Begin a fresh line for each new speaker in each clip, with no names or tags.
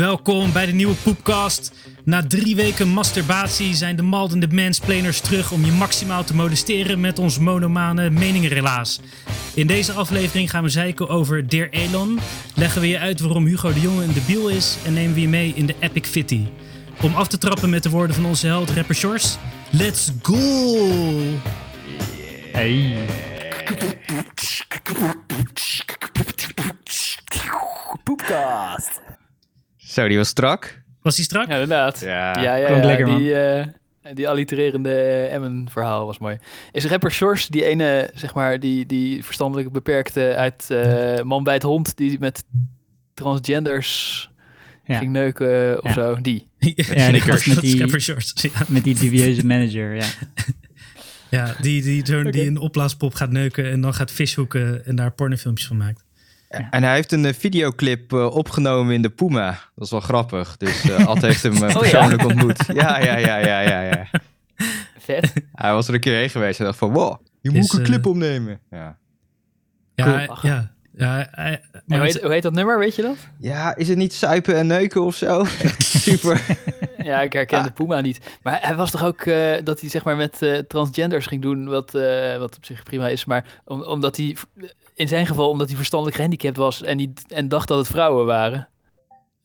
Welkom bij de nieuwe Poepcast. Na drie weken masturbatie zijn de maldende mansplainers terug om je maximaal te molesteren met ons monomane meningenrelaas. In deze aflevering gaan we zeiken over Dear Elon, leggen we je uit waarom Hugo de Jonge een debiel is en nemen we je mee in de Epic Fitty. Om af te trappen met de woorden van onze held rapper Shores, let's go!
Hey.
Zo, die was strak.
Was die strak?
Ja, inderdaad.
Ja,
ja, ja,
lekker, man.
die, eh, die allitererende eh, Emmen-verhaal was mooi. Is rapper Shores die ene, zeg maar, die, die verstandelijk beperkte uit eh, Man bij het Hond, die met transgenders
Ja.
ging neuken of
Ja.
zo? Die.
Ja, die met die,
Rapper Shores. Ja,
met die dubieuze manager, ja.
ja die, die, die
Oké.
een opblaaspop gaat neuken en dan gaat vishoeken en daar pornofilmpjes van maakt.
En hij heeft een eh, videoclip eh, opgenomen in de Puma. Dat is wel grappig. Dus eh Ad heeft hem
Oh, ja?
persoonlijk ontmoet. Ja, ja, ja, ja, ja, ja.
Vet.
Hij was er een keer heen geweest en dacht van, wow, je moet ook een clip opnemen. Ja.
Ja,
Cool.
ja. ja hij-
En
maar
hoe,
het-
heet, hoe heet dat nummer, weet je dat?
ja, is het niet suipen en neuken of zo? Super.
Ja, ik herken de Puma niet. Maar hij was toch ook eh, dat hij zeg maar met eh, transgenders ging doen, wat, eh, wat op zich prima is. Maar om, omdat hij, in zijn geval, omdat hij verstandelijk gehandicapt was en, die, en dacht dat het vrouwen waren.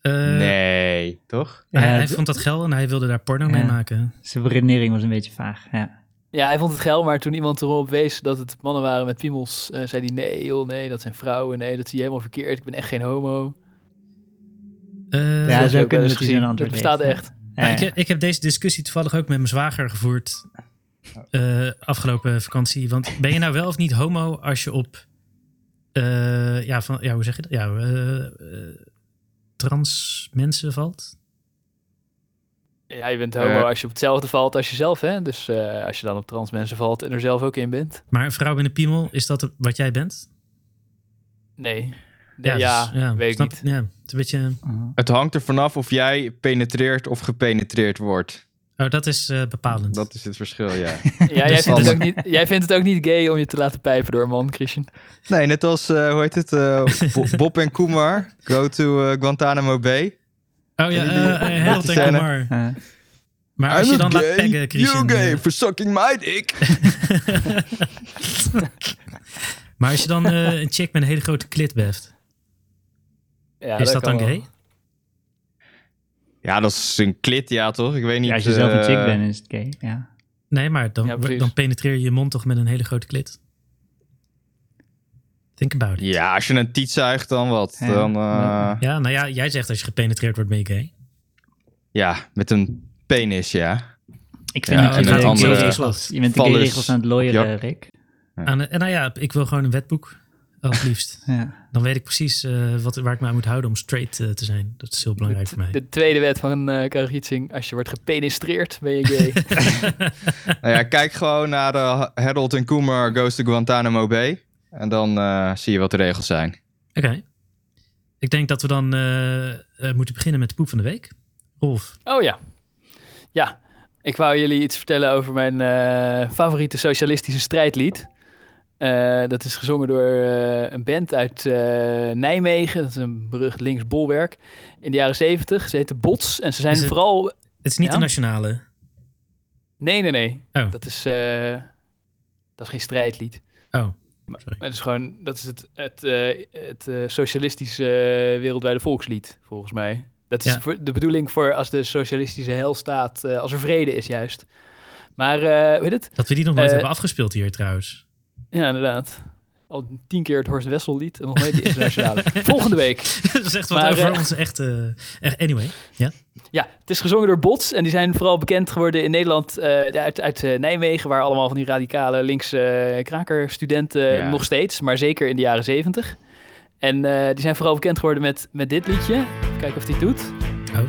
eh,
Nee, toch?
Hij,
Ja,
hij
het-
vond dat geil en hij wilde daar porno mee maken.
Zijn redenering was een beetje vaag, ja.
Ja, hij vond het geil, maar toen iemand erop wees dat het mannen waren met piemels, eh, zei hij nee joh, nee, dat zijn vrouwen, nee, dat zie je helemaal verkeerd, ik ben echt geen homo.
Eh,
Ja, zo kunnen we antwoord
Dat bestaat echt.
ja,
Ja,
ik, ik heb deze discussie toevallig ook met mijn zwager gevoerd eh, afgelopen vakantie. Want ben je nou wel of niet homo als je op, eh, ja, van, ja, hoe zeg je dat? Ja, eh, eh, trans mensen valt?
Ja, je bent homo als je op hetzelfde valt als jezelf, hè. Dus eh, als je dan op trans mensen valt en er zelf ook in bent.
Maar een vrouw met een piemel, is dat wat jij bent?
Nee. Ja,
dus,
weet ik
snap
niet.
het? Ja, het is een beetje...
Het hangt er vanaf of jij penetreert of gepenetreerd wordt.
Oh, dat is eh, bepalend.
Dat is het verschil, ja.
Ja, jij,
Dus
vindt het ook niet, jij vindt het ook niet gay om je te laten pijpen door een man, Christian.
Nee, net als, eh, hoe heet het, eh, Bo- Bob en Kumar. Go to Guantanamo Bay.
Oh ja, Harold en. Kumar.
Uh,
Maar als je dan laat peggen, Christian...
You're gay for sucking my dick.
maar als je dan eh, een chick met een hele grote klit beft,
Ja,
is dat dan
wel.
Ja, dat is een klit, ja toch? Ik weet niet.
ja, als je zelf een chick
eh,
bent, is het gay, ja.
Nee, maar dan,
Ja,
dan penetreer je je mond toch met een hele grote klit? Think about it.
Ja, als je een tiet zuigt, dan wat?
Ja.
Dan, eh,
Ja, nou ja, jij zegt als je gepenetreerd wordt, ben je gay.
ja, met een penis, ja.
Ik vind
Ja,
dat
het
je
andere.
Je bent de regels aan het looieren,
Ja.
Rick.
Aan, en nou ja, ik wil gewoon een wetboek, het liefst.
Ja.
Dan weet ik precies eh, wat, waar ik me aan moet houden om straight eh, te zijn. Dat is heel belangrijk voor mij.
De tweede wet van uh, Karagitsing. Als je wordt gepenestreerd, ben je gay.
Nou ja, kijk gewoon naar eh, Harold en Kumar Goes to Guantanamo Bay. En dan eh, zie je wat de regels zijn.
Oké. Ik denk dat we dan moeten beginnen met de poep van de week. Rolf.
oh ja. Ja, ik wou jullie iets vertellen over mijn eh, favoriete socialistische strijdlied. Eh, dat is gezongen door eh, een band uit eh, Nijmegen. Dat is een berucht links bolwerk. In de jaren zeventig. Ze heette Bots. En ze zijn
het-
vooral...
Het is niet
Ja?
de nationale.
Nee, nee, nee.
Oh.
Dat is, dat is geen strijdlied.
Oh.
Maar het is gewoon, dat is het, het, het socialistische wereldwijde volkslied, volgens mij. Dat is
Ja.
de bedoeling voor als de socialistische heilstaat, eh als er vrede is juist. Maar, weet het?
Dat we die nog nooit hebben afgespeeld hier trouwens.
Ja, inderdaad. Al tien keer het Horst Wessel lied en nog nooit de internationale. Volgende week.
dat is echt wat
Maar,
over
eh,
onze echte... echt- anyway, ja.
Ja, het is gezongen door Bots en die zijn vooral bekend geworden in Nederland eh, uit, uit eh, Nijmegen, waar allemaal van die radicale linkse eh, krakerstudenten
Ja.
nog steeds, maar zeker in de jaren zeventig. En eh, die zijn vooral bekend geworden met, met dit liedje. Even kijken of die het doet.
Oh.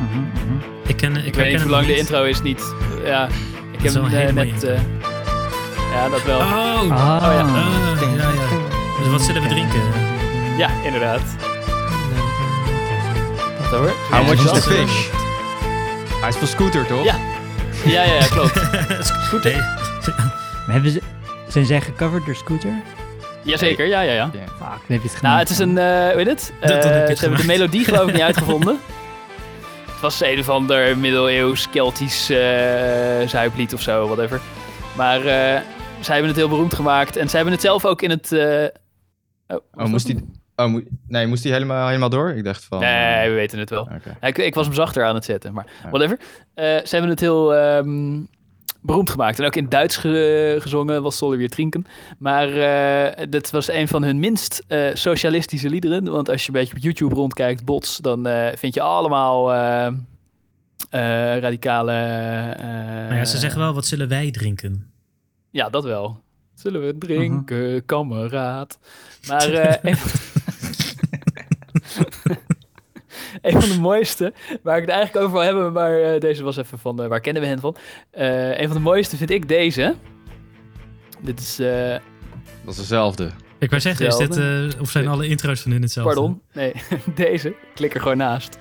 Uh-huh, uh-huh.
Ik, ken, ik,
Ik, weet niet hoe lang de intro is, niet. Ja, ik heb hem eh, net... eh, ja, dat wel.
Oh, oh,
Ah.
ja.
ja, ja. Dus wat zullen we drinken?
Ja, inderdaad. Wacht hoor.
How much is the fish? Hij is van Scooter, toch?
Ja. Ja, ja, ja, klopt.
Goed,
hè?
nee.
Maar Hebben ze, zijn zij gecoverd door Scooter?
Jazeker, ja, ja, ja.
Ja.
Fuck, dan heb je het
Nou, het is een, eh weet het?
Dat- dat heb je
Eh,
het
ze hebben de melodie geloof ik niet uitgevonden. Het was een of ander middeleeuws Keltisch eh zuiplied of zo, whatever. Maar eh zij hebben het heel beroemd gemaakt. En zij hebben het zelf ook in het... eh, Oh,
Oh, moest hij... Oh, nee, moest hij helemaal, helemaal door? Ik dacht van...
Nee, we weten het wel. Ik, ik was hem zachter aan het zetten, maar whatever. Ze hebben het heel ehm, beroemd gemaakt. En ook in Duits ge- gezongen was Solle weer trinken. Maar eh dit was een van hun minst eh, socialistische liederen. Want als je een beetje op YouTube rondkijkt, bots, dan eh, vind je allemaal radicale...
Maar ja, ze zeggen wel, wat zullen wij drinken?
Ja, dat wel. Zullen we drinken, kameraad? Maar eh, een, van... de mooiste, waar ik het eigenlijk over wil hebben, maar eh, deze was even van, eh, waar kennen we hen van? Eh, een van de mooiste vind ik deze. Dit is, eh,
Dat is dezelfde.
Ik wou zeggen, is dit, eh, of zijn alle intro's van hun hetzelfde?
pardon, nee, deze. Ik klik er gewoon naast.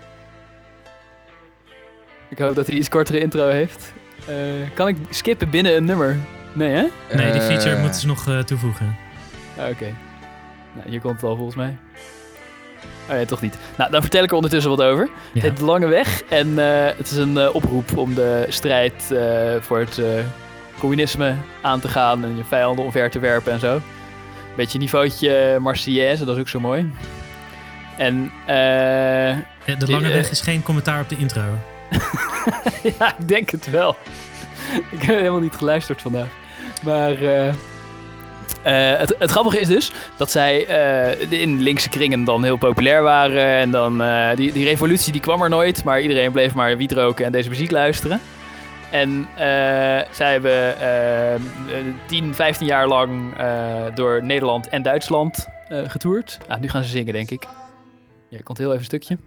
Ik hoop dat hij iets kortere intro heeft. Eh, kan ik skippen binnen een nummer? Nee, hè?
Nee, die feature moeten ze nog eh, toevoegen.
Ah, Oké. Nou, hier komt het al volgens mij. Oh ja, toch niet. Nou, dan vertel ik er ondertussen wat over.
Ja.
Het Lange Weg en eh, het is een eh, oproep om de strijd eh, voor het communisme aan te gaan en je vijanden omver te werpen en zo. Beetje niveautje Marseillaise, dat is ook zo mooi. En
De lange weg is geen commentaar op de intro.
ja, ik denk het wel. ik heb helemaal niet geluisterd vandaag. Maar eh, het, het grappige is dus dat zij eh, in linkse kringen dan heel populair waren. En dan eh, die, die revolutie die kwam er nooit, maar iedereen bleef maar wiet roken en deze muziek luisteren. En eh, zij hebben eh, 10, 15 jaar lang eh, door Nederland en Duitsland eh getoerd. Ah, nu gaan ze zingen, denk ik. Ja, komt heel even een stukje.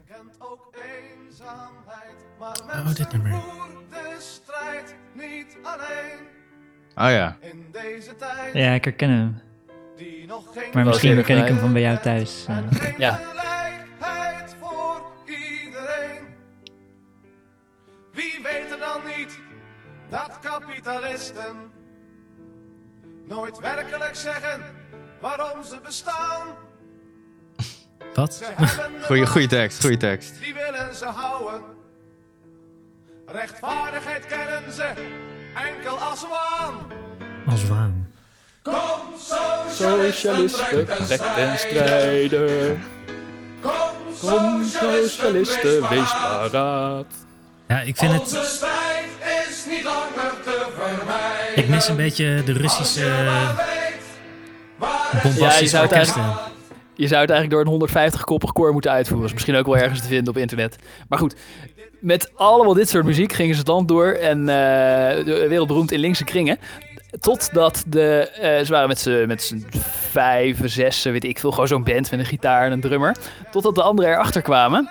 Oh, dit nummer.
de strijd niet alleen
Oh ja.
Ja, ik herken hem.
die nog geen
Maar misschien
eerder
ken ik hem van bij jou thuis. eh.
Ja.
gelijkheid voor iedereen. Wie weet er dan niet dat kapitalisten nooit werkelijk zeggen waarom ze bestaan?
Wat?
Goeie, goeie tekst, goeie tekst.
Die willen ze houden. Rechtvaardigheid kennen ze enkel als waan.
Als waan.
Kom,
Socialisten, vechten strijden. Kom, socialisten, wees paraat.
Ja, ik vind het...
Onze strijd is niet langer te vermijden.
Ik mis een beetje de Russische
Ja, je zou het
orkesten.
Je zou het eigenlijk door een 150-koppig koor moeten uitvoeren. is misschien ook wel ergens te vinden op internet. Maar goed, met allemaal dit soort muziek gingen ze het land door. En eh, wereldberoemd in linkse kringen. Totdat de, eh, ze waren met met z'n vijf, zes, weet ik veel, gewoon zo'n band met een gitaar en een drummer. Totdat de anderen erachter kwamen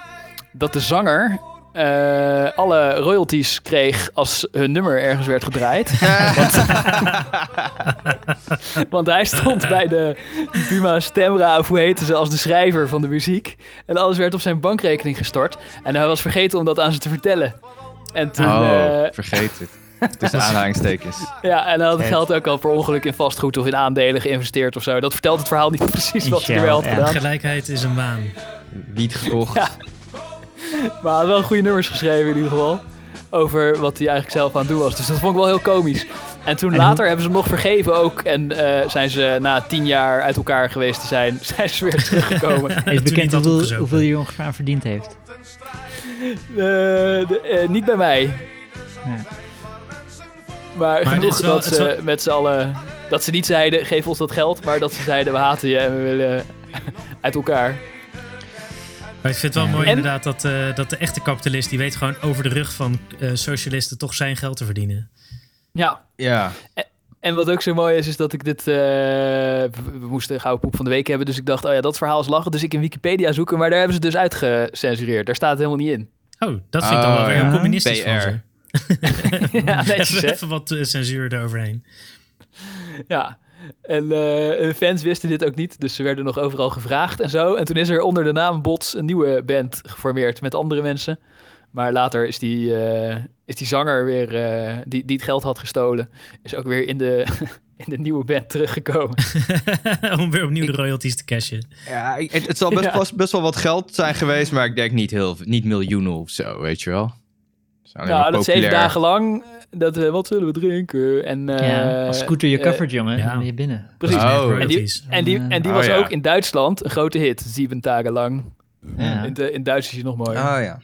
dat de zanger eh, alle royalties kreeg als hun nummer ergens werd gedraaid. want, want hij stond bij de Buma Stemra, of hoe heette ze, als de schrijver van de muziek. En alles werd op zijn bankrekening gestort. En hij was vergeten om dat aan ze te vertellen. En toen,
Oh,
eh,
vergeet het. Tussen aanhalingstekens.
ja, en hij had het geld ook al per ongeluk in vastgoed of in aandelen geïnvesteerd of zo. Dat vertelt het verhaal niet precies wat hij
Shell,
er wel had gedaan.
Gelijkheid is een waan.
Wiet gekocht.
Ja. Maar hij had wel goede nummers geschreven in ieder geval. Over wat hij eigenlijk zelf aan het doen was. Dus dat vond ik wel heel komisch. En toen
En
later
hoe-
hebben ze hem nog vergeven ook. En eh, zijn ze na tien jaar uit elkaar geweest te zijn, zijn ze weer teruggekomen.
Is
Toen
bekend hoeveel, hoeveel je ongeveer aan verdiend heeft.
Eh, de- eh, niet bij mij.
Ja.
Maar, genoeg
is wel-
dat
is
ze
wel-
met z'n allen... Dat ze niet zeiden, geef ons dat geld. Maar dat ze zeiden, we haten je en we willen uit elkaar.
Maar ik vind het wel mooi
En-
inderdaad dat, eh, dat de echte kapitalist... die weet gewoon over de rug van eh, socialisten toch zijn geld te verdienen.
Ja,
Ja.
En wat ook zo mooi is, is dat ik dit... eh, we moesten een gouden poep van de week hebben, dus ik dacht, oh ja, dat verhaal is lachen. Dus ik in Wikipedia zoeken, maar daar hebben ze dus uitgecensureerd. Daar staat het helemaal niet in.
Oh, dat vind ik dan
Oh,
wel weer
ja.
heel communistisch van
PR.
ze.
ja, netjes,
even, even wat censuur eroverheen.
Ja. En eh, hun fans wisten dit ook niet, dus ze werden nog overal gevraagd en zo. En toen is er onder de naam Bots een nieuwe band geformeerd met andere mensen. Maar later is die, eh, is die zanger weer, eh, die, die het geld had gestolen, is ook weer in de, in de nieuwe band teruggekomen.
Om weer opnieuw de royalties te cashen.
Ja, het, het zal best,
Ja.
best wel wat geld zijn geweest, maar ik denk niet, heel, niet miljoenen of zo, weet je wel. Zijn alleen
Nou, dat zeven dagen lang. Eh, Dat, eh, wat zullen we drinken? En, eh,
ja, als scooter je
eh,
covert, jongen,
ja.
dan ben je binnen.
Precies.
Oh.
En die, en die, en die
Oh,
was
ja.
ook in Duitsland een grote hit. Zeven dagen lang.
Ja.
In, de, in Duits is je nog mooi.
Oh ja.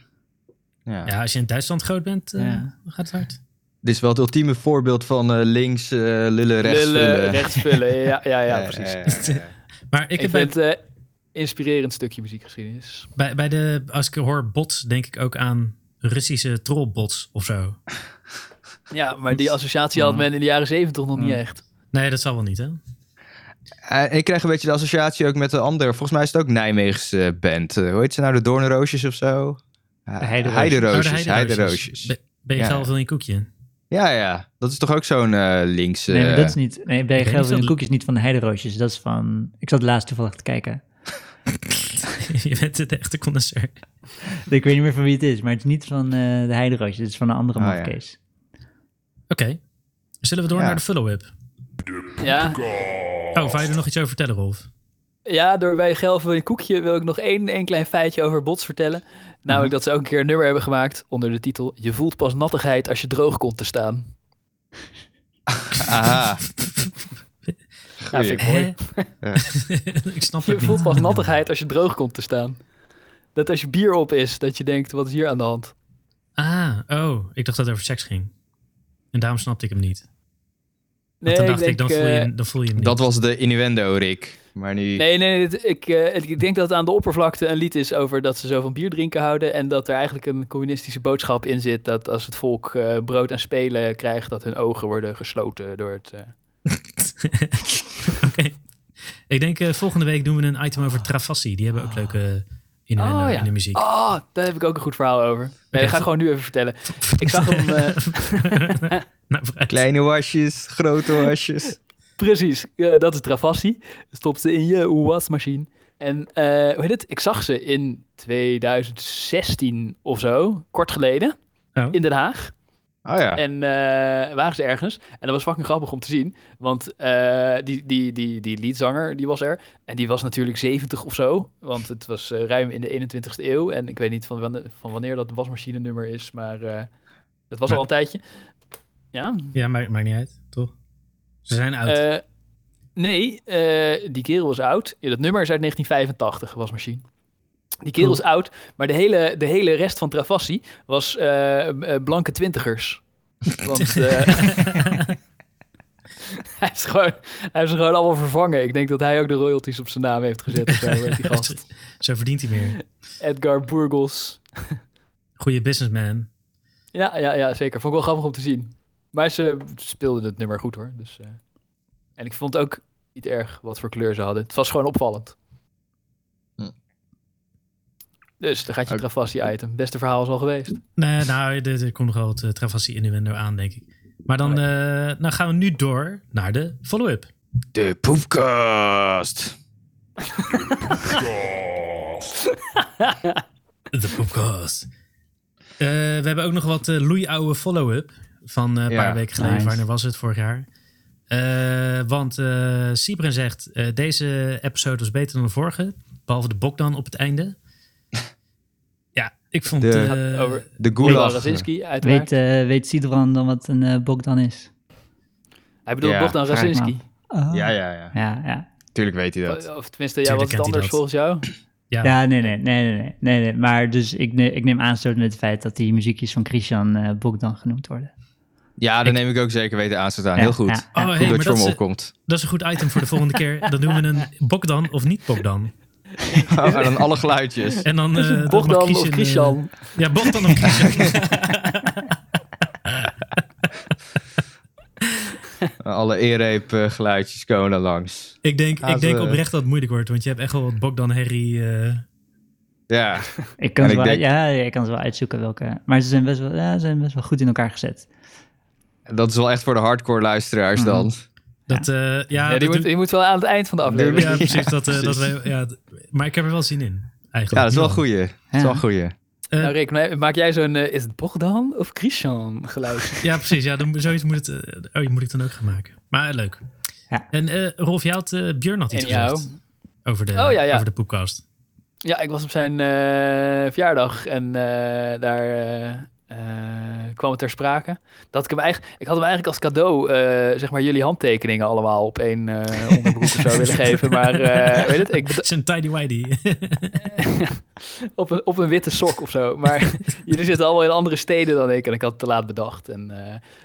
ja.
Ja, als je in Duitsland groot bent, eh, gaat het hard.
Dit is wel het ultieme voorbeeld van eh, links eh, lullen, rechts
Lullen,
vullen.
rechts vullen. Ja, ja, ja,
Ja,
precies.
ja, ja, ja.
Maar ik,
Ik,
heb
vind het eh, inspirerend stukje muziekgeschiedenis.
bij, bij de, als ik hoor bots, denk ik ook aan Russische trollbots of zo.
Ja, maar die associatie had men in de jaren zeventig nog niet echt.
Nee, dat zal wel niet, hè?
Eh, ik krijg een beetje de associatie ook met de andere. Volgens mij is het ook Nijmeegse band. Eh, hoe heet ze nou? De Doornroosjes of zo? Ja,
Heideroosjes.
Heideroosjes.
Oh, de
Heideroosjes.
Be- Ben je
Ja.
zelf je een koekje?
Ja, ja. Dat is toch ook zo'n eh linkse...
Nee, maar dat is niet. Nee, bij en
dat-
Koekjes niet van de Heideroosjes. Dat is van. Ik zat laatst toevallig te kijken.
je bent de echte connoisseur.
Ik weet niet meer van wie het is, maar het is niet van eh, de Heideroosjes. Het is van een andere
ja.
Oké. Zullen we door
Ja.
naar de follow-up?
Ja,
Oh, wou je er nog iets over vertellen, Rolf?
ja door bij Gelven een koekje wil ik nog één, één klein feitje over bots vertellen. Namelijk dat ze ook een keer een nummer hebben gemaakt onder de titel Je voelt pas nattigheid als je droog komt te staan.
Aha.
Ja, vind ik mooi.
Ik snap
Je
het
voelt
niet.
pas nattigheid als je droog komt te staan. Dat als je bier op is, dat je denkt, wat is hier aan de hand?
Ah, oh. Ik dacht dat het over seks ging. En daarom snapte ik hem niet. Want
Nee,
dan
ik
dacht ik,
denk,
dan, voel je,
eh,
dan voel je hem niet.
Dat was de innuendo, Rick. Maar nu...
Nee, nee, ik, eh, ik denk dat het aan de oppervlakte een lied is over dat ze zo van bier drinken houden. En dat er eigenlijk een communistische boodschap in zit. Dat als het volk eh, brood en spelen krijgt, dat hun ogen worden gesloten door het. eh,
Oké. Ik denk eh, volgende week doen we een item over Travassi. Die hebben ook leuke
Oh, ja.
in de muziek.
Oh, daar heb ik ook een goed verhaal over. Nee, dat ga ik
vo-
gewoon nu even vertellen. Ik zag hem. eh,
nou.
Kleine wasjes, grote wasjes.
precies, eh, dat is Travassi. Stop ze in je wasmachine. En eh, hoe heet het? Ik zag ze in 2016 of zo, kort geleden,
Oh.
in Den Haag.
Oh ja.
En eh, waren ze ergens. En dat was fucking grappig om te zien. Want eh, die, die, die, die leadzanger, die was er. En die was natuurlijk 70 of zo. Want het was eh, ruim in de 21ste eeuw. En ik weet niet van, wanneer, van wanneer dat wasmachine nummer is. Maar dat was
Maar-
al een tijdje. Ja.
Ja, maakt, maakt niet uit, toch? Ze zijn oud.
Nee, die kerel is oud. Ja, dat nummer is uit 1985, wasmachine. Die kerel is oud, maar de hele, de hele rest van Travassi was eh, eh, blanke twintigers. Want eh, hij, is gewoon, hij is gewoon allemaal vervangen. Ik denk dat hij ook de royalties op zijn naam heeft gezet. Zo, die gast.
Zo verdient hij meer.
Edgar Burgos.
Goeie businessman.
Ja, ja, ja, zeker. Vond ik wel grappig om te zien. Maar ze speelden het nummer goed hoor. Dus, En ik vond ook niet erg wat voor kleur ze hadden. Het was gewoon opvallend. Dus daar gaat je Travassi-item. Beste verhaal is al geweest.
Nee, nou, er, komt nog wel wat uh, Travassi innuendo aan, denk ik. Maar dan eh, nou gaan we nu door naar de follow-up.
De poepkast.
De podcast. Eh, we hebben ook nog wat uh, loeioude follow-up van eh, een
Ja,
paar weken geleden.
nice.
Wanneer was het? Vorig jaar. Eh, want uh, Sibren zegt, eh, deze episode was beter dan de vorige. Behalve de bok dan op het einde. Ik vond...
De-
Over
De gulag.
Weet, eh weet Sidran dan wat een eh Bogdan is?
Hij bedoelt
Ja,
Bogdan Razinski.
Oh.
Ja, ja, ja.
Ja, ja.
Tuurlijk weet hij dat.
Of tenminste, ja, wat is anders volgens jou?
ja,
Ja, nee, nee, nee, nee, nee, nee, nee. Maar dus ik, ne- ik neem aanstoot met het feit dat die muziekjes van Christian eh Bogdan genoemd worden.
Ja, daar neem ik ook zeker weten aan te staan.
Ja,
Heel goed.
ja,
Oh, hey,
Goed dat je voor me opkomt.
dat is een goed item voor de volgende keer. Dan doen we een Bogdan of niet Bogdan.
Oh, en dan alle geluidjes.
En dan, eh, dan
Bogdan of
Christian, eh,
Christian?
ja, Bogdan of Christian.
Alle eerreep eh, geluidjes komen er langs.
ik denk, ik denk oprecht dat het moeilijk wordt. Want je hebt echt wel wat Bogdan Harry... eh,
Ja,
Ik kan,
En ik
wel,
denk-
ja, ik kan ze wel uitzoeken welke. Maar ze zijn best wel, ja, ze zijn best wel goed in elkaar gezet.
dat is wel echt voor de hardcore luisteraars dan.
Dat, eh, ja,
Ja,
dat
die, moet, die moet wel aan het eind van de aflevering.
ja, precies.
Ja,
dat, eh, dat
precies.
ja, maar ik heb er wel zin in. Eigenlijk.
Ja, dat is wel een goeie. Dat is wel een goeie.
Eh,
Nou Rick, ma- maak jij zo'n is het Bogdan of Christian geluid?
Ja, precies. Ja, dan, zoiets moet, het, oh, die moet ik dan ook gaan maken. Maar leuk. En eh, Rolf, jij had eh, Björn had iets
En jou?
gezegd over de,
Oh, ja, ja.
over de poepcast.
Ja, ik was op zijn eh, verjaardag en eh, daar eh, kwam het ter sprake. Dat ik hem eigenlijk, ik had hem eigenlijk als cadeau, eh, zeg maar, jullie handtekeningen allemaal op één eh onderbroek of zo willen geven. Maar weet het, ik,
Het is een tidy whitey.
op, een, op een witte sok of zo. Maar jullie zitten allemaal in andere steden dan ik en ik had het te laat bedacht. En,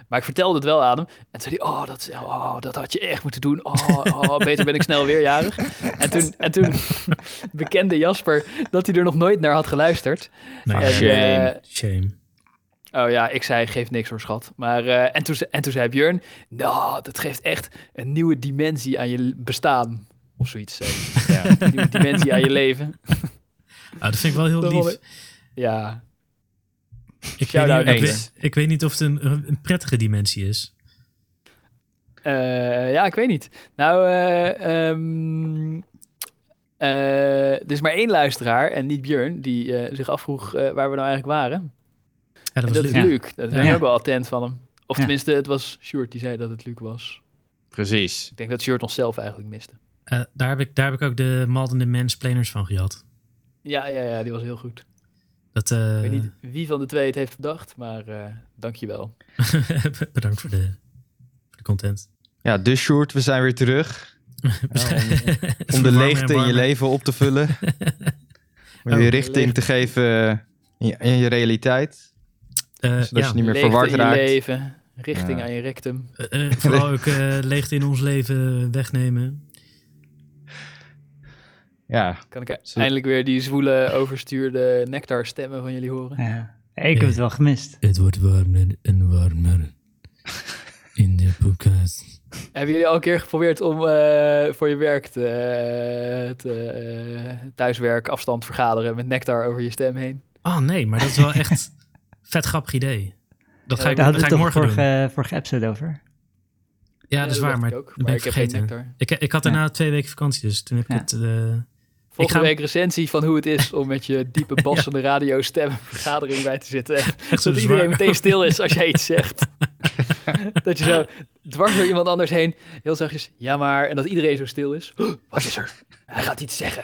maar ik vertelde het wel aan hem. En toen zei hij, oh dat, oh, dat had je echt moeten doen. Oh, oh, beter ben ik snel weer jarig. En toen, en toen bekende Jasper dat hij er nog nooit naar had geluisterd.
nou,
En,
shame.
shame.
Oh ja, ik zei, geeft niks hoor, schat. Maar, eh, en, toen, en toen zei Björn, nou, dat geeft echt een nieuwe dimensie aan je bestaan. Of zoiets. hij. Ja, een nieuwe dimensie aan je leven.
Ah, dat vind ik wel heel
Dat
lief.
wel- Ja,
Ik weet, niet, ik, weet, ik weet niet of het een, een prettige dimensie is.
Eh, ja, ik weet niet. Nou, eh, ehm, eh, er is maar één luisteraar en niet Björn die eh, zich afvroeg eh, waar we nou eigenlijk waren.
Ja, dat
dat is. Luc. Dat is
Ja.
ook wel attent van hem. Of
Ja.
tenminste, het was Sjoerd die zei dat het Luc was.
Precies.
Ik denk dat Sjoerd onszelf eigenlijk miste.
Eh, daar, heb ik, daar heb ik ook de maldende mansplainers van gehad.
Ja, ja, ja, die was heel goed.
Dat, eh,
Ik weet niet wie van de twee het heeft bedacht, maar eh dankjewel.
bedankt voor de, voor de content.
Ja, dus Sjoerd, we zijn weer terug. Om de leegte in je leven op te vullen. Om
Oh,
je richting te geven in je, in je realiteit.
Eh,
Zodat
ja,
je niet meer
Leegte
verward
in je
raakt.
leven, richting
Ja.
aan je rectum.
eh, eh, vooral ook leegte in ons leven wegnemen.
Ja,
Kan ik eindelijk weer die zwoele, overstuurde nectar stemmen van jullie horen?
Ja. Ik heb het wel gemist.
Het wordt warmer en warmer in de podcast.
Hebben jullie al een keer geprobeerd om eh, voor je werk te, eh, te, eh, thuiswerk, afstand vergaderen met nectar over je stem heen?
Oh nee, maar dat is wel echt vet grappig idee. Dat ga
Ja,
ik,
Daar
dat
hadden
ga ik morgen doen.
vorige, vorige episode over.
Ja, dat is waar, maar
ik ook,
dat ben
maar
ik vergeten.
nectar.
Ik, ik had daarna twee weken vakantie, dus toen heb ik
Ja.
het... eh,
Volgende
ga-
week recensie van hoe het is om met je diepe bassende radiostem een vergadering bij te zitten.
echt zo
Zodat iedereen meteen stil is als jij iets zegt. dat je zo dwars door iemand anders heen, heel zachtjes, ja maar, en dat iedereen zo stil is. Wat is er? Hij gaat iets zeggen.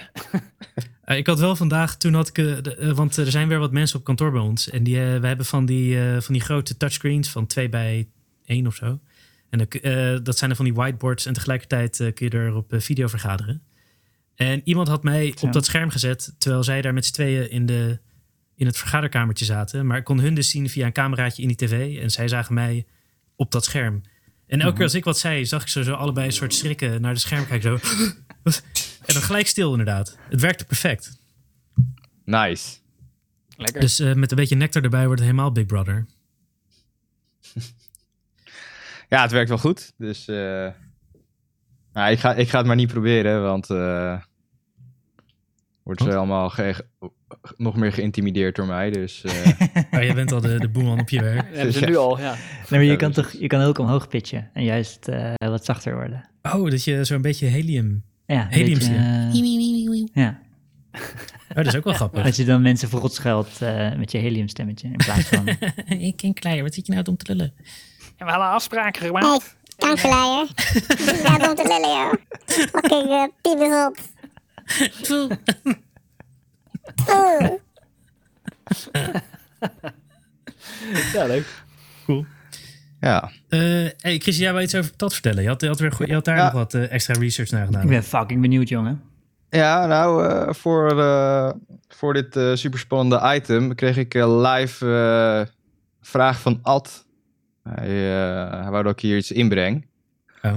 Eh, ik had wel vandaag, toen had ik, eh, de- eh, want er zijn weer wat mensen op kantoor bij ons. En die, we hebben van die, van die grote touchscreens van 2 bij 1 of zo. En dat zijn er van die whiteboards en tegelijkertijd kun je er op video vergaderen. En iemand had mij op dat scherm gezet, terwijl zij daar met z'n tweeën in, de, in het vergaderkamertje zaten. Maar ik kon hun dus zien via een cameraatje in die tv. En zij zagen mij op dat scherm. En elke keer als ik wat zei, zag ik ze zo allebei een soort schrikken naar de scherm kijken. Zo. En dan gelijk stil inderdaad. Het werkte perfect.
nice.
Lekker.
Dus eh, met een beetje nectar erbij wordt het helemaal Big Brother.
Ja, het werkt wel goed. Dus eh, nou, ik, ga, ik ga het maar niet proberen, want eh wordt ze allemaal ge- nog meer geïntimideerd door mij. Dus eh,
Oh, jij bent al de, de boeman op je werk.
Ja.
nu al, ja.
Nee, maar je
Ja,
kan,
dus-
toch, je kan ook omhoog pitchen en juist eh, wat zachter worden.
Oh, dat je zo'n beetje helium...
Ja,
Helium
eh, ja.
Oh, dat is ook wel grappig.
Dat je dan mensen verrot schuilt eh, met je heliumstemmetje in plaats van...
ik ken Kleijer, wat zit je nou om te lullen?
En we hadden afspraken gemaakt.
Hey, kankerleier. Ja, om te lullen, joh. Fucking uh, piebes op. Oeh.
Ja, leuk.
Ja.
Eh hey Chris, jij wil iets over dat vertellen. Je had, je had, weer, je had daar
Ja.
nog wat eh, extra research naar gedaan.
Ik ben fucking benieuwd, jongen.
Ja, nou, eh, voor, eh, voor dit eh superspannende item kreeg ik eh, live eh, vraag van Ad. Hij, eh, hij wou dat ik hier iets inbreng.
Oh.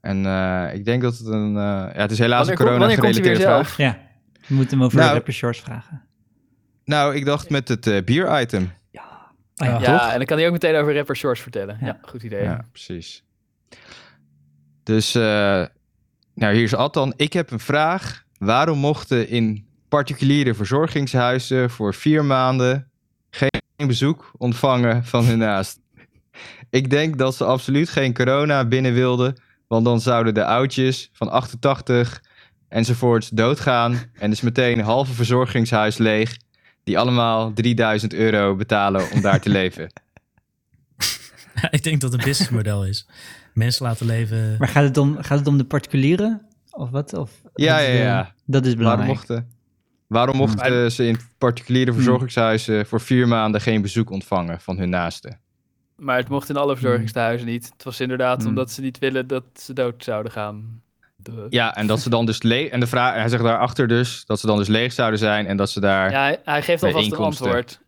En eh, ik denk dat het een... eh, ja, het is helaas
Wanneer,
een
weer
corona-gerelateerde vraag.
Ja, we moeten hem over
Nou.
de rapper shorts vragen.
Nou, ik dacht met het eh, bier-item.
Ja.
En dan kan hij ook meteen over rapper shorts vertellen. Ja,
Ja.
goed idee.
Ja, precies. Dus, eh, nou, hier is Ad dan. Ik heb een vraag. Waarom mochten in particuliere verzorgingshuizen voor vier maanden geen bezoek ontvangen van hun naast? Ik denk dat ze absoluut geen corona binnen wilden, want dan zouden de oudjes van 88 enzovoorts doodgaan en is meteen een halve verzorgingshuis leeg, die allemaal 3000 euro betalen om daar te leven.
ik denk dat het een businessmodel is. Mensen laten leven.
Maar gaat het om, gaat het om de particulieren? Of wat? Of,
Ja, ja,
de-
ja.
Dat is
Waarom
belangrijk.
mochten, waarom mochten ze in particuliere verzorgingshuizen voor vier maanden geen bezoek ontvangen van hun naasten?
Maar het mocht in alle verzorgingstehuizen niet. Het was inderdaad
Hmm.
omdat ze niet willen dat ze dood zouden gaan. De-
Ja, en dat ze dan dus leeg. En de vraag, hij zegt daarachter dus dat ze dan dus leeg zouden zijn en dat ze daar. Ja,
Ja, hij, hij geeft alvast een antwoord.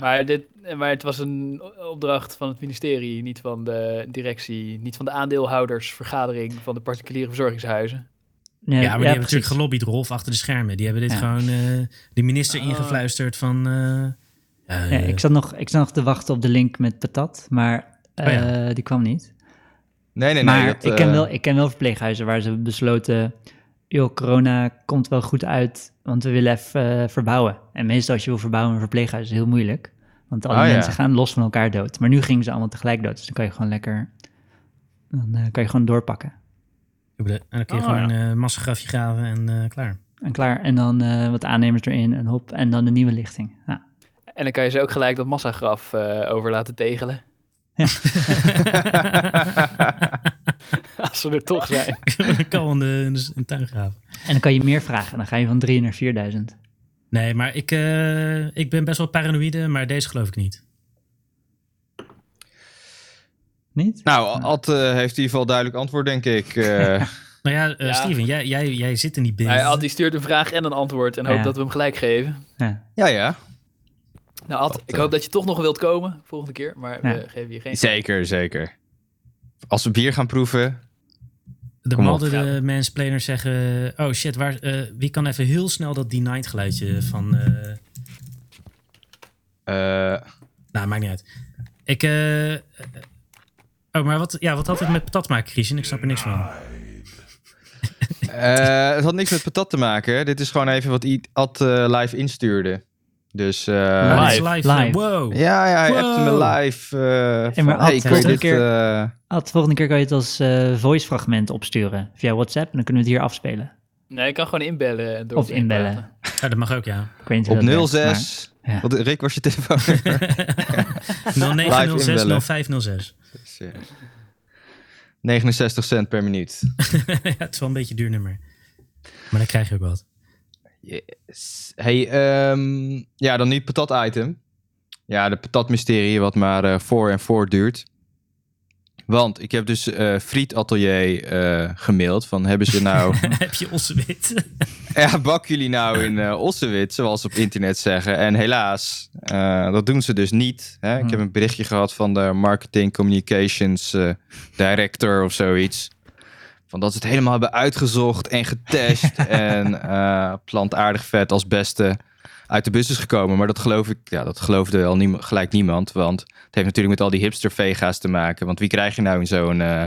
Maar, dit, maar het was een opdracht van het ministerie, niet van de directie, niet van de aandeelhoudersvergadering van de particuliere verzorgingshuizen.
Ja,
Ja, maar die hebben
precies.
natuurlijk gelobbyd, Rolf, achter de schermen. Die hebben dit
Ja.
gewoon eh, de minister
Oh.
ingefluisterd van... eh, ja,
Ja,
eh,
ik, zat nog, ik zat nog te wachten op de link met patat, maar
Oh ja.
eh, die kwam niet.
Nee, nee, nee.
maar
dat,
ik, ken
eh,
wel, ik ken wel verpleeghuizen waar ze besloten... joh, corona komt wel goed uit, want we willen even eh, verbouwen. En meestal als je wil verbouwen een verpleeghuis is het heel moeilijk. Want al die
Oh ja.
mensen gaan los van elkaar dood. Maar nu gingen ze allemaal tegelijk dood, dus dan kan je gewoon lekker... Dan eh, kan je gewoon doorpakken.
en dan kun je
Oh,
gewoon een massagrafje graven en eh, klaar.
En klaar, en dan eh, wat aannemers erin en hop, en dan de nieuwe lichting. Ja.
En dan kan je ze ook gelijk dat massagraf eh over laten tegelen. Als ze er toch zijn.
Dan kan in de, in de, in de tuin graven.
En dan kan je meer vragen, dan ga je van 3 naar 4000.
Nee, maar ik, eh, ik ben best wel paranoïde, maar deze geloof ik niet.
Niet?
Nou, Ad eh, heeft in ieder geval duidelijk antwoord, denk ik. eh.
Nou ja, eh,
Ja.
Steven, jij, jij, jij zit in die binnen.
Ad, die stuurt een vraag en een antwoord en hoopt
Ja.
dat we hem gelijk geven.
Ja.
ja, ja.
Nou Ad,
Dat,
ik
eh,
hoop dat je toch nog wilt komen volgende keer, maar
Ja.
we geven je geen...
Zeker, zeker. Als we bier gaan proeven.
de malden de mansplainers zeggen... Oh shit, waar, eh, wie kan even heel snel dat denied geluidje van... eh,
eh,
nou, maakt niet uit. Ik... eh, eh, oh, maar wat, ja, wat had het met patat te maken, Christian? Ik snap er niks van.
eh, het had niks met patat te maken. Dit is gewoon even wat Ad eh, live instuurde. Dus eh,
live.
live.
Live.
Wow.
ja, ja, hij
Wow.
appte me live. eh
Hey, maar
van,
Ad, volgende
dit...
keer-
eh,
Ad, volgende keer kan je het als eh voice-fragment opsturen via WhatsApp en dan kunnen we het hier afspelen.
Nee, je kan gewoon inbellen. En door
Of inbellen.
Ja, dat mag ook, ja.
Ik weet niet hoe
op
dat werkt,
06.
maar- ja.
Wat, Rick, was je telefoon?
0906
inbellen.
0506.
Dus, ja. 69 cent per minuut.
ja, het is wel een beetje een duur nummer. Maar dan krijg je ook wat.
Yes. Hey, ehm, ja, dan nu het patat-item. Ja, de patat-mysterie, wat maar eh, voor en voor duurt. Want ik heb dus eh Friet Atelier eh, gemaild. Van hebben ze nou.
Heb je ossewit?
ja, bakken jullie nou in eh ossewit, zoals ze op internet zeggen. En helaas, dat doen ze dus niet. Hè? Ik heb een berichtje gehad van de Marketing Communications Director of zoiets. Van dat ze het helemaal hebben uitgezocht en getest. en eh, plantaardig vet als beste uit de bus is gekomen. Maar dat geloof ik, ja, dat geloofde al niem- gelijk niemand. Want het heeft natuurlijk met al die hipster vega's te maken. Want wie krijg je nou in zo'n... eh,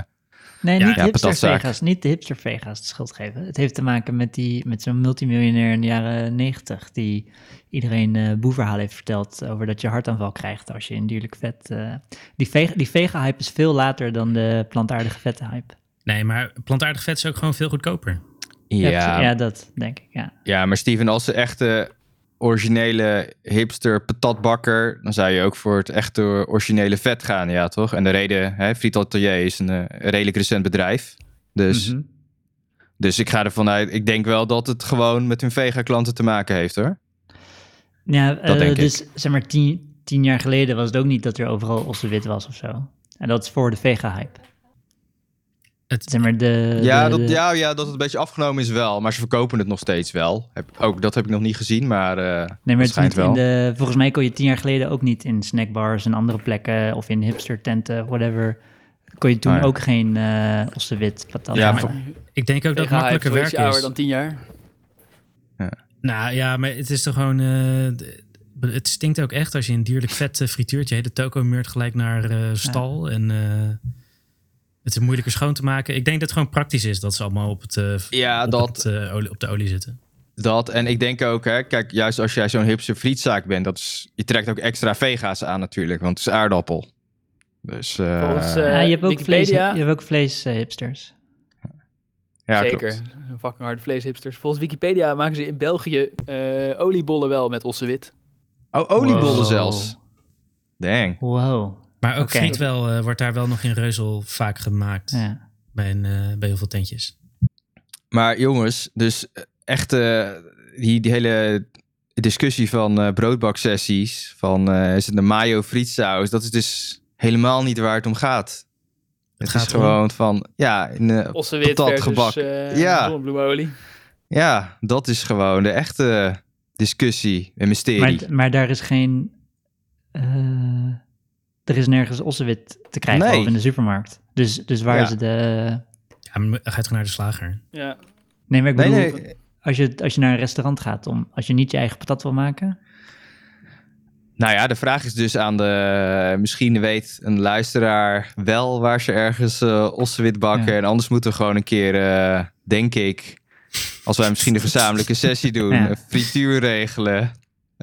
Nee,
Ja,
niet
ja,
hipster
patatzaak.
vega's, niet de hipster vega's de schuld geven. Het heeft te maken met, die, met zo'n multimiljonair in de jaren negentig die iedereen eh boeverhaal heeft verteld over dat je hartaanval krijgt als je in dierlijk vet... eh, die, vega, die vega-hype is veel later dan de plantaardige vette-hype.
Nee, maar plantaardig vet is ook gewoon veel goedkoper.
Ja,
ja,
dat denk ik, ja.
Ja, maar Steven, als de echte originele hipster patatbakker, dan zou je ook voor het echte originele vet gaan, ja toch? En de reden, hè, Friet Atelier is een eh, redelijk recent bedrijf. Dus,
Mhm.
dus ik ga ervan uit, ik denk wel dat het gewoon met hun vega-klanten te maken heeft hoor.
Ja, eh,
denk ik.
dus zeg maar tien, tien jaar geleden was het ook niet dat er overal ossewit was of zo. En dat is voor de vega-hype.
Het,
Zeg maar de...
Ja,
de-
dat,
de-
ja, ja, dat het een beetje afgenomen is wel, maar ze verkopen het nog steeds wel. Heb, ook dat heb ik nog niet gezien, maar eh
Nee, maar het is
schijnt
niet in
wel.
de, volgens mij kon je tien jaar geleden ook niet in snackbars en andere plekken of in hipster tenten, whatever. Kon je toen
ja.
ook geen eh ossewit patat
Ja, maar-
ik denk ook dat het makkelijker
is
werk
je ouder
is.
dan tien jaar.
Nou ja, maar het is toch gewoon... eh, het stinkt ook echt als je een dierlijk vet eh, frituurt. Je hele toko meurt gelijk naar eh, stal. En eh, het is moeilijker schoon te maken. Ik denk dat het gewoon praktisch is dat ze allemaal op, het, eh,
ja,
op,
dat,
het, eh, olie, op de olie zitten.
Dat, en ik denk ook, hè, kijk, juist als jij zo'n hipster frietzaak bent, dat is, je trekt ook extra vega's aan natuurlijk, want het is aardappel. Dus, eh,
Volgens,
Ja, je hebt ook vlees, je
Wikipedia-
hebt ook vlees eh, hipsters.
ja,
Zeker,
klopt.
een fucking harde vleeshipsters. Volgens Wikipedia maken ze in België eh, oliebollen wel met ossewit.
Oh, oliebollen
Wow.
zelfs. Dang.
Wow.
Maar ook
Oké.
friet wel, eh, wordt daar wel nog in Reuzel vaak gemaakt.
Ja.
Bij, een, eh, bij heel veel tentjes.
Maar jongens, dus echt eh, die, die hele discussie van eh broodbaksessies, van eh, is het een mayo frietsaus, dat is dus helemaal niet waar het om gaat. Het,
gaat
is
om-
gewoon van, ja, in,
versus eh
Ja.
zonnebloemolie.
ja, dat is gewoon de echte discussie en mysterie.
Maar, maar daar is geen... er is nergens ossewit te krijgen,
Nee.
in de supermarkt. Dus, dus waar
Ja.
is het... eh,
Ja, maar ga je toch naar de slager?
Ja.
Nee, maar ik bedoel,
nee,
Als, je, als je naar een restaurant gaat, om, als je niet je eigen patat wil maken...
Nou ja, de vraag is dus aan de... Misschien weet een luisteraar wel waar ze ergens eh ossewit bakken.
Ja.
En anders moeten we gewoon een keer, eh, denk ik... Als wij misschien een gezamenlijke sessie doen.
Ja.
Een frituur regelen.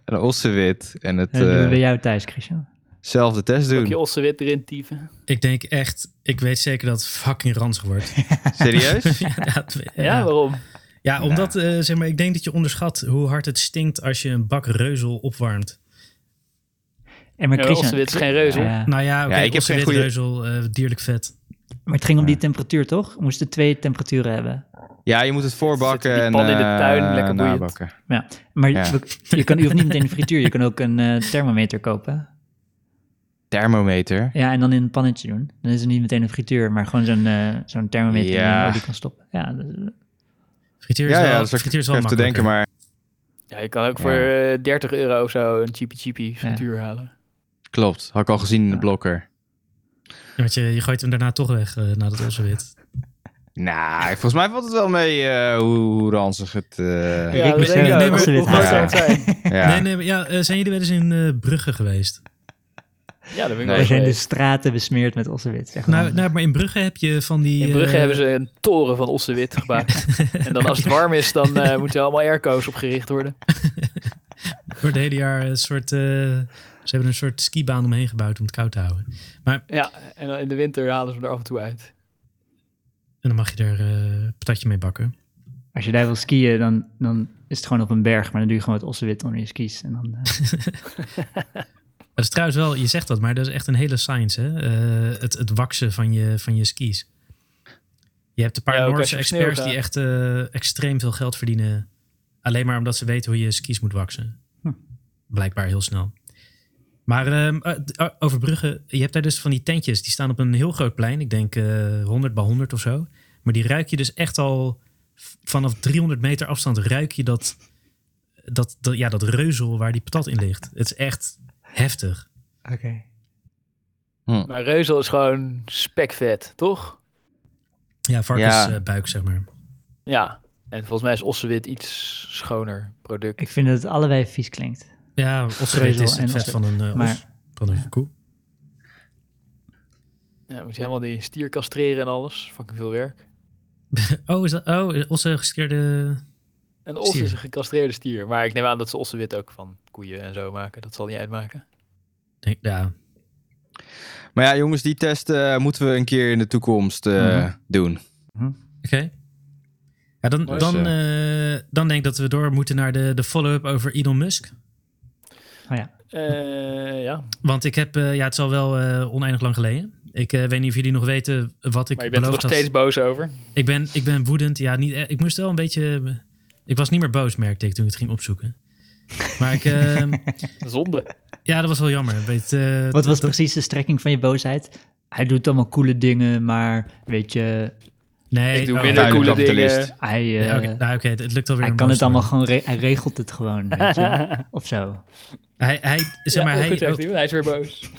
Een ossewit. En het
Dat doen we
eh,
bij jou thuis, Christian.
Zelfde test
Ook
doen.
je ossewit erin tyven.
Ik denk echt, ik weet zeker dat het fucking ranzig wordt.
Serieus?
ja, dat-
Ja,
ja.
waarom?
Ja, omdat, eh, zeg maar, ik denk dat je onderschat hoe hard het stinkt als je een bak reuzel opwarmt.
En maar Christian,
ossewit is geen reuzel.
Ja.
Nou ja,
ik heb geen goeie-
reuzel, eh, dierlijk vet.
Maar het ging om die temperatuur, toch? We moesten twee temperaturen hebben.
Ja, je moet het voorbakken en
pan in de
eh,
tuin, lekker
nabakken.
Ja, maar
Ja.
je, kan, je hoeft niet meteen een frituur. Je kan ook een eh, thermometer kopen.
Thermometer.
Ja, en dan in een pannetje doen. Dan is het niet meteen een frituur, maar gewoon zo'n eh, zo'n thermometer die
Ja.
je in olie kan stoppen. Ja, dus,
Frituur is
Ja,
wel,
ja, dat is
frituur is wel
even te denken, maar
Ja, je kan ook
Ja.
voor eh, 30 euro of zo een cheapy cheapy frituur halen.
klopt. Had ik al gezien in de
Ja.
blokker.
Ja, want je, je gooit hem daarna toch weg, eh na dat ossewit.
Nou, volgens mij valt het wel mee eh, hoe, hoe ranzig het... eh,
ik bestel
denk ik
nee,
ook.
maar-
Ja.
het zijn?
ja.
Nee, nee, maar ja, zijn jullie wel eens in eh, Brugge geweest?
Ja, dat ben ik
Nee.
wel
we zijn de straten besmeerd met ossewit. Zeg
Nou,
maar.
nou, maar in Brugge heb je van die...
In Brugge
eh,
hebben ze een toren van ossewit gebouwd. en dan als het warm is, dan eh, moeten er allemaal airco's opgericht worden.
Voor het hele jaar een soort... eh, ze hebben een soort skibaan omheen gebouwd om het koud te houden.
Ja, en dan in de winter halen ze er af en toe uit.
En dan mag je er eh patatje mee bakken.
Als je daar wil skiën, dan, dan is het gewoon op een berg, maar dan doe je gewoon het ossewit onder je skis. En dan, eh,
Dat is trouwens wel, je zegt dat, maar dat is echt een hele science, hè? Eh, het, het waksen van je, van je skis. Je hebt een paar
Ja,
Noorse experts die echt eh, extreem veel geld verdienen. Alleen maar omdat ze weten hoe je skis moet waksen.
Hm.
Blijkbaar heel snel. Maar ehm, eh, over Brugge, je hebt daar dus van die tentjes. Die staan op een heel groot plein. Ik denk eh 100 bij 100 of zo. Maar die ruik je dus echt al vanaf 300 meter afstand ruik je dat, dat, dat, ja, dat reuzel waar die patat in ligt. Het is echt heftig.
Maar reuzel is gewoon spekvet, toch?
Ja, varkensbuik,
Ja.
buik zeg maar.
Ja. En volgens mij is ossewit iets schoner product.
ik vind dat het allebei vies klinkt.
Ja, ossewit is het vet van een, eh,
Maar-
os, van een koe.
Ja, moet je helemaal die stier castreren en alles. Fucking veel werk.
Oh, is dat? Oh, osse gesteerde...
En de os
Stier.
is een gecastreerde stier. Maar ik neem aan dat ze ossewit ook van koeien en zo maken. Dat zal niet uitmaken.
Denk, ja,
Maar ja, jongens, die test eh, moeten we een keer in de toekomst eh,
Mhm.
doen.
oké. Ja, dan, dan, eh, dan denk ik dat we door moeten naar de, de follow-up over Elon Musk.
Oh ja.
Eh, ja,
Want ik heb, eh, ja, het is al wel eh, oneindig lang geleden. Ik eh, weet niet of jullie nog weten wat ik
maar je bent er nog
had.
steeds boos over.
Ik ben, ik ben woedend. Ja, niet, ik moest wel een beetje... Ik was niet meer boos, merkte ik toen ik het ging opzoeken. Maar ik... eh,
Zonde.
ja, dat was wel jammer. Weet, eh,
Wat was
dat-
precies de strekking van je boosheid? Hij doet allemaal coole dingen, maar weet je,
Nee,
Ik doe
oh,
minder
duidelijk
coole dingen.
hij, eh,
Ja, oké, nou, oké, het lukt alweer.
hij kan het allemaal gewoon, re- hij regelt het gewoon, weet je, of zo.
Hij, hij, zeg maar,
ja,
hij,
goed, zegt
ook-
hij, is weer boos.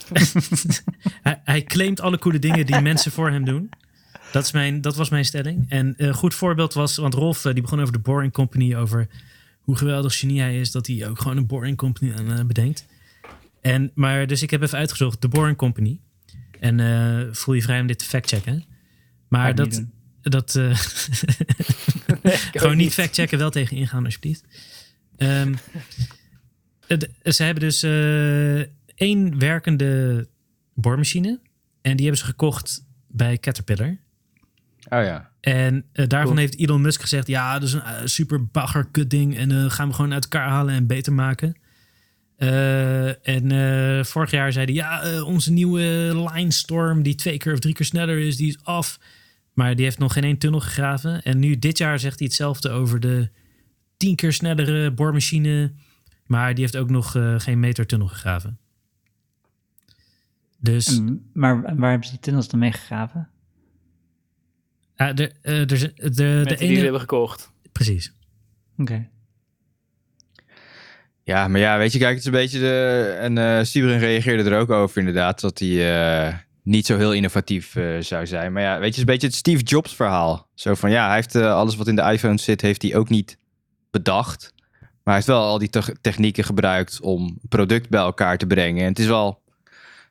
hij, hij claimt alle coole dingen die mensen voor hem doen. Dat, is mijn, dat was mijn stelling. En een goed voorbeeld was, want Rolf eh, die begon over de Boring Company, over hoe geweldig genie hij is dat hij ook gewoon een Boring Company eh, bedenkt. En, maar dus ik heb even uitgezocht, de Boring Company. En eh, voel je vrij om dit te factchecken. Maar dat, dat eh, gewoon niet factchecken, wel tegen ingaan alsjeblieft. Het- ze hebben dus één werkende boormachine. En die hebben ze gekocht bij Caterpillar.
Oh ja.
En eh, daarvan
Cool.
heeft Elon Musk gezegd... ja, dat is een eh, super bagger kut ding... en eh, gaan we gewoon uit elkaar halen en beter maken. Eh, en eh, vorig jaar zei hij, ja, onze nieuwe Linestorm, die twee keer of drie keer sneller is, die is af. Maar die heeft nog geen één tunnel gegraven. En nu dit jaar zegt hij hetzelfde over de tien keer snellere boormachine. Maar die heeft ook nog eh, geen meter tunnel gegraven. Dus
En- maar waar hebben ze die tunnels dan mee gegraven?
Ja, de, eh, er de, de,
Mensen die
ene...
we hebben gekocht.
Precies.
Oké.
Ja, maar ja, weet je, kijk, het is een beetje de... En eh Steven reageerde er ook over inderdaad, dat hij eh, niet zo heel innovatief zou zijn. Maar ja, weet je, het is een beetje het Steve Jobs verhaal. Zo van, ja, hij heeft alles wat in de iPhone zit, heeft hij ook niet bedacht. Maar hij heeft wel al die te- technieken gebruikt om product bij elkaar te brengen. En het is wel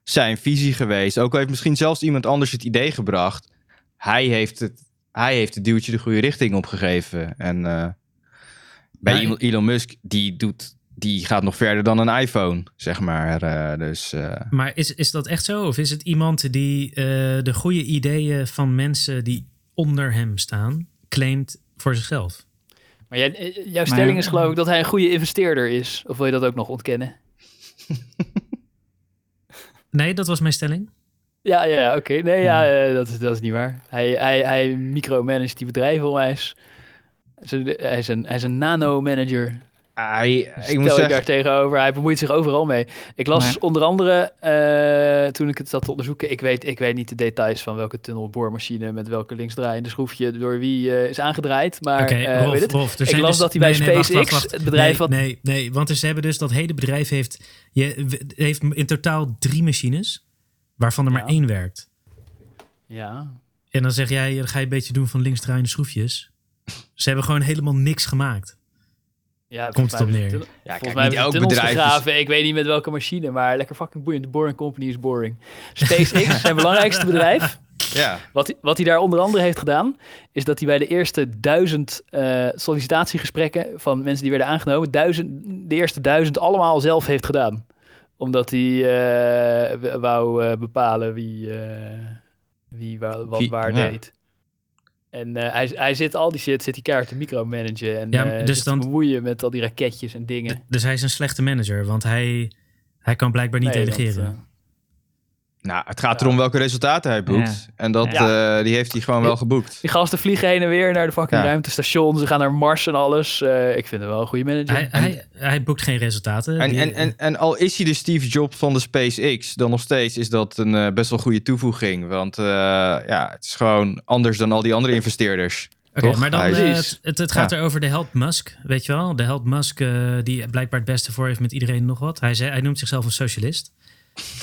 zijn visie geweest. Ook al heeft misschien zelfs iemand anders het idee gebracht. Hij heeft het, hij heeft het duwtje de goede richting opgegeven. En eh, bij Elon- Musk, die doet... Die gaat nog verder dan een iPhone, zeg maar. Eh, dus eh,
Maar is, is dat echt zo? Of is het iemand die eh, de goede ideeën van mensen die onder hem staan, claimt voor zichzelf?
Maar jij, jouw stelling is geloof ik dat hij een goede investeerder is. Of wil je dat ook nog ontkennen?
Nee, dat was mijn stelling.
Ja, ja, oké. Nee, ja, eh, dat, is, dat is niet waar. Hij, hij, hij micromanagt die bedrijven onwijs. Hij is- een, hij is een nanomanager.
hij, ik
Stel
moet
ik
zeggen,
daar tegenover. Hij bemoeit zich overal mee. Ik las
Maar-
onder andere, eh, toen ik het zat te onderzoeken, ik weet, ik weet niet de details van welke tunnelboormachine met welke linksdraaiende schroefje door wie eh, is aangedraaid. Maar eh,
Rolf,
weet?
Rolf,
Ik las
dus-
dat hij bij
nee, wacht,
SpaceX,
wacht, wacht.
het bedrijf
nee,
wat-
Nee, nee, want ze hebben dus dat hele bedrijf heeft, je, heeft in totaal drie machines, waarvan er maar één werkt.
Ja.
En dan zeg jij, dan ga je een beetje doen van linksdraaiende schroefjes. Ze hebben gewoon helemaal niks gemaakt.
Ja,
Komt het op neer.
ja,
Volgens mij
niet
hebben ze
elk
tunnels
bedrijf is-.
Ik weet niet met welke machine, maar lekker fucking boeiend. De Boring Company is boring. SpaceX, zijn belangrijkste bedrijf.
Ja,
Wat, hij- wat hij daar onder andere heeft gedaan, is dat hij bij de eerste duizend eh, sollicitatiegesprekken van mensen die werden aangenomen, duizend, de eerste duizend allemaal zelf heeft gedaan. Omdat hij eh, wou eh, bepalen wie, eh, wie wa- wat
Wie-
waar
ja.
deed. En hij, hij zit al die shit, zit die kaart te micromanagen en
Ja, dus dan-
te bemoeien met al die raketjes en dingen.
Dus hij is een slechte manager, want hij, hij kan blijkbaar niet
Nee,
delegeren.
Nou, het gaat erom welke resultaten hij boekt.
Ja.
En dat,
Ja.
eh, die heeft hij gewoon wel geboekt.
Die gasten vliegen heen en weer naar de fucking
Ja.
ruimtestation. Ze gaan naar Mars en alles. Eh, ik vind hem wel een goede manager.
Hij, hij, hij boekt geen resultaten.
En,
Die-
en, en, en al is hij de Steve Jobs van de SpaceX, dan nog steeds is dat een eh, best wel goede toevoeging. Want eh, ja, het is gewoon anders dan al die andere investeerders.
Oké, maar dan, het, gaat
Ja.
er over de held Musk, weet je wel? De held Musk, eh, die blijkbaar het beste voor heeft met iedereen en nog wat. Hij, zei, hij noemt zichzelf een socialist.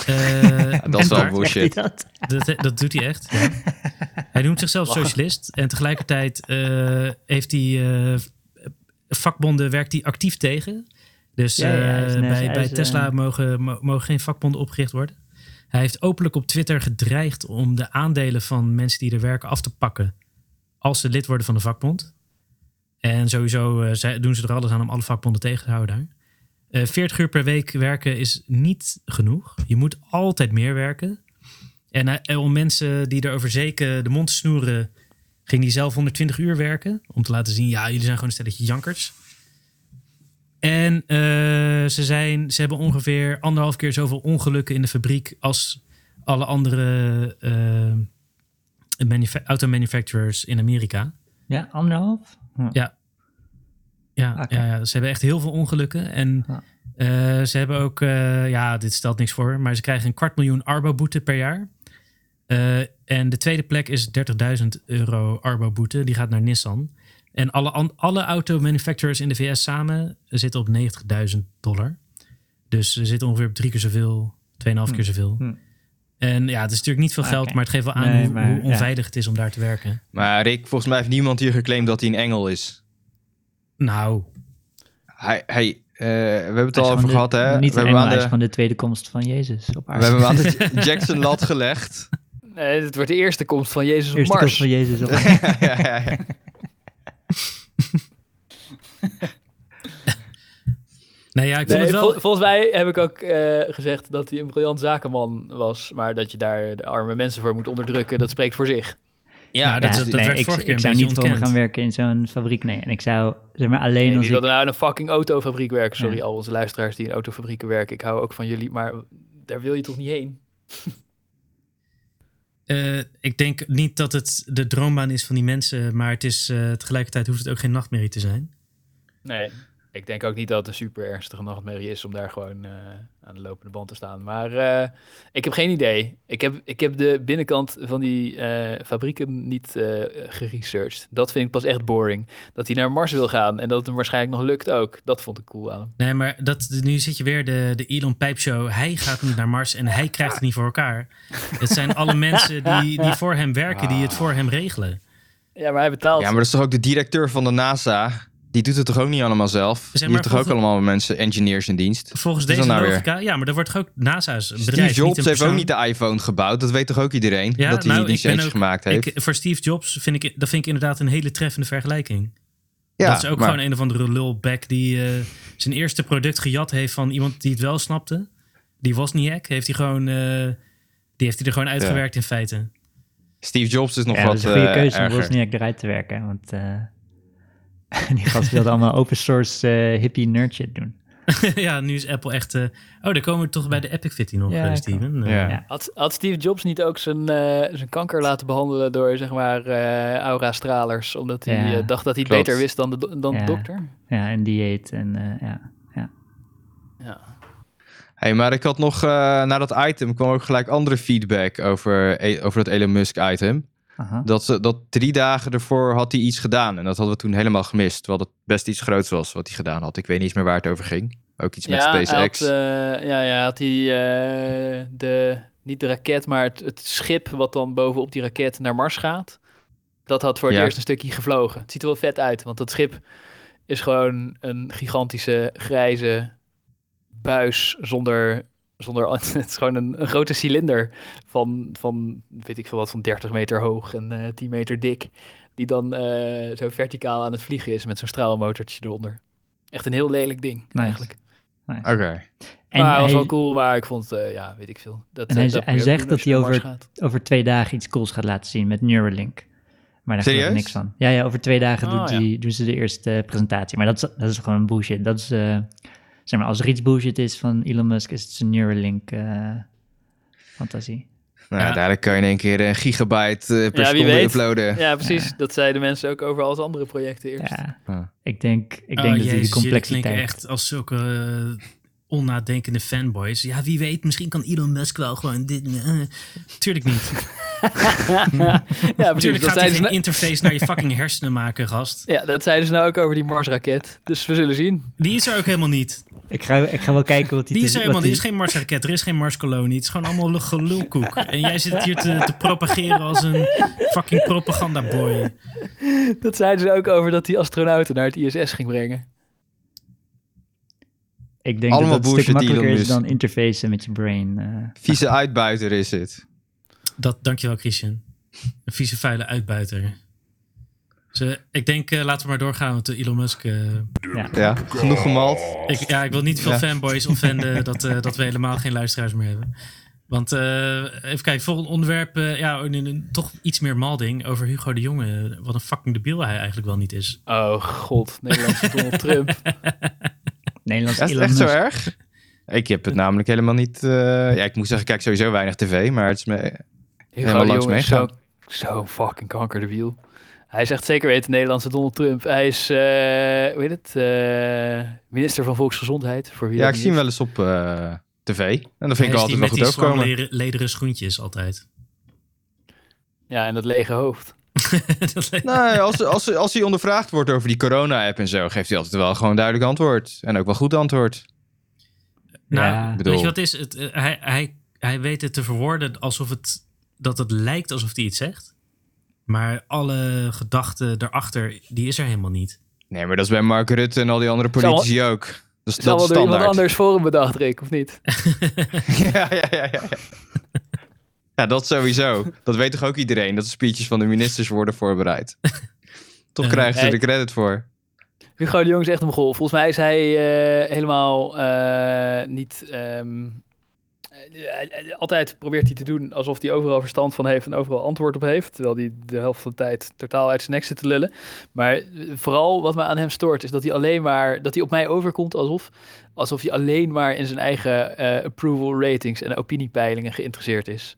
Eh,
dat is wel bullshit.
Dat?
dat, dat doet hij echt. Ja. Hij noemt zichzelf socialist en tegelijkertijd eh, heeft hij eh, vakbonden werkt hij actief tegen. Dus
Ja, ja, hij is
eh,
een-
bij, bij
eh,
Tesla mogen, mo- mogen geen vakbonden opgericht worden. Hij heeft openlijk op Twitter gedreigd om de aandelen van mensen die er werken af te pakken als ze lid worden van de vakbond. En sowieso eh, doen ze er alles aan om alle vakbonden tegen te houden daar. Eh 40 uur per week werken is niet genoeg. Je moet altijd meer werken. En eh, en om mensen die erover zeker de mond snoeren, ging hij zelf 120 uur werken. Om te laten zien, ja, jullie zijn gewoon een stelletje jankers. En eh, ze, zijn, ze hebben ongeveer anderhalf keer zoveel ongelukken in de fabriek als alle andere eh, manufa- automanufacturers in Amerika.
Ja, anderhalf? Hm.
Ja. Ja, ja, ja, ze hebben echt heel veel ongelukken. En
Ja.
eh, ze hebben ook, eh, ja, dit stelt niks voor, maar ze krijgen een kwart miljoen Arbo-boete per jaar. Eh, en de tweede plek is 30.000 euro Arbo-boete. Die gaat naar Nissan. En alle, alle auto-manufacturers in de VS samen zitten op 90.000 dollar. Dus ze zitten ongeveer op drie keer zoveel, 2,5 keer zoveel.
Hm.
En ja, het is natuurlijk niet veel geld, maar het geeft wel aan
Nee,
hoe,
maar,
hoe
ja.
onveilig het is om daar te werken.
Maar Rick, volgens mij heeft niemand hier geclaimd dat hij een engel is.
Nou,
Hij, hij, eh, we hebben het
Hij
al over gehad, hè?
Niet
we hebben aan de,
gewoon de tweede komst van Jezus op
we
aarde.
hebben hem aan de Jackson lat gelegd.
Nee, het wordt de eerste komst van Jezus op
Eerste
Mars.
komst van Jezus op aarde.
ja, ja, ja.
nee, ja, ik vond
Nee,
het wel...
vol- volgens mij heb ik ook eh, gezegd dat hij een briljant zakenman was. Maar dat je daar de arme mensen voor moet onderdrukken, dat spreekt voor zich.
Ja,
dat
Ja,
is- dat
nee,
werd
ik,
vorige keer
ik zou niet voor me
ontkend.
gaan werken in zo'n fabriek, nee. En ik zou, zeg maar, alleen
Nee,
als ik...
wilde nou in een fucking autofabriek werken? Sorry,
Ja.
al onze luisteraars die in autofabrieken werken. Ik hou ook van jullie, maar daar wil je toch niet heen?
Eh, ik denk niet dat het de droombaan is van die mensen, maar het is eh, tegelijkertijd hoeft het ook geen nachtmerrie te zijn.
Nee. Ik denk ook niet dat het een super ernstige nachtmerrie is om daar gewoon eh, aan de lopende band te staan. Maar eh, ik heb geen idee. Ik heb, ik heb de binnenkant van die eh, fabrieken niet eh geresearched. Dat vind ik pas echt boring. Dat hij naar Mars wil gaan en dat het hem waarschijnlijk nog lukt ook. Dat vond ik cool aan hem.
Nee, maar dat, nu zit je weer de, de Elon Pijpshow. Hij gaat niet naar Mars en hij krijgt het niet voor elkaar. Het zijn alle mensen die, die voor hem werken, die het voor hem regelen.
Ja, maar hij betaalt.
Ja, maar dat is toch ook de directeur van de NASA? Die doet het toch ook niet allemaal zelf?
Zeg
Die
maar,
heeft toch ook allemaal mensen, engineers in dienst?
Volgens deze
dat nou
logica, ja, maar dat wordt toch ook NASA's bedrijf.
Steve
niet
Jobs heeft ook niet de iPhone gebouwd. Dat weet toch ook iedereen?
Ja,
dat hij
nou,
die centjes
ook-
gemaakt heeft.
Ik, voor Steve Jobs vind ik, dat vind ik inderdaad een hele treffende vergelijking.
ja,
dat is ook
maar-
gewoon een of andere lulback die eh, zijn eerste product gejat heeft van iemand die het wel snapte. Die Wozniak heeft hij gewoon, eh, die heeft hij er gewoon uitgewerkt in feite.
Steve Jobs is nog
ja, dat
wat
is een goede
eh,
keuze om
erger.
Wozniak eruit te werken. Want eh, die gast wilde allemaal open source eh, hippie nerd shit doen.
ja, nu is Apple echt... eh, oh, daar komen we toch bij de Epic Fitty nog,
Ja,
eh, Steven.
Ja.
Ja.
Had, had Steve Jobs niet ook zijn, eh, zijn kanker laten behandelen door zeg maar eh, aura-stralers? Omdat hij
Ja.
dacht dat hij
Klopt.
beter wist dan de, dan
Ja.
de dokter?
Ja, en dieet en eh, ja.
Ja.
Hey, maar ik had nog, eh na dat item kwam ook gelijk andere feedback over, e- over dat Elon Musk item.
Aha.
Dat, ze, dat drie dagen ervoor had hij iets gedaan. En dat hadden we toen helemaal gemist. Terwijl het best iets groots was wat hij gedaan had. Ik weet niet eens meer waar het over ging. Ook iets met
ja,
SpaceX.
Had, eh, ja, ja, had hij eh, de, niet de raket, maar het, het schip wat dan bovenop die raket naar Mars gaat. Dat had voor het
Ja.
eerst een stukje gevlogen. Het ziet er wel vet uit, want dat schip is gewoon een gigantische grijze buis zonder... zonder het is gewoon een, een grote cilinder van, van, weet ik veel wat, van 30 meter hoog en eh 10 meter dik. Die dan eh, zo verticaal aan het vliegen is met zo'n straalmotortje eronder. Echt een heel lelijk ding,
Nice.
eigenlijk.
Oké.
En
maar hij was wel cool, maar ik vond eh, ja, weet ik veel. Dat,
En hij,
dat
zegt dat hij over,
gaat.
over twee dagen iets cools gaat laten zien met Neuralink. Maar daar geloof ik
Serieus?
niks van. Ja, ja over twee dagen
Oh,
doet
ja.
die, doen ze de eerste presentatie. Maar dat is, dat is gewoon bullshit. Dat is, eh, zeg maar, als er iets bullshit is van Elon Musk, is het zijn Neuralink eh, fantasie.
Nou,
Ja.
Daar kan je in één keer een gigabyte eh, per
Ja,
seconde uploaden.
Ja, precies. Dat zeiden mensen ook over al zijn andere projecten eerst.
Ja,
Ja.
ik denk, ik
Oh,
denk dat hij
jezus,
die complexiteit...
echt als zulke eh, onnadenkende fanboys. Ja, wie weet, misschien kan Elon Musk wel gewoon dit... eh. Tuurlijk niet.
ja, precies.
Tuurlijk
Dat
gaat hij
nou,
interface naar je fucking hersenen maken, gast.
ja, dat zeiden ze nou ook over die Mars-raket. Dus we zullen zien.
Die is er ook helemaal niet.
Ik ga, ik ga wel kijken wat.
Die
te-
is er helemaal niet. Er
hij-
is geen Mars-raket, er is geen Mars-kolonie. Het is gewoon allemaal gelulkoek. En jij zit hier te, te propageren als een fucking propagandaboy.
Dat zeiden ze ook over dat die astronauten naar het ISS ging brengen.
Ik denk
Allemaal
dat het een stuk
bullshit,
makkelijker is dan interfacen met je brain. eh.
Vieze uitbuiter is het.
Dat, dankjewel, Christian. Een vieze, vuile uitbuiter. Dus, eh, ik denk, eh, laten we maar doorgaan met de Elon Musk. eh.
ja.
Ja, genoeg gemald.
ik, ja, ik wil niet veel
Ja.
fanboys offenden dat, eh, dat we helemaal geen luisteraars meer hebben. Want eh, even kijken, volgende onderwerp. eh, ja, een, een- een- toch iets meer malding over Hugo de Jonge. Wat een fucking debiel hij eigenlijk wel niet is.
Oh god, Nederlandse Donald Trump.
Nederlands
Ja, is
Elon
echt zo erg? Ik heb het namelijk helemaal niet... eh, ja, ik moet zeggen, ik kijk sowieso weinig tv, maar het is me...
Hugo
Helemaal
de
langs
zo,
meegaan.
zo fucking kankerdebiel. Hij is echt zeker weten Nederlandse Donald Trump. Hij is, eh hoe heet het, eh, minister van Volksgezondheid. Voor wie
Ja,
dat
ik zie hem wel eens op eh, tv. En dat vind ik
Hij
altijd wel goed
die
overkomen.
slangleren- lederen schoentjes altijd.
Ja, en dat lege hoofd.
Dat
Nee, als, als, als hij ondervraagd wordt over die corona-app en zo, geeft hij altijd wel gewoon duidelijk antwoord. En ook wel goed antwoord.
Nou,
Ja.
weet je wat is? Het, eh, hij, hij, hij weet het te verwoorden alsof het, dat het lijkt alsof hij iets zegt. Maar alle gedachten daarachter, die is er helemaal niet.
Nee, maar dat is bij Mark Rutte en al die andere politici ook. Dat is,
Het zal
dat
wel
is
door iemand
standaard.
anders voor hem bedacht, Rick, of niet?
ja, ja, ja, ja. Ja, dat sowieso. Dat weet toch ook iedereen, dat de speeches van de ministers worden voorbereid. Toch krijgen ze de credit voor.
Hugo de Jong is echt een mogol. Volgens mij is hij eh, helemaal eh, niet... ehm, eh, altijd probeert hij te doen alsof hij overal verstand van heeft en overal antwoord op heeft. Terwijl hij de helft van de tijd totaal uit zijn nek zit te lullen. Maar vooral wat me aan hem stoort is dat hij alleen maar, dat hij op mij overkomt alsof, alsof hij alleen maar in zijn eigen approval ratings en opiniepeilingen geïnteresseerd is.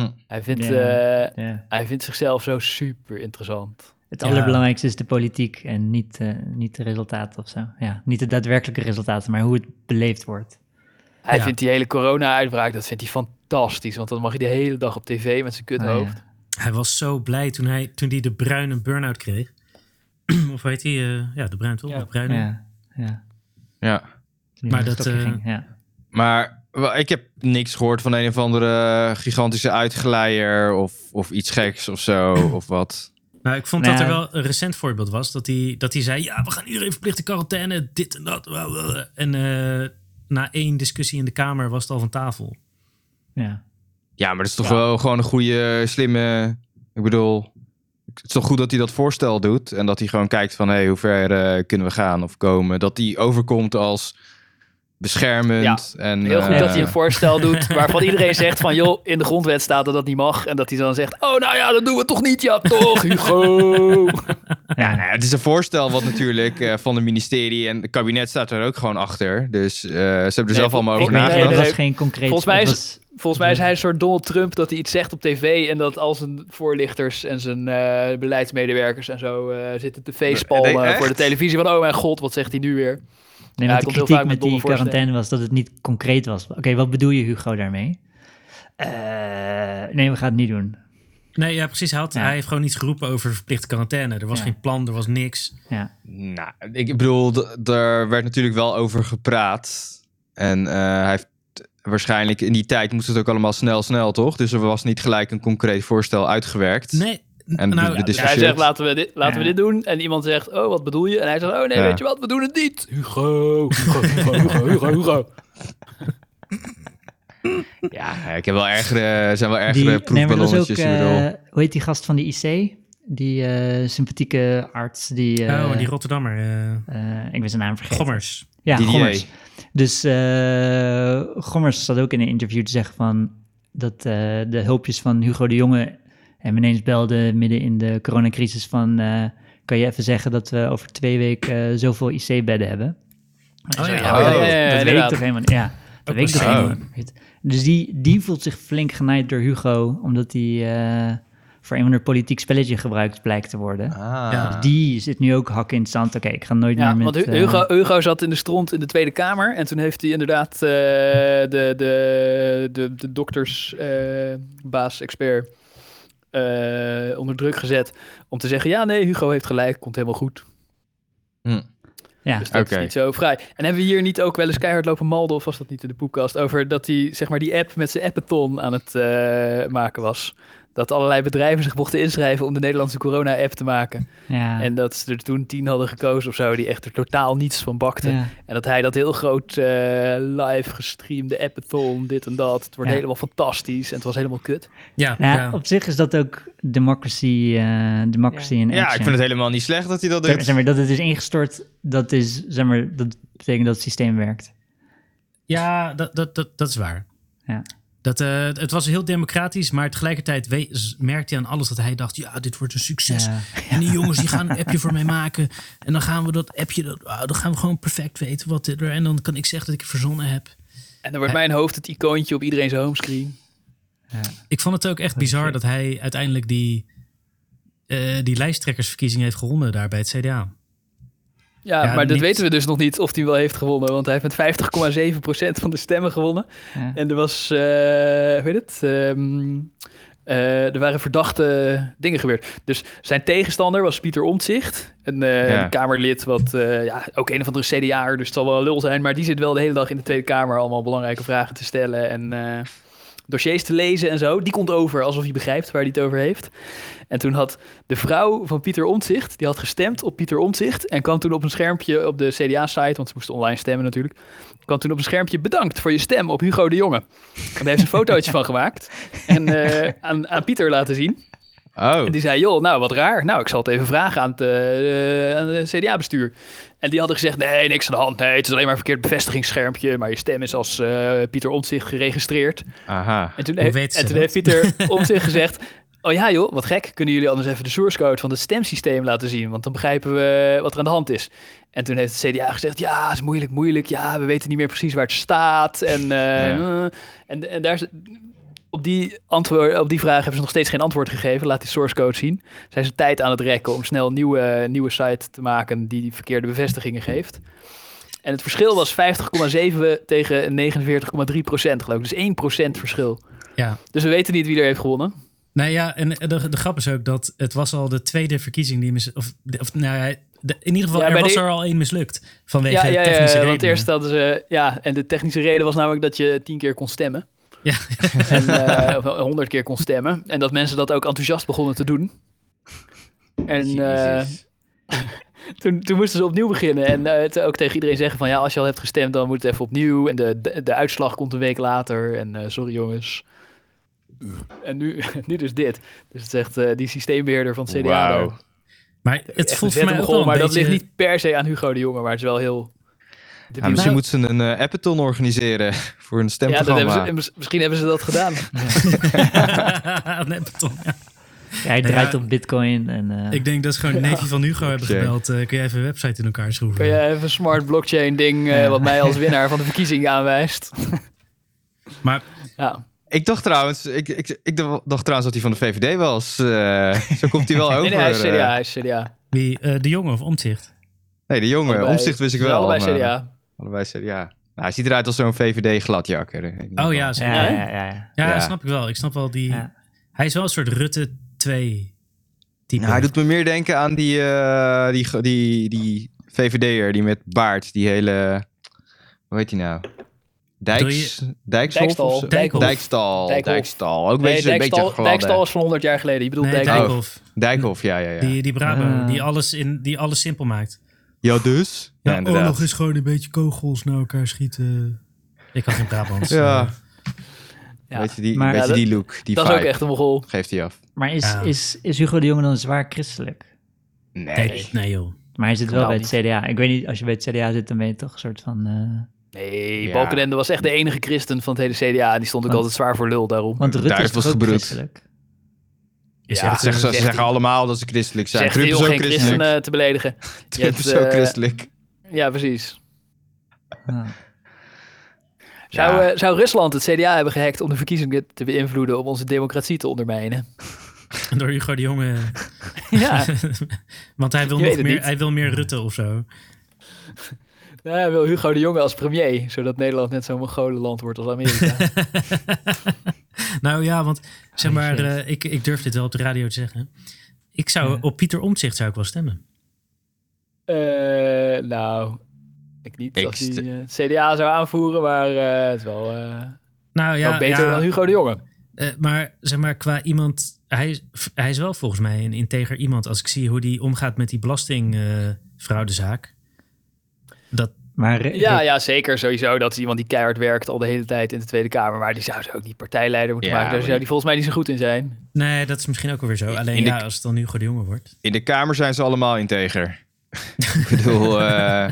Hm.
Hij vindt, eh, hij vindt zichzelf zo super interessant.
Het
Ja.
allerbelangrijkste is de politiek en niet, eh, niet de resultaten of zo. Ja, niet de daadwerkelijke resultaten, maar hoe het beleefd wordt.
Hij
Ja.
vindt die hele corona-uitbraak, dat vindt hij fantastisch. Want dan mag hij de hele dag op tv met zijn kuthoofd.
Oh, ja.
Hij was zo blij toen hij, toen hij de bruine burn-out kreeg. of heet hij? eh, ja, de bruin toch?
Ja.
De bruine.
Ja, ja.
Maar dat,
ging, ja.
Maar ik heb niks gehoord van een of andere gigantische uitgeleier of, of iets geks of zo, of wat.
Nou, ik vond
Nou,
dat er wel een recent voorbeeld was. Dat hij, dat hij zei, ja, we gaan iedereen verplicht in quarantaine, dit en dat. En eh, na één discussie in de Kamer was het al van tafel.
ja.
Ja, maar dat is toch
Ja.
wel gewoon een goede, slimme... Ik bedoel, het is toch goed dat hij dat voorstel doet. En dat hij gewoon kijkt van, hé, hey, hoe ver eh, kunnen we gaan of komen. Dat hij overkomt als beschermend. en,
Heel goed
eh,
dat hij een voorstel doet waarvan iedereen zegt van... joh, in de grondwet staat dat dat niet mag. En dat hij dan zegt, oh nou ja, dat doen we toch niet. Ja toch, Hugo.
Ja, nou ja, het is een voorstel wat natuurlijk eh, van het ministerie en het kabinet staat er ook gewoon achter. Dus eh, ze hebben er zelf allemaal over
Nee,
nee,
dat
nagedacht.
was geen concreet...
Volgens mij is-
was-
Volgens mij is hij een soort Donald Trump dat hij iets zegt op tv... en dat al zijn voorlichters en zijn eh, beleidsmedewerkers en zo eh, zitten te feestpalmen
Nee,
voor de televisie. Van, oh mijn god, wat zegt hij nu weer?
Nee,
Ja,
de
komt heel
kritiek
vaak
met die quarantaine was dat het niet concreet was. Oké, wat bedoel je Hugo daarmee? Eh, nee, we gaan het niet doen.
Nee, ja, precies. Hij, had,
Ja.
hij heeft gewoon niet geroepen over verplichte quarantaine. Er was
Ja.
geen plan, er was niks.
Ja,
Nou, ik bedoel, er werd natuurlijk wel over gepraat. En eh, hij heeft waarschijnlijk in die tijd moest het ook allemaal snel, snel, toch? Dus er was niet gelijk een concreet voorstel uitgewerkt.
Nee,
En
nou,
Dus hij zegt, laten we dit, laten we dit doen. En iemand zegt, oh, wat bedoel je? En hij zegt, oh nee,
Ja.
weet je wat, we doen het niet. Hugo, Hugo, Hugo, Hugo, Hugo, Hugo.
Ja, ik heb wel ergere, er zijn wel ergere
nee, ook,
proefballonnetjes. bedoel.
eh, hoe heet die gast van de IC? Die eh, sympathieke arts, die... eh,
oh, die Rotterdammer. eh
eh, ik ben zijn naam vergeten.
Gommers.
Ja,
Didier.
Gommers. Dus eh, Gommers zat ook in een interview te zeggen van dat eh, de hulpjes van Hugo de Jonge hem ineens belde midden in de coronacrisis van eh, kan je even zeggen dat we over twee weken eh, zoveel IC-bedden hebben? Hij
Oh
zei,
ja,
dat
ja,
weet-
ja, ja,
dat weet ik toch helemaal niet. Ja, dat weet ik toch
Oh.
helemaal niet. Dus die, die voelt zich flink genaaid door Hugo, omdat hij eh, voor een of ander politiek spelletje gebruikt blijkt te worden.
Ah.
Ja.
Dus die zit nu ook hak in het zand. Oké, ik ga nooit
Ja,
meer met...
want Hu- Hugo, Hugo zat in de stront in de Tweede Kamer. En toen heeft hij inderdaad eh, de, de, de, de dokters, eh, eh, onder druk gezet. Om te zeggen, ja nee, Hugo heeft gelijk, komt helemaal goed.
Hm.
ja.
Dus dat
Oké.
is niet zo vrij. En hebben we hier niet ook wel eens keihard lopen malden, of was dat niet in de podcast, over dat hij zeg maar die app met zijn appathon aan het eh, maken was. Dat allerlei bedrijven zich mochten inschrijven om de Nederlandse corona-app te maken.
ja.
En dat ze er toen tien hadden gekozen of zo, die echt er totaal niets van bakten.
ja.
En dat hij dat heel groot eh, live gestreamde appathon, dit en dat. Het wordt
Ja.
helemaal fantastisch en het was helemaal kut.
Ja,
Ja,
ja.
op zich is dat ook democracy, eh democracy in
Ja, ik vind het helemaal niet slecht dat hij dat
Zeg-
doet.
zeg maar, dat het is ingestort, dat, is, zeg maar, dat betekent dat het systeem werkt.
Ja, dat, dat, dat, dat is waar.
Ja.
Dat, eh, het was heel democratisch, maar tegelijkertijd we- merkte hij aan alles dat hij dacht: ja, dit wordt een succes.
Ja.
En die jongens die gaan een appje voor mij maken. En dan gaan we dat appje, dat, dan gaan we gewoon perfect weten wat er. En dan kan ik zeggen dat ik het verzonnen heb.
En dan wordt mijn hoofd het icoontje op iedereen zijn homescreen.
Ik vond het ook echt bizar dat hij uiteindelijk die, eh, die lijsttrekkersverkiezing heeft gewonnen daar bij het CDA.
Ja,
Ja,
maar dat
niet-
weten we dus nog niet of hij wel heeft gewonnen. Want hij heeft met 50,7% van de stemmen gewonnen.
Ja.
En er was, eh hoe heet het? Ehm, eh, er waren verdachte dingen gebeurd. Dus zijn tegenstander was Pieter Omtzigt. Een eh,
Ja.
Kamerlid, wat ja, ook een of andere CDA'er, dus het zal wel lul zijn. Maar die zit wel de hele dag in de Tweede Kamer allemaal belangrijke vragen te stellen. En dossiers te lezen en zo. Die komt over alsof hij begrijpt waar hij het over heeft. En toen had de vrouw van Pieter Omtzigt, die had gestemd op Pieter Omtzigt. En kwam toen op een schermpje op de CDA-site, want ze moesten online stemmen natuurlijk. Kwam toen op een schermpje bedankt voor je stem op Hugo de Jonge. En daar heeft ze een fotootje van gemaakt. En eh, aan, aan Pieter laten zien.
Oh,
En die zei, joh, nou wat raar. Nou, ik zal het even vragen aan het, eh, aan het CDA-bestuur. En die hadden gezegd, nee, niks aan de hand. Nee, het is alleen maar een verkeerd bevestigingsschermpje. Maar je stem is als eh, Pieter Omtzigt geregistreerd.
Aha.
En toen, heeft, toen Pieter Omtzigt gezegd... Oh ja joh, wat gek. Kunnen jullie anders even de source code van het stemsysteem laten zien? Want dan begrijpen we wat er aan de hand is. En toen heeft het CDA gezegd... Ja, het is moeilijk, moeilijk. Ja, we weten niet meer precies waar het staat. En, eh,
Ja.
eh, en, en daar is... Op die, antwoord, op die vraag hebben ze nog steeds geen antwoord gegeven. Laat die source code zien. Zijn ze tijd aan het rekken om snel een nieuwe, nieuwe site te maken die die verkeerde bevestigingen geeft. En het verschil was 50,7 tegen 49,3 procent geloof ik. Dus 1 procent verschil.
Ja.
Dus we weten niet wie er heeft gewonnen.
Nou ja, en de, de grap is ook dat het was al de tweede verkiezing die mis, of, of nou ja, de- in ieder geval
Ja,
er was
de-
er al één mislukt vanwege
Ja, ja,
technische
ja,
redenen.
want eerst hadden ze... Ja, en de technische reden was namelijk dat je tien keer kon stemmen.
Ja.
En eh, honderd keer kon stemmen. En dat mensen dat ook enthousiast begonnen te doen. En eh, toen, toen moesten ze opnieuw beginnen. En eh, te- ook tegen iedereen zeggen van... Ja, als je al hebt gestemd, dan moet het even opnieuw. En de, de, de uitslag komt een week later. En eh, sorry jongens. En nu, nu dus dit. Dus het zegt eh, die systeembeheerder van het CDA.
Maar het voelt voor mij ook
goal,
wel een
Maar dat ligt niet per se aan Hugo de Jonge. Maar het is wel heel...
Ja, misschien moeten ze een eh appathon organiseren voor een
Ja, dat
stemprogramma.
hebben ze, mis- misschien hebben ze dat gedaan.
nee, beton, ja.
Ja, hij draait
ja.
op bitcoin en... eh,
Ik denk dat ze gewoon neefje van Hugo hebben gebeld. Eh, kun je even een website in elkaar schroeven?
Kun je even een smart blockchain ding, eh,
Ja.
wat mij als winnaar van de verkiezing aanwijst.
Maar
Ja.
Ik dacht trouwens, ik, ik, ik dacht trouwens dat hij van de VVD was. Eh, zo komt hij wel over.
Nee, nee, hij is. CDA, hij is CDA.
wie, eh, de jongen of omzicht?
Nee, de jongen. Omzicht wist ik wel.
Allebei
maar-
CDA.
Allebei CDA. Nou, hij ziet eruit als zo'n VVD-gladjakker.
Oh ja, zeker.
ja,
Ja,
ja, ja, ja.
ja,
Ja.
snap ik wel. Ik snap wel die...
Ja.
Hij is wel een soort Rutte 2 type.
Nou, hij doet me meer denken aan die, eh, die, die, die VVD'er, die met baard, die hele... Hoe heet die nou? Dijks?
Dijkstal.
zo? Dijkstal. Dijkstal. Ook een
Nee,
beetje, een beetje
Dijkstal,
gladde.
Dijkstal is van 100 jaar geleden. Je bedoelt
Nee,
Dijkhoff.
Dijkhoff.
Dijkhof, ja, ja, ja.
Die, die Brabo,
Ah.
die, alles in, die alles simpel maakt.
Ja, dus?
Ja,
inderdaad.
oorlog is gewoon een beetje kogels naar elkaar schieten. Ik had geen Brabants.
Ja.
eh.
Ja.
Weet je die,
Maar-
weet
Ja,
je die look, die
Dat is ook echt een mogol.
geeft hij af.
Maar is,
Ja.
is, is Hugo de Jonge dan zwaar christelijk?
Nee.
nee, nee joh.
Maar hij zit wel bij het CDA. Ik weet niet, als je bij het CDA zit, dan ben je toch een soort van... eh,
Nee,
Ja.
Balkenende was echt de enige christen van het hele CDA. Die stond ook
Want-
altijd zwaar voor lul daarom.
Want Rutte is
Duivels
toch ook
gebroed.
christelijk?
Is
Ja,
ze zeggen allemaal dat ze christelijk zijn.
Zegt
Trump is ook
geen
christelijk.
christen eh, te beledigen. Je
Trump
hebt,
is ook
eh,
christelijk.
Ja, precies.
Ja.
Zou,
Ja.
eh, zou Rusland het CDA hebben gehackt om de verkiezingen te beïnvloeden om onze democratie te ondermijnen?
door Hugo de Jonge.
ja,
Want hij wil, nog meer,
niet.
hij wil meer Rutte of zo.
Nou, hij wil Hugo de Jonge als premier, zodat Nederland net zo'n Mongolenland wordt als Amerika.
nou ja, want zeg
Oh,
maar, eh, ik, ik durf dit wel op de radio te zeggen. Ik zou
Ja.
op Pieter Omtzigt zou ik wel stemmen.
Eh, nou, ik niet
Ik
als hij eh, CDA zou aanvoeren, maar eh, het is wel, eh,
Nou ja,
wel beter
ja,
dan Hugo de Jonge.
eh, maar zeg maar qua iemand, hij, is- hij is wel volgens mij een integer iemand. Als ik zie hoe die omgaat met die belastingfraudezaak. dat,
Maar
Ja, ja, zeker. Sowieso. Dat is iemand die keihard werkt al de hele tijd in de Tweede Kamer. Maar die zou ze ook niet partijleider moeten
Ja,
maken. Daar zou die volgens mij niet zo goed in zijn.
nee, dat is misschien ook alweer zo. Alleen
In de-
ja, als het dan Hugo de Jonge wordt.
In de Kamer zijn ze allemaal integer. ik bedoel, eh,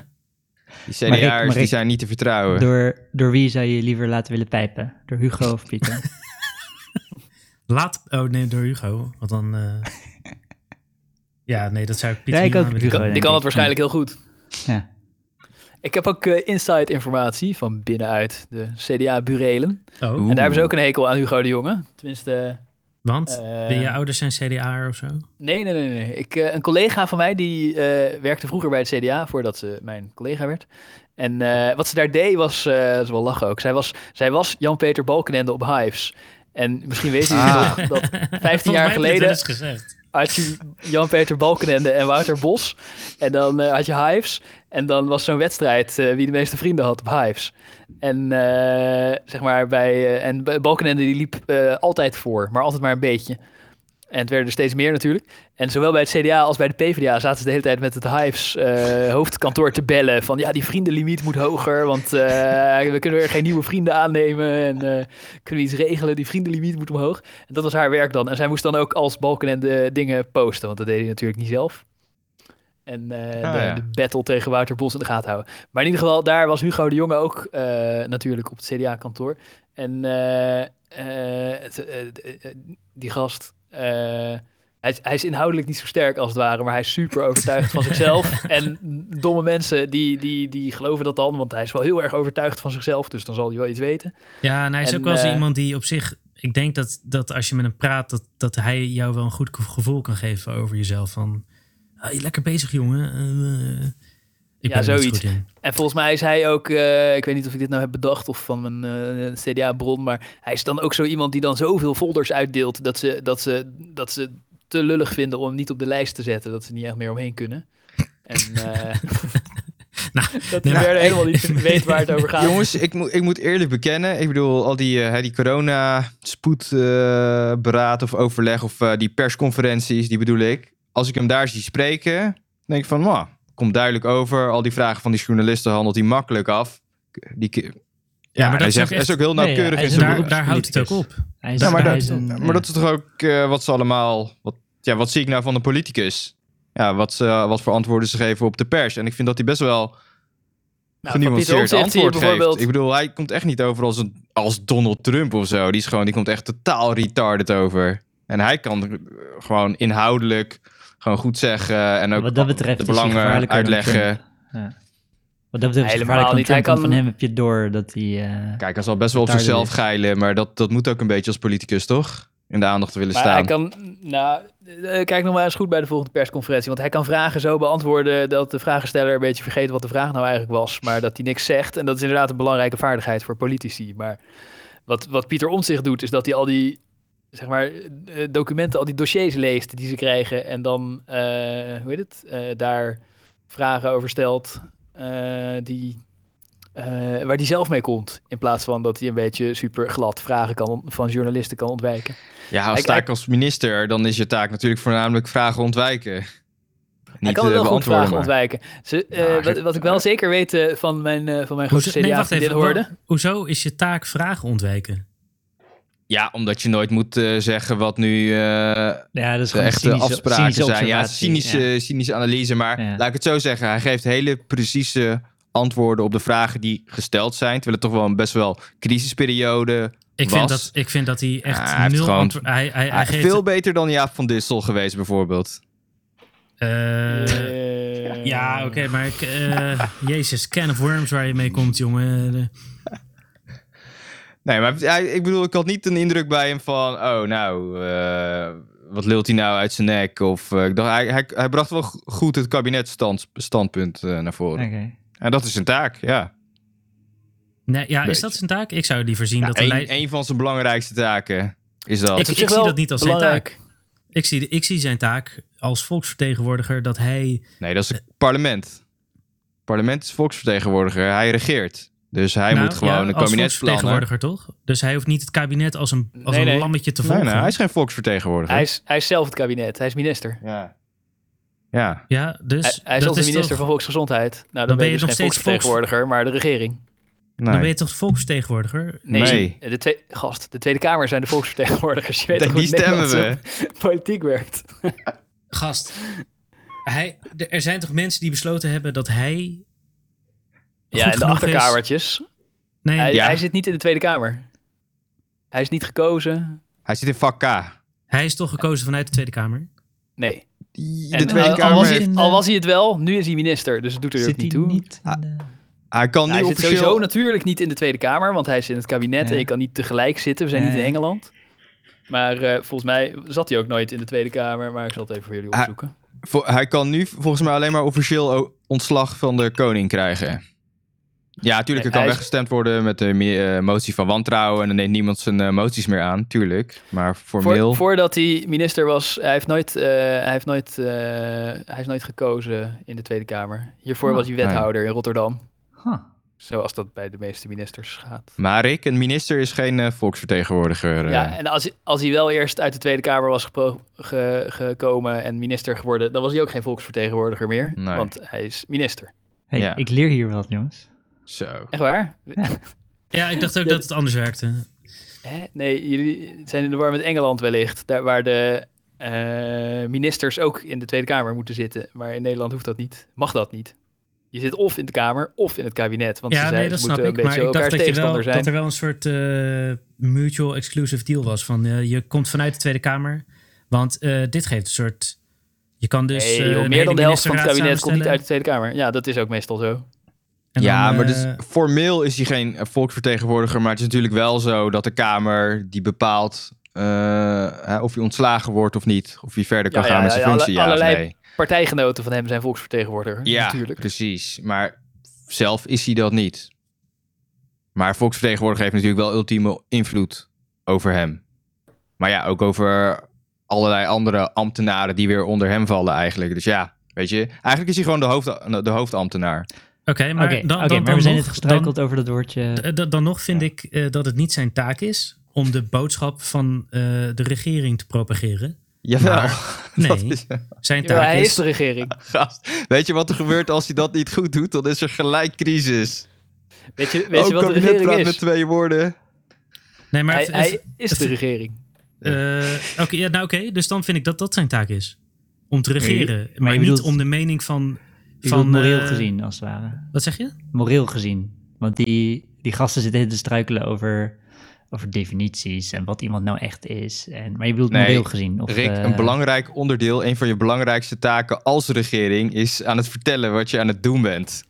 die CDA'ers die zijn niet te vertrouwen.
door, door wie zou je liever laten willen pijpen? Door Hugo of Pieter?
Laat, oh nee, door Hugo. Want dan, eh, ja, nee, dat zou ik Pieter
Ja, ik
niet
ook
aan
Hugo,
willen.
Die kan het waarschijnlijk heel goed.
ja.
Ik heb ook eh, inside informatie van binnenuit de CDA-burelen.
Oh,
En daar hebben ze ook een hekel aan Hugo de Jonge. Tenminste,
want
eh,
ben je ouders zijn CDA of zo?
nee, nee, nee. nee. Ik, eh, een collega van mij die eh, werkte vroeger bij het CDA voordat ze mijn collega werd. En eh, wat ze daar deed was, eh dat is wel lachen ook. Zij was, zij was Jan-Peter Balkenende op Hives. En misschien weten jullie
Ah.
nog dat 15
Volgens mij
jaar
heb je het wel
geleden
eens gezegd.
Had je Jan-Peter Balkenende en Wouter Bos. En dan eh, had je Hives. En dan was zo'n wedstrijd eh, wie de meeste vrienden had op Hives. En eh, zeg maar bij. en Balkenende die liep altijd voor, maar altijd maar een beetje. En het werden er steeds meer natuurlijk. En zowel bij het CDA als bij de PvdA zaten ze de hele tijd met het Hives eh, hoofdkantoor te bellen. Van ja, die vriendenlimiet moet hoger, want eh, we kunnen weer geen nieuwe vrienden aannemen. En eh, kunnen we iets regelen, die vriendenlimiet moet omhoog. En dat was haar werk dan. En zij moest dan ook als Balkenende dingen posten, want dat deed hij natuurlijk niet zelf. En
Ah,
de,
ja.
de battle tegen Wouter Bos in de gaten houden. Maar in ieder geval, daar was Hugo de Jonge ook natuurlijk op het CDA-kantoor. En die gast, hij, is, hij is inhoudelijk niet zo sterk als het ware, maar hij is super overtuigd van zichzelf. En domme mensen die, die, die geloven dat dan, want hij is wel heel erg overtuigd van zichzelf, dus dan zal hij wel iets weten.
Ja, en hij is
En,
ook wel zo
eh,
iemand die op zich... Ik denk dat, dat als je met hem praat, dat, dat hij jou wel een goed gevoel kan geven over jezelf. Van, ah, je lekker bezig, jongen. Eh, ik
Ja, zoiets.
goed in.
En volgens mij is hij ook, eh, ik weet niet of ik dit nou heb bedacht of van mijn eh, CDA-bron, maar hij is dan ook zo iemand die dan zoveel folders uitdeelt dat ze, dat ze, dat ze te lullig vinden om hem niet op de lijst te zetten, dat ze niet echt meer omheen kunnen. En eh,
Nou,
dat
nee, maar-
verder helemaal niet weet waar het over gaat.
Jongens, ik, moet ik moet eerlijk bekennen. Ik bedoel, al die, die corona-spoedberaad of overleg of eh, die persconferenties, die bedoel ik. Als ik hem daar zie spreken, denk ik van, nou, komt duidelijk over. Al die vragen van die journalisten handelt hij makkelijk af. Die, ja,
maar dat
hij,
is
zegt,
echt-
is ook heel
Nee,
nauwkeurig in
is
zijn
Daar,
beroep.
daar houdt het ook op.
Hij is,
Ja, maar,
hij
dat,
is een,
maar
ja.
dat is toch ook eh, wat ze allemaal. Wat, ja, wat zie ik nou van de politicus? Ja, wat, ze, wat voor antwoorden ze geven op de pers. En ik vind dat hij best wel
Nou,
genuanceerd antwoord geeft.
bijvoorbeeld-
Ik bedoel, hij komt echt niet over als, een, als Donald Trump of zo. Die, is gewoon, die komt echt totaal retarded over. En hij kan gewoon inhoudelijk gewoon goed zeggen. En ook
Wat dat betreft
de belangen uitleggen.
Ja. Wat dat betreft is het
Helemaal niet. Hij kan-
van hem heb je door dat hij... eh,
Kijk, hij zal best wel op zichzelf
is.
geilen. Maar dat, dat moet ook een beetje als politicus, toch? In de aandacht te willen
Maar
staan.
hij kan, nou, eh, kijk nog maar eens goed bij de volgende persconferentie. Want hij kan vragen zo beantwoorden dat de vragensteller een beetje vergeet wat de vraag nou eigenlijk was. Maar dat hij niks zegt. En dat is inderdaad een belangrijke vaardigheid voor politici. Maar wat, wat Pieter Omtzigt doet, is dat hij al die, zeg maar, eh, documenten, al die dossiers leest die ze krijgen. En dan, eh, hoe heet het, eh, daar vragen over stelt eh, die... eh, waar hij zelf mee komt. In plaats van dat hij een beetje super glad vragen kan, van journalisten kan ontwijken.
Ja, als
Ik-
taak
ik-
als minister, dan is je taak natuurlijk voornamelijk vragen ontwijken. Niet
Hij kan wel goed vragen
maar-
ontwijken. Ze, wat, wat ik wel zeker weet eh, van mijn, eh, van mijn
nee,
CDA vriendin hoorde.
Hoezo is je taak vragen ontwijken?
Ja, omdat je nooit moet eh, zeggen wat nu eh,
ja, dat is
de echte
cynische-
afspraken
cynische
zijn. Ja, cynische,
ja.
cynische analyse. Maar
Ja.
laat ik het zo zeggen. Hij geeft hele precieze antwoorden op de vragen die gesteld zijn. Terwijl het toch wel een best wel crisisperiode
Ik
was.
vind, dat, ik vind dat hij echt
Ja, hij heeft
nul
gewoon-
antwoord... Hij, hij, hij geeft...
veel beter dan Jaap van Dissel geweest bijvoorbeeld.
eh, ja, oké, maar ik, eh, Jezus, can of worms waar je mee komt, jongen.
Nee, maar hij, ik bedoel, ik had niet een indruk bij hem van... Oh, nou, eh, wat lult hij nou uit zijn nek? Of, eh, ik dacht, hij, hij, hij bracht wel go- goed het kabinetstandpunt eh, naar voren.
Oké.
En dat is zijn taak, ja.
Nee, ja, is dat zijn taak? Ik zou liever zien
Ja,
dat
een, een van zijn belangrijkste taken is dat.
Ik- zie dat niet als zijn taak. Ik zie, ik zie zijn taak als volksvertegenwoordiger dat hij...
Nee, dat is het parlement. parlement is volksvertegenwoordiger. Hij regeert. Dus hij
Nou,
moet gewoon
ja,
een
als
kabinetsplannen.
volksvertegenwoordiger, toch? Dus hij hoeft niet het kabinet als een, als
Nee,
een
nee.
lammetje te
Nee,
volgen.
nee, hij is geen volksvertegenwoordiger.
Hij is, hij is zelf het kabinet. Hij is minister.
Ja. Ja.
Ja, dus
hij, hij is
dat
zelfs de
is
minister
toch,
van Volksgezondheid. Nou, dan,
Dan
ben je
je
dus
nog
geen
steeds
volksvertegenwoordiger, maar de regering.
dan ben
Nee.
je toch de volksvertegenwoordiger?
Nee,
Nee.
De twee, gast, de Tweede Kamer zijn de volksvertegenwoordigers. Je weet
Die stemmen we.
Politiek werkt.
Gast, hij, er zijn toch mensen die besloten hebben dat hij...
Ja, in de
is?
achterkamertjes.
Nee,
Hij,
Ja.
hij zit niet in de Tweede Kamer. Hij is niet gekozen.
Hij zit in vak K.
hij is toch gekozen vanuit de Tweede Kamer?
Nee.
De
En
Tweede
al, al
Kamer
was
heeft-
hij, het- al was hij het wel, nu is hij minister. Dus het doet er ook
Zit hij
niet toe.
niet de...
Hij kan nu
hij zit
officieel...
sowieso natuurlijk niet in de Tweede Kamer, want hij is in het kabinet en je kan niet tegelijk zitten. We zijn niet in. Engeland. Maar eh, volgens mij zat hij ook nooit in de Tweede Kamer, maar ik zal het even voor jullie
Ah,
opzoeken.
Vo- hij kan nu volgens mij alleen maar officieel ontslag van de koning krijgen. Ja, natuurlijk, er kan weggestemd worden met de eh, motie van wantrouwen. En dan neemt niemand zijn eh, moties meer aan, tuurlijk. Maar formeel...
Voor, voordat hij minister was, hij heeft nooit, eh, hij heeft nooit, eh, hij is nooit gekozen in de Tweede Kamer. Hiervoor
Oh,
was hij wethouder in Rotterdam.
Huh.
Zoals dat bij de meeste ministers gaat.
Maar Rick, een minister is geen volksvertegenwoordiger.
Ja, en als, hij- als hij wel eerst uit de Tweede Kamer was gepro- ge- gekomen en minister geworden, dan was hij ook geen volksvertegenwoordiger meer.
Nee.
Want hij is minister.
Hey,
Ja.
ik leer hier wat, jongens.
Zo.
Echt waar?
Ja, ik dacht ook dat het anders werkte.
Hè? Nee, jullie zijn in de war met Engeland wellicht. Daar waar de, eh, ministers ook in de Tweede Kamer moeten zitten. Maar in Nederland hoeft dat niet. Mag dat niet. Je zit of in de Kamer of in het kabinet. Want ze,
Ja, nee,
ze
dat snap
moeten
ik.
een
Maar
beetje
ik dacht dat, je wel,
zijn.
dat er wel een soort eh, mutual exclusive deal was. Van eh, je komt vanuit de Tweede Kamer. Want eh, dit geeft een soort. Je kan dus.
nee,
eh,
joh, meer dan de helft van het kabinet komt niet uit de Tweede Kamer. Ja, dat is ook meestal zo.
En
ja,
dan,
maar dus,
eh,
formeel is hij geen eh, volksvertegenwoordiger. Maar het is natuurlijk wel zo dat de Kamer die bepaalt eh, hè, of hij ontslagen wordt of niet. Of hij verder kan
Ja,
gaan
ja,
met zijn
ja, alle-
functie. Ja, of
allerlei
nee.
Partijgenoten van hem zijn volksvertegenwoordiger.
Ja,
natuurlijk.
precies. Maar zelf is hij dat niet. Maar volksvertegenwoordiger heeft natuurlijk wel ultieme invloed over hem. Maar ja, ook over allerlei andere ambtenaren die weer onder hem vallen eigenlijk. Dus ja, weet je, eigenlijk is hij gewoon de, hoofd, de hoofdambtenaar.
Oké, maar, dan, dan,
maar
dan
we zijn
nog,
net gestruikeld over dat woordje.
Dan, dan, dan nog vind ik eh, dat het niet zijn taak is om de boodschap van eh, de regering te propageren.
Jawel.
Maar- nee.
is-
Zijn
Ja,
taak
hij
is.
is de regering.
gast. Weet je wat er gebeurt als hij dat niet goed doet? Dan is er gelijk crisis.
Weet je, weet
Ook
je wat de regering
praat
is?
met twee woorden.
Nee, maar
Hij,
het-
hij
het-
is de regering.
eh, Oké, ja, nou oké, dus dan vind ik dat dat zijn taak is. Om te regeren.
maar
niet om de mening van. Van
moreel
eh,
gezien, als het ware.
Wat zeg je?
Moreel gezien. Want die, die gasten zitten te struikelen over, over definities en wat iemand nou echt is. En, maar je bedoelt
Nee,
moreel gezien. Of,
Rick,
eh,
een belangrijk onderdeel, een van je belangrijkste taken als regering, is aan het vertellen wat je aan het doen bent.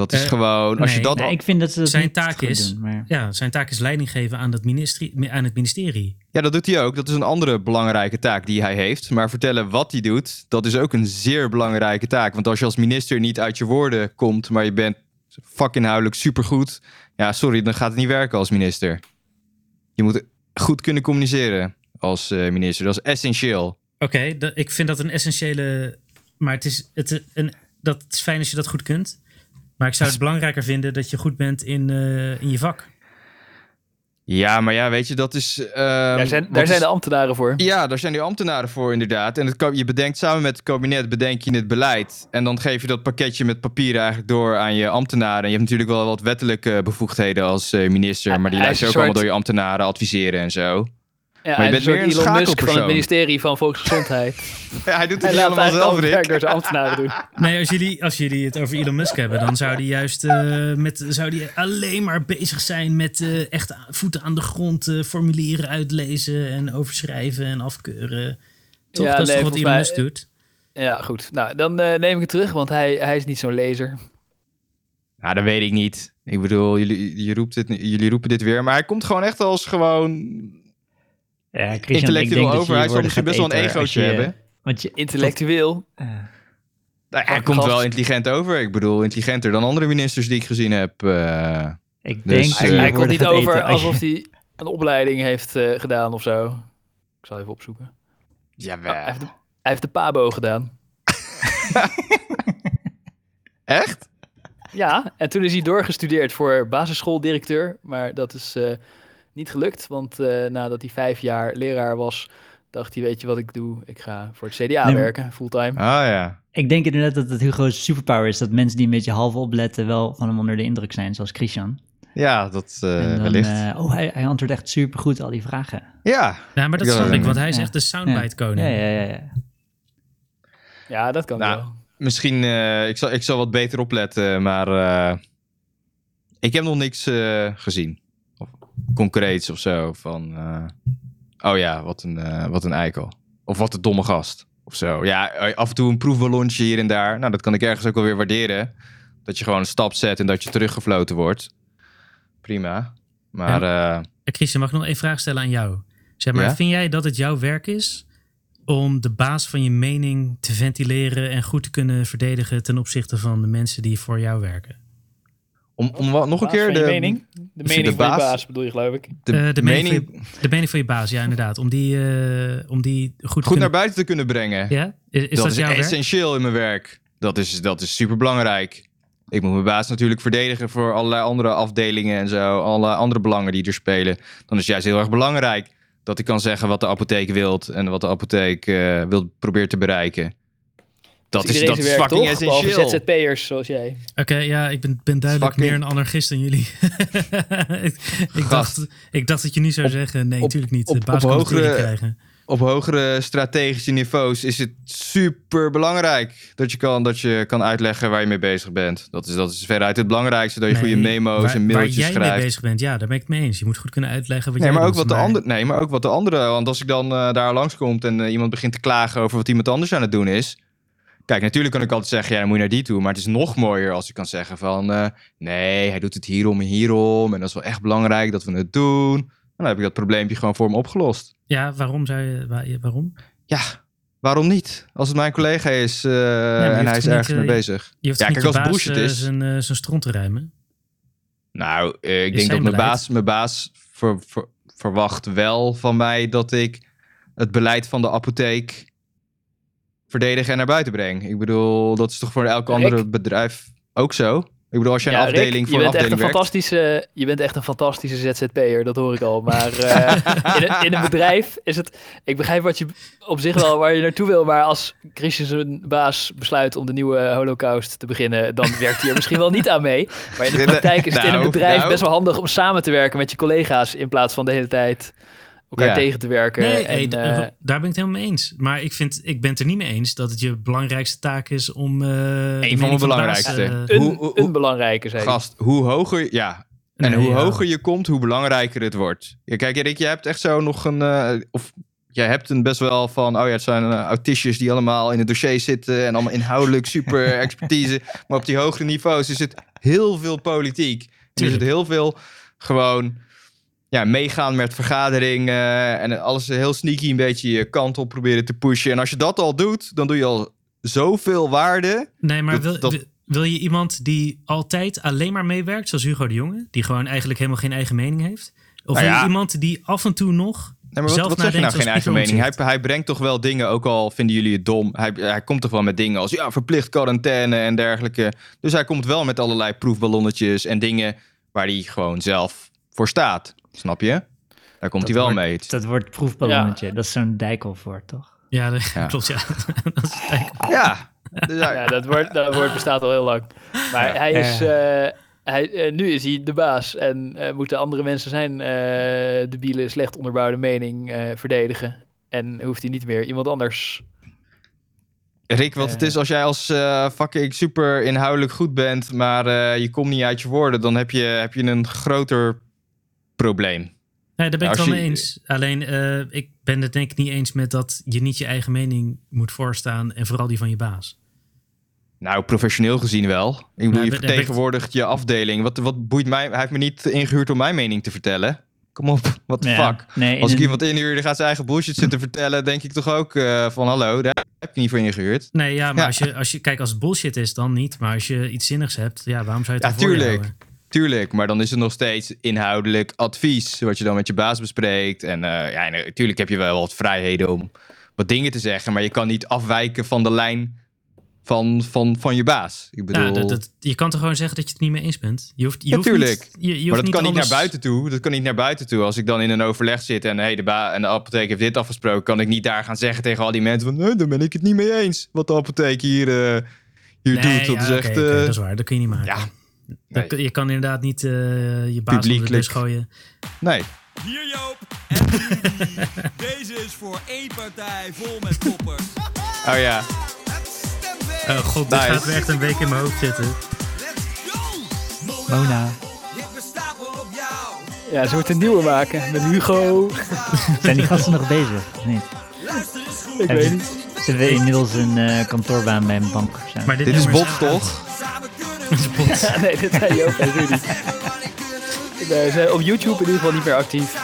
Dat is
Eh,
gewoon, als je dat
Nee,
al-
ik vind dat ze dat
Zijn taak is-
doen, maar...
Ja, zijn taak is leiding geven aan, het ministerie, aan het ministerie.
Ja, dat doet hij ook. Dat is een andere belangrijke taak die hij heeft. Maar vertellen wat hij doet, dat is ook een zeer belangrijke taak. Want als je als minister niet uit je woorden komt, maar je bent vakinhoudelijk supergoed. Ja, sorry, dan gaat het niet werken als minister. Je moet goed kunnen communiceren als eh, minister. Dat is essentieel.
Oké, dat- ik vind dat een essentiële. Maar het is, het, een, dat is fijn als je dat goed kunt. Maar ik zou het belangrijker vinden dat je goed bent in, eh, in je vak.
Ja, maar ja, weet je, dat is... ehm,
daar zijn,
is-
zijn de ambtenaren voor.
Ja, daar zijn die ambtenaren voor inderdaad. En het, je bedenkt samen met het kabinet bedenk je het beleid. En dan geef je dat pakketje met papieren eigenlijk door aan je ambtenaren. En je hebt natuurlijk wel wat wettelijke bevoegdheden als eh, minister.
Ja,
maar die luisteren
is
ook allemaal door je ambtenaren adviseren en zo.
Ja,
je
hij is
bent meer een
Elon Musk van het ministerie van Volksgezondheid.
Ja, hij doet het
Hij eigenlijk
zelf, Rick.
door zijn ambtenaren doen.
Nee, als jullie, als jullie het over Elon Musk hebben, dan zou die juist eh, met, zou die alleen maar bezig zijn met eh, echt voeten aan de grond, eh, formulieren uitlezen en overschrijven en afkeuren. Toch?
Ja,
dat is
nee,
toch wat Elon
mij-
Musk doet?
Ja, goed. Nou, dan neem ik het terug, want hij, hij is niet zo'n lezer.
Nou, dat weet ik niet. Ik bedoel, jullie, je roept dit, jullie roepen dit weer. Maar hij komt gewoon echt als gewoon
Ja, Christian, ik
intellectueel
denk dat je
over.
je
Hij zal misschien best wel een egootje
je-
hebben.
Want je,
Intellectueel.
eh,
Nou, hij komt
gast?
wel intelligent over. Ik bedoel, intelligenter dan andere ministers die ik gezien heb. eh.
ik
Dus,
denk
eh,
Hij, komt niet over
eten als je-
alsof hij een opleiding heeft eh, gedaan of zo. Ik zal even opzoeken.
Jawel.
hij, heeft de, hij heeft de PABO gedaan.
Echt?
Ja, en toen is hij doorgestudeerd voor basisschooldirecteur. Maar dat is eh, niet gelukt, want eh, nadat hij vijf jaar leraar was, dacht hij, weet je wat ik doe? Ik ga voor het CDA
Nee,
werken, fulltime.
Ah ja.
Ik denk inderdaad dat het Hugo's superpower is. Dat mensen die een beetje half opletten wel van hem onder de indruk zijn, zoals Christian.
Ja, dat eh,
en dan,
wellicht.
eh, oh, hij, hij antwoordt echt supergoed al die vragen.
ja.
Ja, maar dat snap
ja,
ik, want hij is
ja.
echt de soundbite koning.
Ja, ja, ja. ja.
Ja, dat kan
Nou,
wel.
Misschien, eh, ik, zal, ik zal wat beter opletten, maar eh, ik heb nog niks eh, gezien. Concreets of zo. Van, eh, oh ja, wat een, eh, wat een eikel. Of wat een domme gast. Of zo. Ja, eh, af en toe een proefballonnetje hier en daar. Nou, dat kan ik ergens ook wel weer waarderen. Dat je gewoon een stap zet en dat je teruggefloten wordt. Prima. Maar Eh,
Christian, mag ik nog één vraag stellen aan jou? Zeg maar,
Ja?
vind jij dat het jouw werk is om de baas van je mening te ventileren en goed te kunnen verdedigen ten opzichte van de mensen die voor jou werken?
Om, om wat- nog een keer
van je
de
mening? De
de
mening van je
baas-
bedoel je, geloof ik.
de
Eh, de mening
mening
De mening van je baas, ja, inderdaad. Om die, eh, om die goed, te
goed
kunnen...
naar buiten te kunnen brengen.
Ja? Is, is dat,
dat, is
jouw werk?
essentieel in mijn werk. Dat is, dat is super belangrijk. Ik moet mijn baas natuurlijk verdedigen voor allerlei andere afdelingen en zo. Alle andere belangen die er spelen. Dan is het juist heel erg belangrijk dat ik kan zeggen wat de apotheek wilt. En wat de apotheek eh wil probeert te bereiken. Dat is, dat is fucking
toch? Behalve
essentieel.
ZZP'ers zoals jij.
Oké, ja, ik ben, ben duidelijk
Fucking-
meer een anarchist dan jullie. ik, dacht, ik dacht dat je nu zou
Op-
zeggen, nee, natuurlijk niet.
op-
de baas
op hogere-
krijgen.
op hogere strategische niveaus is het super belangrijk dat je kan, dat je kan uitleggen waar je mee bezig bent. Dat is, dat is veruit het belangrijkste, dat je goede memo's
waar,
en mailtjes
Waar jij
schrijft.
mee bezig bent, ja, daar ben ik het mee eens. Je moet goed kunnen uitleggen wat
Nee
jij
maar, ook wat de andere, nee, maar ook wat de andere. Want als ik dan eh, daar langskomt en eh, iemand begint te klagen over wat iemand anders aan het doen is. Kijk, natuurlijk kan ik altijd zeggen, ja, dan moet je naar die toe. Maar het is nog mooier als ik kan zeggen van... eh, nee, hij doet het hierom en hierom. En dat is wel echt belangrijk dat we het doen. En dan heb ik dat probleempje gewoon voor hem opgelost.
Ja, waarom zou je... waar- waarom?
Ja, waarom niet? Als het mijn collega is eh, en hij is ergens
eh,
mee bezig.
Je hoeft
Ja, kijk, als bullshit
eh,
is-
zijn, eh, zijn stront te ruimen.
Nou, eh, ik denk dat mijn baas, mijn baas ver- ver- verwacht wel van mij dat ik het beleid van de apotheek verdedig en naar buiten breng. Ik bedoel, dat is toch voor elk
Rick?
andere bedrijf ook zo? Ik bedoel, als je een
Ja, Rick,
afdeling
je
voor
bent echt
afdeling
een
werkt...
fantastische, Je bent echt een fantastische ZZP'er, dat hoor ik al. Maar eh, in, een, in een bedrijf is het... Ik begrijp wat je op zich wel waar je naartoe wil. Maar als Christian een baas besluit om de nieuwe holocaust te beginnen... dan werkt hij er misschien wel niet aan mee. Maar in de praktijk is het in een
Nou,
bedrijf
nou.
best wel handig om samen te werken met je collega's... in plaats van de hele tijd elkaar
Ja.
tegen te werken.
Nee,
en,
hey,
eh,
daar ben ik het helemaal mee eens. Maar ik, vind, ik ben het er niet mee eens dat het je belangrijkste taak is om... eh
mijn
mening van de
belangrijkste.
een,
hoe- hoe-
een belangrijke, zei hij.
Gast, hoe hoger... Ja, en
nee,
hoe
ja.
hoger je komt, hoe belangrijker het wordt. Ja, kijk, Erik, je hebt echt zo nog een... eh, of jij hebt een best wel van... Oh ja, het zijn uh, autistjes die allemaal in het dossier zitten... en allemaal inhoudelijk super expertise. Maar op die hogere niveaus is het heel veel politiek. Het
Tuurlijk.
heel veel gewoon... Ja, meegaan met vergaderingen en alles heel sneaky een beetje je kant op proberen te pushen. En als je dat al doet, dan doe je al zoveel waarde.
Nee, maar
Dat-
wil,
dat-
wil- je iemand die altijd alleen maar meewerkt, zoals Hugo de Jonge, die gewoon eigenlijk helemaal geen eigen mening heeft? Of
Nou
wil
ja.
je iemand die af en toe nog
Nee, maar wat,
zelf
wat zeg je nou geen eigen mening? Hij, hij brengt toch wel dingen, ook al vinden jullie het dom. Hij, hij komt toch wel met dingen als ja, verplicht quarantaine en dergelijke. Dus hij komt wel met allerlei proefballonnetjes en dingen waar hij gewoon zelf voor staat. Snap je? Daar komt
Dat
hij wel
wordt-
mee.
Dat wordt proefballonnetje. Dat is zo'n dijkelvoort, toch?
Ja, dat
Ja.
klopt, ja. dat is.
Ja,
Ja, dat woord, dat woord bestaat al heel lang. Maar hij is, eh, hij, eh, nu is hij de baas en eh, moeten andere mensen zijn eh debiele, slecht onderbouwde mening eh, verdedigen. En hoeft hij niet meer iemand anders.
Rick, wat het is als jij als eh, fucking super inhoudelijk goed bent, maar eh, je komt niet uit je woorden, dan heb je, heb je een groter probleem.
Nee, daar ben ik het wel
je-
mee eens. Alleen, eh, ik ben het denk ik niet eens met dat je niet je eigen mening moet voorstaan en vooral die van je baas.
Nou, professioneel gezien wel. Ik bedoel,
Nou,
je
ik-
vertegenwoordigt je afdeling. Wat, wat boeit mij? Hij heeft me niet ingehuurd om mijn mening te vertellen. Kom op, what the
Ja.
fuck.
Nee,
Als ik
een-
iemand inhuur die gaat zijn eigen bullshit zitten vertellen, denk ik toch ook eh, van hallo, daar heb je niet voor ingehuurd.
Nee, ja, maar
Ja.
Als, je, als je, kijk, als het bullshit is, dan niet. Maar als je iets zinnigs hebt, ja, waarom zou je het
Ja,
dan voor je
tuurlijk. Tuurlijk, maar dan is het nog steeds inhoudelijk advies, wat je dan met je baas bespreekt. En eh, ja, natuurlijk heb je wel wat vrijheden om wat dingen te zeggen, maar je kan niet afwijken van de lijn van, van, van je baas. Ik bedoel,
Ja, dat, dat- je kan toch gewoon zeggen dat je het niet mee eens bent? Je hoeft, je hoeft. Niet, je, je hoeft
maar dat
niet
kan niet naar buiten toe. Dat kan niet naar buiten toe. Als ik dan in een overleg zit en, hey, de, ba- en de apotheek heeft dit afgesproken, kan ik niet daar gaan zeggen tegen al die mensen van, nee, daar ben ik het niet mee eens. Wat de apotheek hier, eh, hier
Nee,
doet. Dat
ja,
is echt. eh,
dat is waar, dat kun je niet maken.
ja, nee.
je kan inderdaad niet eh, je baas onder de bus gooien.
nee.
Hier Joop en. Deze is voor één partij vol met koppers.
Oh ja.
Oh god, dit
Nice.
gaat weer echt een week in mijn hoofd zitten.
Mona.
Ja, ze moeten een nieuwe maken met Hugo.
Zijn die gasten nog bezig? Of niet?
Ik
Hebben
weet
ze-
niet.
Ze hebben inmiddels een eh, kantoorbaan bij een bank of zo.
Maar dit,
Dit is bot, toch?
Ja, nee, dit zijn Joop en Rudy. Nee, ze zijn op YouTube in ieder geval niet meer actief.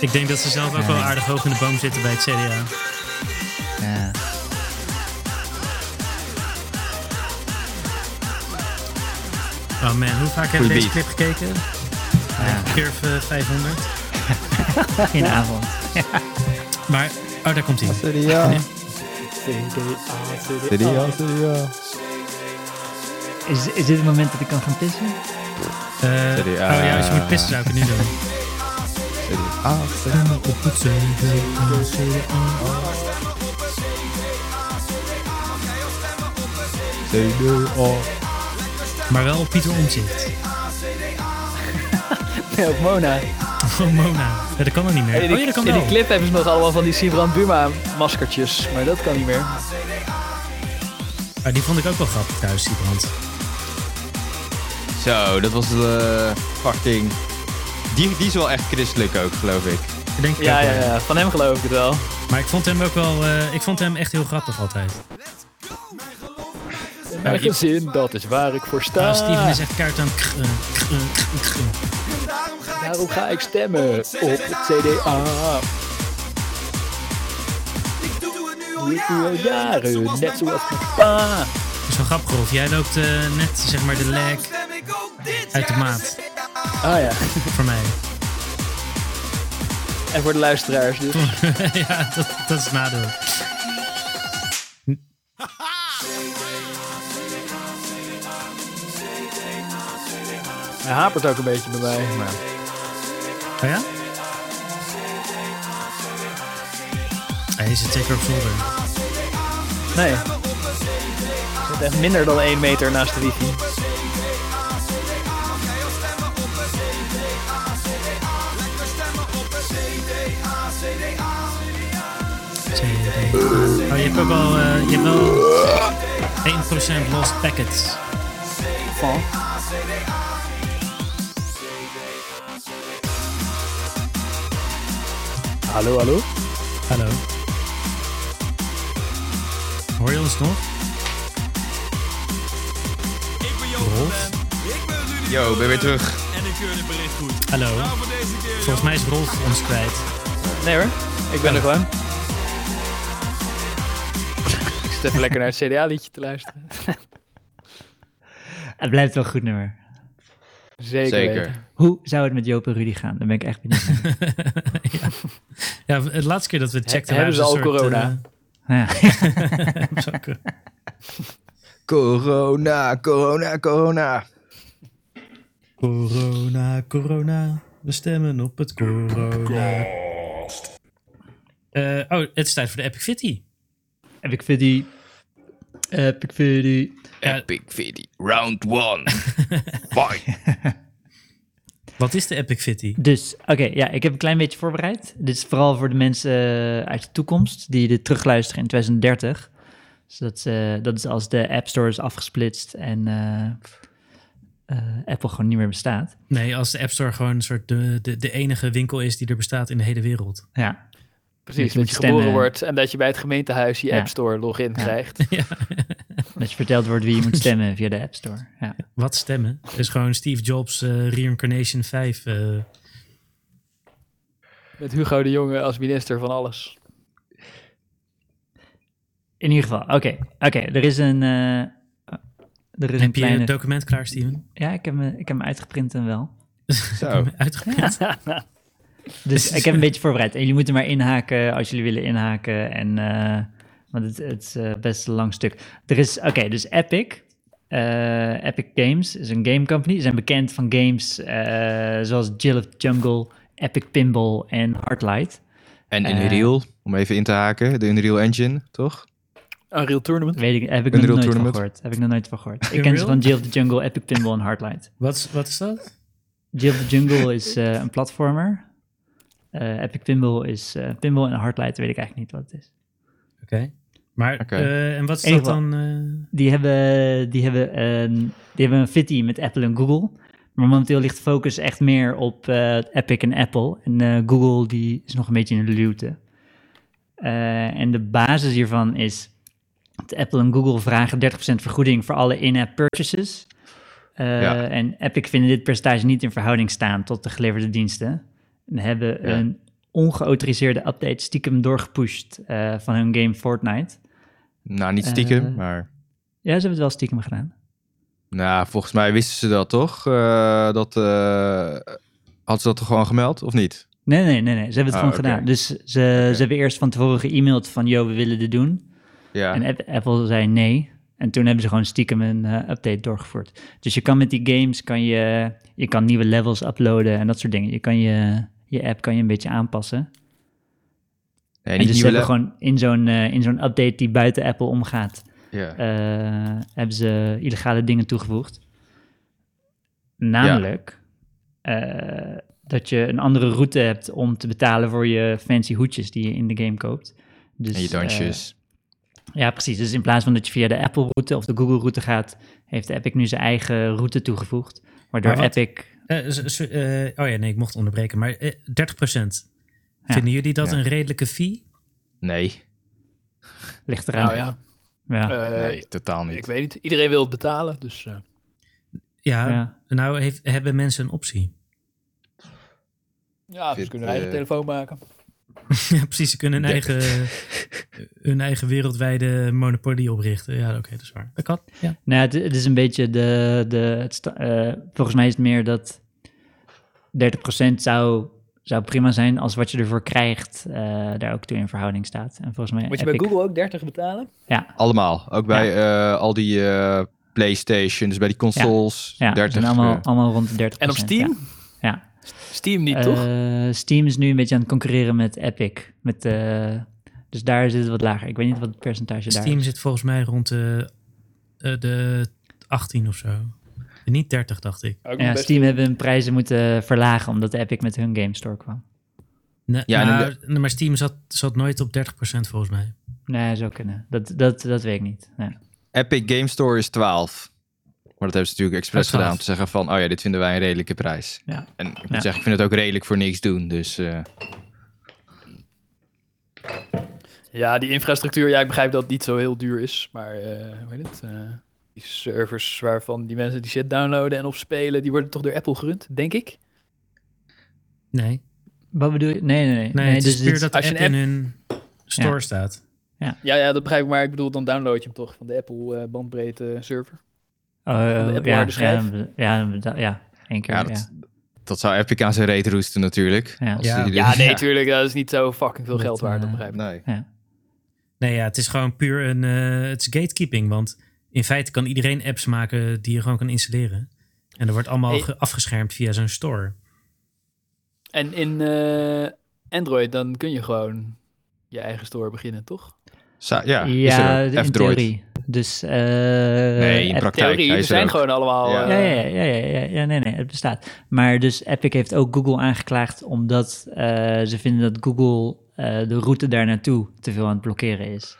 Ik denk dat ze zelf ook wel aardig hoog in de boom zitten bij het CDA.
Ja.
Oh man, hoe vaak heb je deze clip gekeken? Ja. Curve eh, 500.
Geen avond.
Maar, oh daar komt hij.
CDA. CDA, CDA.
Is, is dit het moment dat ik kan gaan pissen?
Eh. Oh ja, als je moet pissen zou ik het nu doen. Maar wel op Pieter Omtzigt.
Nee, op Mona.
Gewoon Mona. Ja, dat kan dan niet meer.
In
oh
die,
ja, dat kan
in
wel.
die clip hebben ze nog allemaal van die Sibrand Buma maskertjes. Maar dat kan niet meer.
Ah, die vond ik ook wel grappig thuis, die brand.
Zo, dat was de fucking... Die, die is wel echt christelijk ook, geloof ik.
Ik denk ik
Ja,
ook
ja,
wel.
ja. Van hem geloof ik het wel.
Maar ik vond hem ook wel... eh, ik vond hem echt heel grappig altijd.
Mijn gezin, dat is waar ik voor sta.
Steven is echt kaart aan... krr.
Daarom ga ik stemmen op het CDA. Doe ik nu al jaren, net zoals mijn pa.
Dat is wel grappig, Rolf. Jij loopt eh, net, zeg maar, de leg uit de maat.
Ah ja,
Voor mij.
en voor de luisteraars dus.
ja, dat, dat is het nadeel.
Hij hapert ook een beetje bij mij. Maar...
Oh ja? Hij zit zeker op zolder.
Nee. Het zit echt minder dan 1 meter naast de wifi.
Oh, je hebt ook wel... eh, je hebt wel 1% lost packets.
Van. Hallo, hallo?
Hallo. Hoor je ons nog?
Ik ben
Rolf?
Yo, ben weer terug.
En ik keur bericht goed.
Hallo.
Nou,
Volgens mij is Rolf ons kwijt.
Nee hoor, ik ben er gewoon. Zit even lekker naar het CDA-liedje te luisteren.
Het blijft wel een goed nummer.
Zeker.
Zeker.
Hoe zou het met Joop en Rudy gaan? Daar ben ik echt benieuwd naar.
Ja, het laatste keer dat we checkten...
hebben ze al
soort,
corona?
Ja.
eh, co-
Corona, corona, corona.
Corona, corona, we stemmen op het corona. Eh, oh, het is tijd voor de Epic Fitty.
Epic Fitty. Epic Fitty.
Ja.
Epic Video. Round one. Fight.
Wat is de Epic Fitty?
Dus, oké, ja, ik heb een klein beetje voorbereid. Dit is vooral voor de mensen eh, uit de toekomst die dit terugluisteren in 2030. Dus dat, is, eh, dat is als de App Store is afgesplitst en eh, eh, Apple gewoon niet meer bestaat.
Nee, als de App Store gewoon een soort de, de, de enige winkel is die er bestaat in de hele wereld.
Ja,
Precies,
Dat je
dat
moet
je geboren
stemmen.
wordt en dat je bij het gemeentehuis je
Ja.
App Store login krijgt.
dat je verteld wordt wie je moet stemmen via de App Store. Ja.
Wat stemmen? Dus gewoon Steve Jobs eh, Reincarnation 5. eh,
Met Hugo de Jonge als minister van alles.
In ieder geval, oké. Oké, er is een... eh, er is een
heb je
kleine...
het document klaar, Steven?
Ja, ik heb, me, ik heb hem uitgeprint en wel.
Zo.
Uitgeprint.
Dus ik heb een beetje voorbereid. En jullie moeten maar inhaken als jullie willen inhaken. En, eh, want het, het is eh, best een lang stuk. Er is, oké, dus Epic. eh, Epic Games is een game company. Ze zijn bekend van games eh, zoals Jill of the Jungle, Epic Pinball en Heartlight.
En. Unreal, om even in te haken. De Unreal Engine, toch?
Unreal Tournament.
Weet ik, heb ik
Unreal
nog nooit van
Tournament.
gehoord. Heb ik nog nooit van gehoord. Ik ken ze van Jill of the Jungle, Epic Pinball en Heartlight.
Wat, is- wat is dat?
Jill of the Jungle is een platformer. Eh, Epic Pinball is eh, Pinball en Heartlight weet ik eigenlijk niet wat het is.
Oké. Maar, eh, en wat is dat dan? eh?
Die hebben, die hebben, een, die hebben een fitty met Apple en Google. Maar momenteel ligt de focus echt meer op eh, Epic en Apple. En eh, Google die is nog een beetje in de luwte. Eh, en de basis hiervan is dat Apple en Google vragen 30% vergoeding voor alle in-app purchases. Eh,
Ja.
En Epic vinden dit percentage niet in verhouding staan tot de geleverde diensten. En hebben
Ja.
een ongeautoriseerde update stiekem doorgepusht eh, van hun game Fortnite.
Nou, niet stiekem,
Eh.
maar...
Ja, ze hebben het wel stiekem gedaan.
Nou, volgens mij wisten ze dat toch? Eh, dat, eh had ze dat toch gewoon gemeld, of niet?
Nee, nee, nee, nee. Ze hebben het
Ah,
gewoon gedaan. Dus ze, ze hebben eerst van tevoren ge-mailed van, yo, we willen dit doen.
Ja.
En App- Apple zei nee. En toen hebben ze gewoon stiekem een update doorgevoerd. Dus je kan met die games, kan je, je kan nieuwe levels uploaden en dat soort dingen. Je kan je, je app kan je een beetje aanpassen.
nee,
en
niet
dus ze hebben gewoon in zo'n, eh, in zo'n update die buiten Apple omgaat,
Ja.
eh, hebben ze illegale dingen toegevoegd. Namelijk, eh, dat je een andere route hebt om te betalen voor je fancy hoedjes die je in de game koopt. Dus,
en je dansjes.
ja, precies. Dus in plaats van dat je via de Apple-route of de Google-route gaat, heeft Epic nu zijn eigen route toegevoegd. Waardoor Epic...
Eh, eh, oh ja, nee, ik mocht onderbreken. Maar eh, 30%.
Ja.
Vinden jullie dat
Ja.
een redelijke fee?
nee,
ligt eraan.
Nou ja,
ja.
eh,
nee, totaal niet.
ik weet niet. Iedereen wil het betalen, dus... eh,
Ja,
Ja.
nou heeft, hebben mensen een optie.
ja, ze
Dit,
kunnen een eigen
eh,
telefoon maken.
ja, precies. Ze kunnen hun
Ja.
eigen, hun eigen wereldwijde monopolie oprichten. Ja, oké, dat is waar. Dat kan. Ja.
Nou, het, het is een beetje de. de het sta- eh, volgens mij is het meer dat 30% zou, zou prima zijn als wat je ervoor krijgt eh, daar ook toe in verhouding staat. En volgens mij.
Moet je bij Google ook 30 betalen?
Ja,
Allemaal. Ook bij eh, al die eh, PlayStation, dus bij die consoles.
ja
30.
zijn allemaal,
eh,
allemaal rond de 30%.
En op Steam? Steam niet, toch?
Eh, Steam is nu een beetje aan het concurreren met Epic. Met, eh, dus daar zit het wat lager. Ik weet niet wat het percentage daar
Steam
is.
zit volgens mij rond de, eh, de 18 of zo. Niet 30, dacht ik.
Ook
Ja, Steam hebben hun prijzen moeten verlagen omdat Epic met hun Game Store kwam.
Nee,
Ja,
maar Steam zat, zat nooit op 30% volgens mij.
Nee, zou kunnen. Dat, dat, dat weet ik niet. Ja.
Epic Game Store is 12. Maar dat hebben ze natuurlijk expres
12.
gedaan om te zeggen van, oh ja, dit vinden wij een redelijke prijs.
Ja.
En ik moet
Ja.
zeggen, ik vind het ook redelijk voor niks doen. Dus eh,
Ja, die infrastructuur, ja, ik begrijp dat het niet zo heel duur is. Maar, eh hoe heet het? eh, die servers waarvan die mensen die shit downloaden en opspelen, die worden toch door Apple gerund, denk ik?
Nee,
Wat bedoel je? Nee, nee, nee.
nee, het is
dus dit-
dat de
als je
app in hun store staat.
Ja, ja, dat begrijp ik, maar ik bedoel, dan download je hem toch van de Apple eh, bandbreedte server.
Oh,
Apple
ja, ja,
schijf.
ja, ja, ja, één keer.
ja,
Ja,
dat, dat zou Epic aan zijn reet roesten natuurlijk.
Ja.
Als
Ja.
die-
Ja, nee, tuurlijk, dat is niet zo fucking veel
Dat,
geld waard, dat
eh,
begrijp ik.
Nee.
Ja.
Nee, ja, het is gewoon puur een eh, het is gatekeeping. Want in feite kan iedereen apps maken die je gewoon kan installeren. En dat wordt allemaal
Hey.
afgeschermd via zo'n store.
En in eh, Android, dan kun je gewoon je eigen store beginnen, toch?
Sa- ja, is
Ja,
er
in
F-Droid.
theorie. Dus, eh
Nee, in praktijk.
Theorie, er zijn
ook.
gewoon allemaal...
Ja.
eh,
Ja, ja, ja, ja, ja, ja, nee, nee, het bestaat. Maar dus Epic heeft ook Google aangeklaagd omdat eh, ze vinden dat Google eh, de route daar naartoe te veel aan het blokkeren is.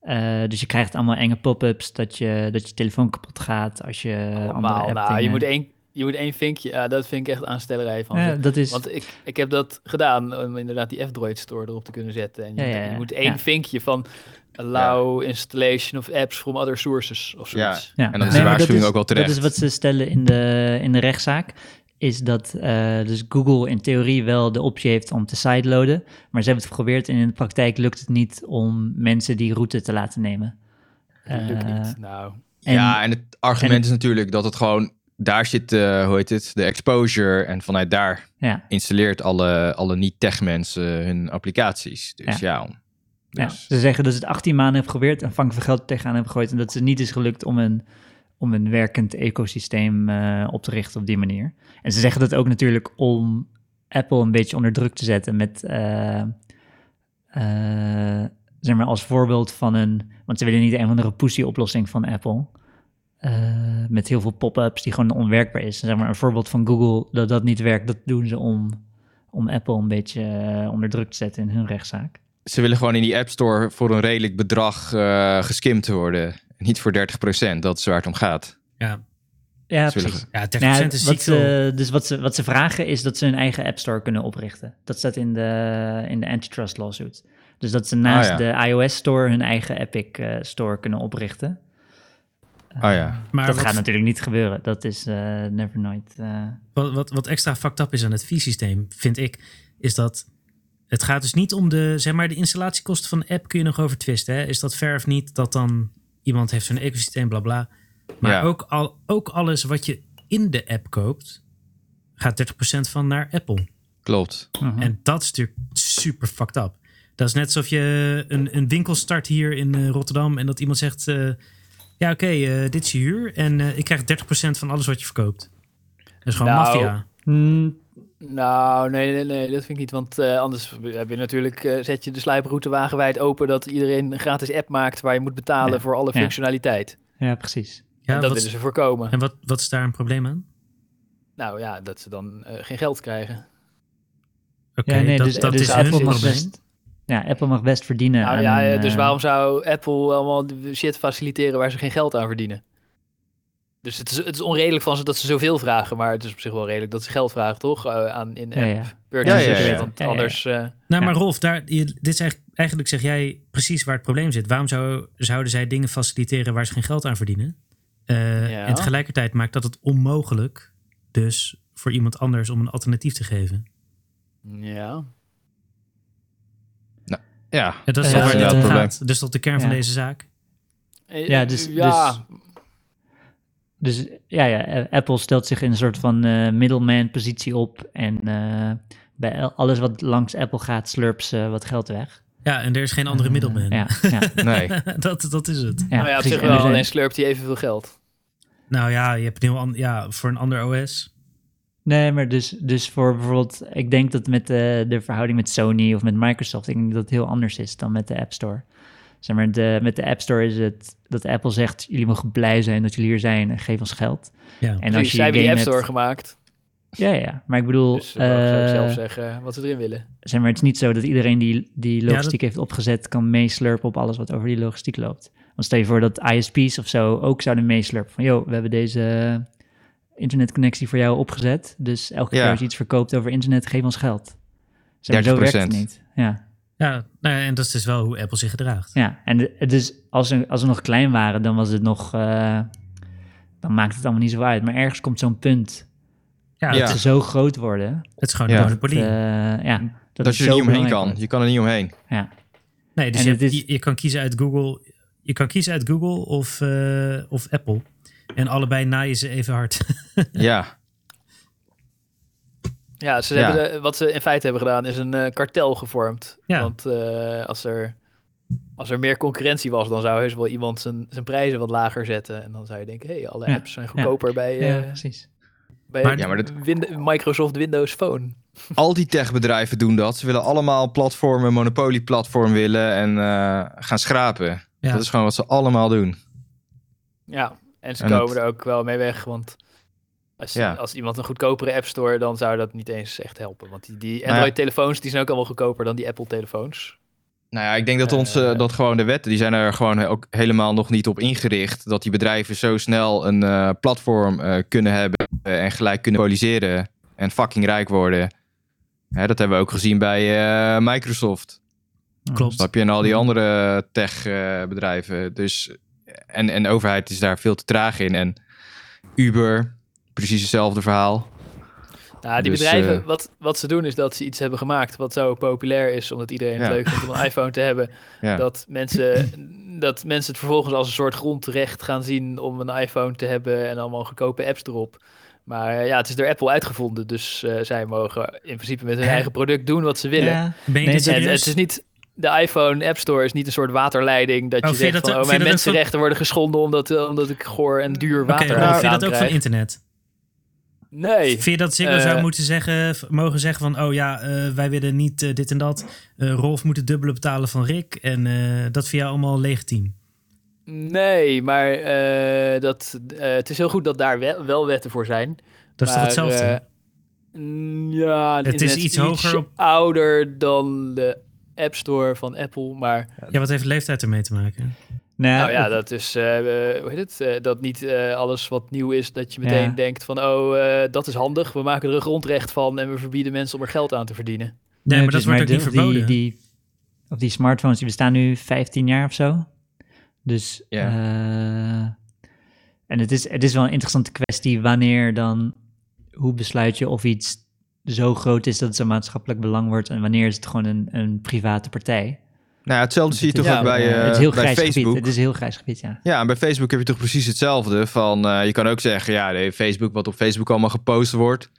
Eh, dus je krijgt allemaal enge pop-ups dat je, dat je telefoon kapot gaat als je andere
allemaal.
app
Nou, je moet één, je moet één vinkje... Ja, dat vind ik echt aanstellerij van
Ja, dat is...
Want ik, ik heb dat gedaan om inderdaad die F-Droid store erop te kunnen zetten. En je,
Ja,
moet,
ja, ja.
je moet één
Ja.
vinkje van allow installation of apps from other sources of zoiets.
Ja.
En dan is
Nee,
de waarschuwing
is-
ook wel terecht.
Dat is wat ze stellen in de, in de rechtszaak. Is dat eh, dus Google in theorie wel de optie heeft om te sideloaden. Maar ze hebben het geprobeerd en in de praktijk lukt het niet om mensen die route te laten nemen.
Dat lukt
Eh,
niet. Nou,
en-
ja, en het argument
en-
is natuurlijk dat het gewoon... Daar zit, eh, hoe heet het, de exposure. En vanuit daar
Ja,
installeert alle, alle niet-tech mensen hun applicaties. Dus ja.
ja.
Dus,
Ze zeggen dat ze het 18 maanden hebben geprobeerd en vang van geld tegenaan hebben gegooid. En dat het niet is gelukt om een, om een werkend ecosysteem eh, op te richten op die manier. En ze zeggen dat ook natuurlijk om Apple een beetje onder druk te zetten met, eh, eh, zeg maar als voorbeeld van een, want ze willen niet een of andere pussy oplossing van Apple. met heel veel pop-ups die gewoon onwerkbaar is. Zeg maar een voorbeeld van Google dat dat niet werkt, dat doen ze om, om Apple een beetje onder druk te zetten in hun rechtszaak.
Ze willen gewoon in die App Store voor een redelijk bedrag eh geskimd worden. Niet voor 30%, dat is waar het om gaat.
Ja,
Ja, precies.
ja 30%
Nou ja,
is
wat ze, dus wat ze, wat ze vragen is dat ze hun eigen App Store kunnen oprichten. Dat staat in de, in de antitrust lawsuit. Dus dat ze naast
Ah, ja.
de iOS Store hun eigen Epic eh, Store kunnen oprichten.
Ah ja.
Maar
dat
wat,
gaat natuurlijk niet gebeuren. Dat is eh, never nooit. eh,
wat, wat, wat extra fucked up is aan het fee-systeem, vind ik, is dat het gaat dus niet om de, zeg maar, de installatiekosten van de app kun je nog over twisten. Hè? Is dat ver of niet dat dan iemand heeft zo'n ecosysteem, bla bla. Maar
Ja.
ook, al, ook alles wat je in de app koopt, gaat 30% van naar Apple.
Klopt.
mhm.
En dat is natuurlijk super fucked up. Dat is net alsof je een, een winkel start hier in eh, Rotterdam en dat iemand zegt: eh, Ja, oké, eh, dit is je huur en eh, ik krijg 30% van alles wat je verkoopt. Dat is gewoon
Nou,
maffia.
Mm,
Nou, nee, nee, nee, dat vind ik niet. Want eh, anders heb je natuurlijk, eh, zet je de slijproute wagenwijd open dat iedereen een gratis app maakt waar je moet betalen
Ja,
voor alle
ja.
functionaliteit.
ja, precies.
Ja,
en dat
wat,
willen ze voorkomen.
en wat, wat is daar een probleem aan?
Nou ja, dat ze dan eh, geen geld krijgen.
Oké,
ja, nee,
dat,
dus,
dat
dus
is
Apple mag
probleem.
best. Ja, Apple mag best verdienen.
Nou
aan,
ja, dus waarom zou Apple allemaal shit faciliteren waar ze geen geld aan verdienen? Dus het is, het is onredelijk van ze dat ze zoveel vragen, maar het is op zich wel redelijk dat ze geld vragen, toch? Eh, aan in
Ja,
app
ja.
Ja, ja, ja.
want
Ja, ja, ja.
anders... eh,
Nou, maar
Ja.
Rolf, daar, je, dit is eigenlijk, eigenlijk zeg jij precies waar het probleem zit. Waarom zou, zouden zij dingen faciliteren waar ze geen geld aan verdienen? Eh,
Ja.
En tegelijkertijd maakt dat het onmogelijk dus voor iemand anders om een alternatief te geven.
ja.
Ja,
En dat is waar om gaat. Dus tot de kern van deze zaak.
Ja, dus-
ja.
Dus ja, ja, Apple stelt zich in een soort van eh middleman positie op. En eh, bij alles wat langs Apple gaat, slurpt ze wat geld weg.
Ja, en er is geen andere
Eh,
middelman.
Ja, ja,
nee.
dat, dat is het.
ja,
nou ja, op zich wel, alleen slurpt hij evenveel geld.
Nou ja, je hebt een heel an- ja, voor een ander OS.
Nee, maar dus, dus voor bijvoorbeeld, ik denk dat met de, de verhouding met Sony of met Microsoft, ik denk dat het heel anders is dan met de App Store. Zeg maar, de, met de App Store is het dat Apple zegt, jullie mogen blij zijn dat jullie hier zijn en geef ons geld.
Ja.
En
Dus
als je
zij hebben die App Store
hebt-
gemaakt.
Ja, ja, maar ik bedoel,
Dus ze mogen ook
eh,
zelf zeggen wat ze erin willen.
zeg maar, het is niet zo dat iedereen die, die
dat-
logistiek heeft opgezet kan meeslurpen op alles wat over die logistiek loopt. Want stel je voor dat ISP's of zo ook zouden meeslurpen van, joh, we hebben deze internetconnectie voor jou opgezet, dus elke
Ja.
keer als je iets verkoopt over internet, geef ons geld. Zeg maar, zo werkt het
30%.
niet. Ja,
Ja, nou ja, en dat is dus wel hoe Apple zich gedraagt.
ja. en dus als ze, als ze nog klein waren, dan was het nog, eh, dan maakt het allemaal niet zo uit. Maar ergens komt zo'n punt
Ja,
dat
Ja.
ze zo groot worden,
het is gewoon
Ja.
een
dat,
monopolie.
eh, ja, dat,
Dat
het
je er niet omheen kan.
wordt.
Je kan er niet omheen.
Ja.
nee, dus
is-
je, je kan kiezen uit Google. Je kan kiezen uit Google of, eh, of Apple. En allebei naaien ze even hard.
Ja,
Ja, ze
Ja.
Hebben de- wat ze in feite hebben gedaan is een eh, kartel gevormd.
Ja.
Want eh, als, er, als er meer concurrentie was, dan zou heus wel iemand zijn, zijn prijzen wat lager zetten. En dan zou je denken, hé, hey, alle
Ja.
apps zijn goedkoper bij,
ja,
eh,
precies.
bij
Maar-
Ja, maar dat-
Win- Microsoft Windows Phone.
al die techbedrijven doen dat. Ze willen allemaal platformen, een monopolieplatform willen en eh, gaan schrapen.
Ja.
Dat is gewoon wat ze allemaal doen.
Ja, en ze
En
komen er ook wel mee weg, want als,
Ja.
als iemand een goedkopere app store, dan zou dat niet eens echt helpen. Want die, die
Nou.
Android-telefoons, die zijn ook allemaal goedkoper dan die Apple-telefoons.
Nou ja, ik denk dat, ons,
Eh.
eh, dat gewoon de wetten, die zijn er gewoon ook helemaal nog niet op ingericht. Dat die bedrijven zo snel een eh, platform eh, kunnen hebben en gelijk kunnen monopoliseren en fucking rijk worden. Hè, dat hebben we ook gezien bij eh, Microsoft.
Klopt.
Snap je? En al die andere tech-bedrijven. dus, en, en de overheid is daar veel te traag in. En Uber, precies hetzelfde verhaal.
Nou, die
Dus,
bedrijven,
eh,
wat, wat ze doen is dat ze iets hebben gemaakt wat zo populair is, omdat iedereen het
Ja.
leuk vindt om een iPhone te hebben,
Ja.
dat, mensen, dat mensen het vervolgens als een soort grondrecht gaan zien om een iPhone te hebben en allemaal goedkope apps erop. Maar eh, ja, het is door Apple uitgevonden, dus eh, zij mogen in principe met hun eigen product doen wat ze willen.
Ja,
Ben je
Nee, het-
is niet, de iPhone App Store is niet een soort waterleiding dat
Oh,
je
je
zegt
dat
van, oh, mijn mensenrechten worden geschonden omdat, omdat ik goor en duur water
Rolf,
aan
vind je dat ook van internet?
Nee.
Vind je dat Ziggo
Eh,
zou moeten zeggen, mogen zeggen van... oh ja, eh, wij willen niet eh, dit en dat. Eh, Rolf moet het dubbele betalen van Rick. En eh, dat vind jou allemaal legitiem.
Nee, maar eh, dat, eh, het is heel goed dat daar wel, wel wetten voor zijn.
Dat is toch hetzelfde?
eh, mm, ja,
Het is iets hoger op-
ouder dan de App Store van Apple. Maar
ja, wat heeft leeftijd ermee te maken?
Nou,
nou ja, dat is, eh, eh, hoe heet het? Eh, dat niet eh, alles wat nieuw is, dat je meteen
Ja.
denkt van, oh, eh, dat is handig. We maken er een grondrecht van en we verbieden mensen om er geld aan te verdienen.
Nee, maar dat
precies,
wordt ook niet
de-
verboden.
Die, die, of die smartphones, die bestaan nu 15 jaar of zo. Dus,
Ja.
en het is, het is wel een interessante kwestie wanneer dan, hoe besluit je of iets zo groot is dat het een maatschappelijk belang wordt en wanneer is het gewoon een, een private partij.
Nou ja, hetzelfde zie je toch ook bij,
eh, het is heel
bij
grijs
Facebook.
gebied. Het is een heel grijs gebied, ja.
Ja, en bij Facebook heb je toch precies hetzelfde. Van, eh, je kan ook zeggen, ja, nee, Facebook, wat op Facebook allemaal gepost wordt.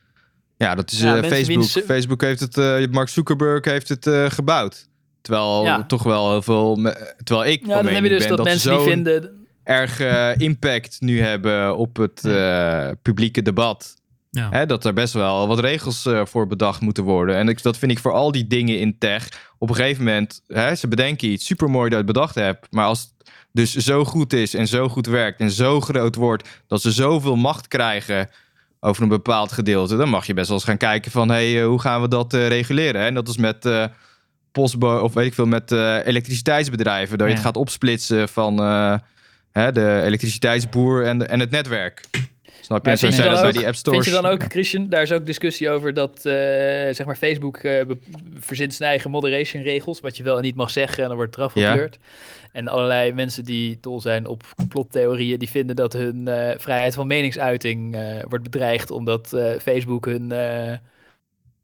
Ja, dat is
Ja,
eh, Facebook.
wiens-
Facebook heeft het, eh, Mark Zuckerberg heeft het eh, gebouwd. Terwijl
Ja.
toch wel heel veel, terwijl ik
Ja,
van
dan heb je
mening
dus
ben
dat,
dat,
mensen die
zo'n
vinden...
erg eh, impact nu hebben op het eh, publieke debat.
Ja.
Hè, dat er best wel wat regels eh, voor bedacht moeten worden. En ik, dat vind ik voor al die dingen in tech. Op een gegeven moment, hè, ze bedenken iets supermooi dat je het bedacht hebt. Maar als het dus zo goed is en zo goed werkt en zo groot wordt... dat ze zoveel macht krijgen over een bepaald gedeelte, dan mag je best wel eens gaan kijken van, hé, hey, hoe gaan we dat eh, reguleren? hè? En dat is met eh postbo of weet ik veel, met eh, elektriciteitsbedrijven, dat je het gaat opsplitsen van eh, hè, de elektriciteitsboer en, de, en het netwerk. Snap je?
Vind je dan ook-
die app.
Vind je dan ook, Christian, daar is ook discussie over dat eh, zeg maar Facebook be- verzint zijn eigen moderation regels, wat je wel en niet mag zeggen en dan wordt het eraf
Ja.
gekleurd. En allerlei mensen die dol zijn op complottheorieën, die vinden dat hun eh, vrijheid van meningsuiting wordt bedreigd omdat Facebook hun,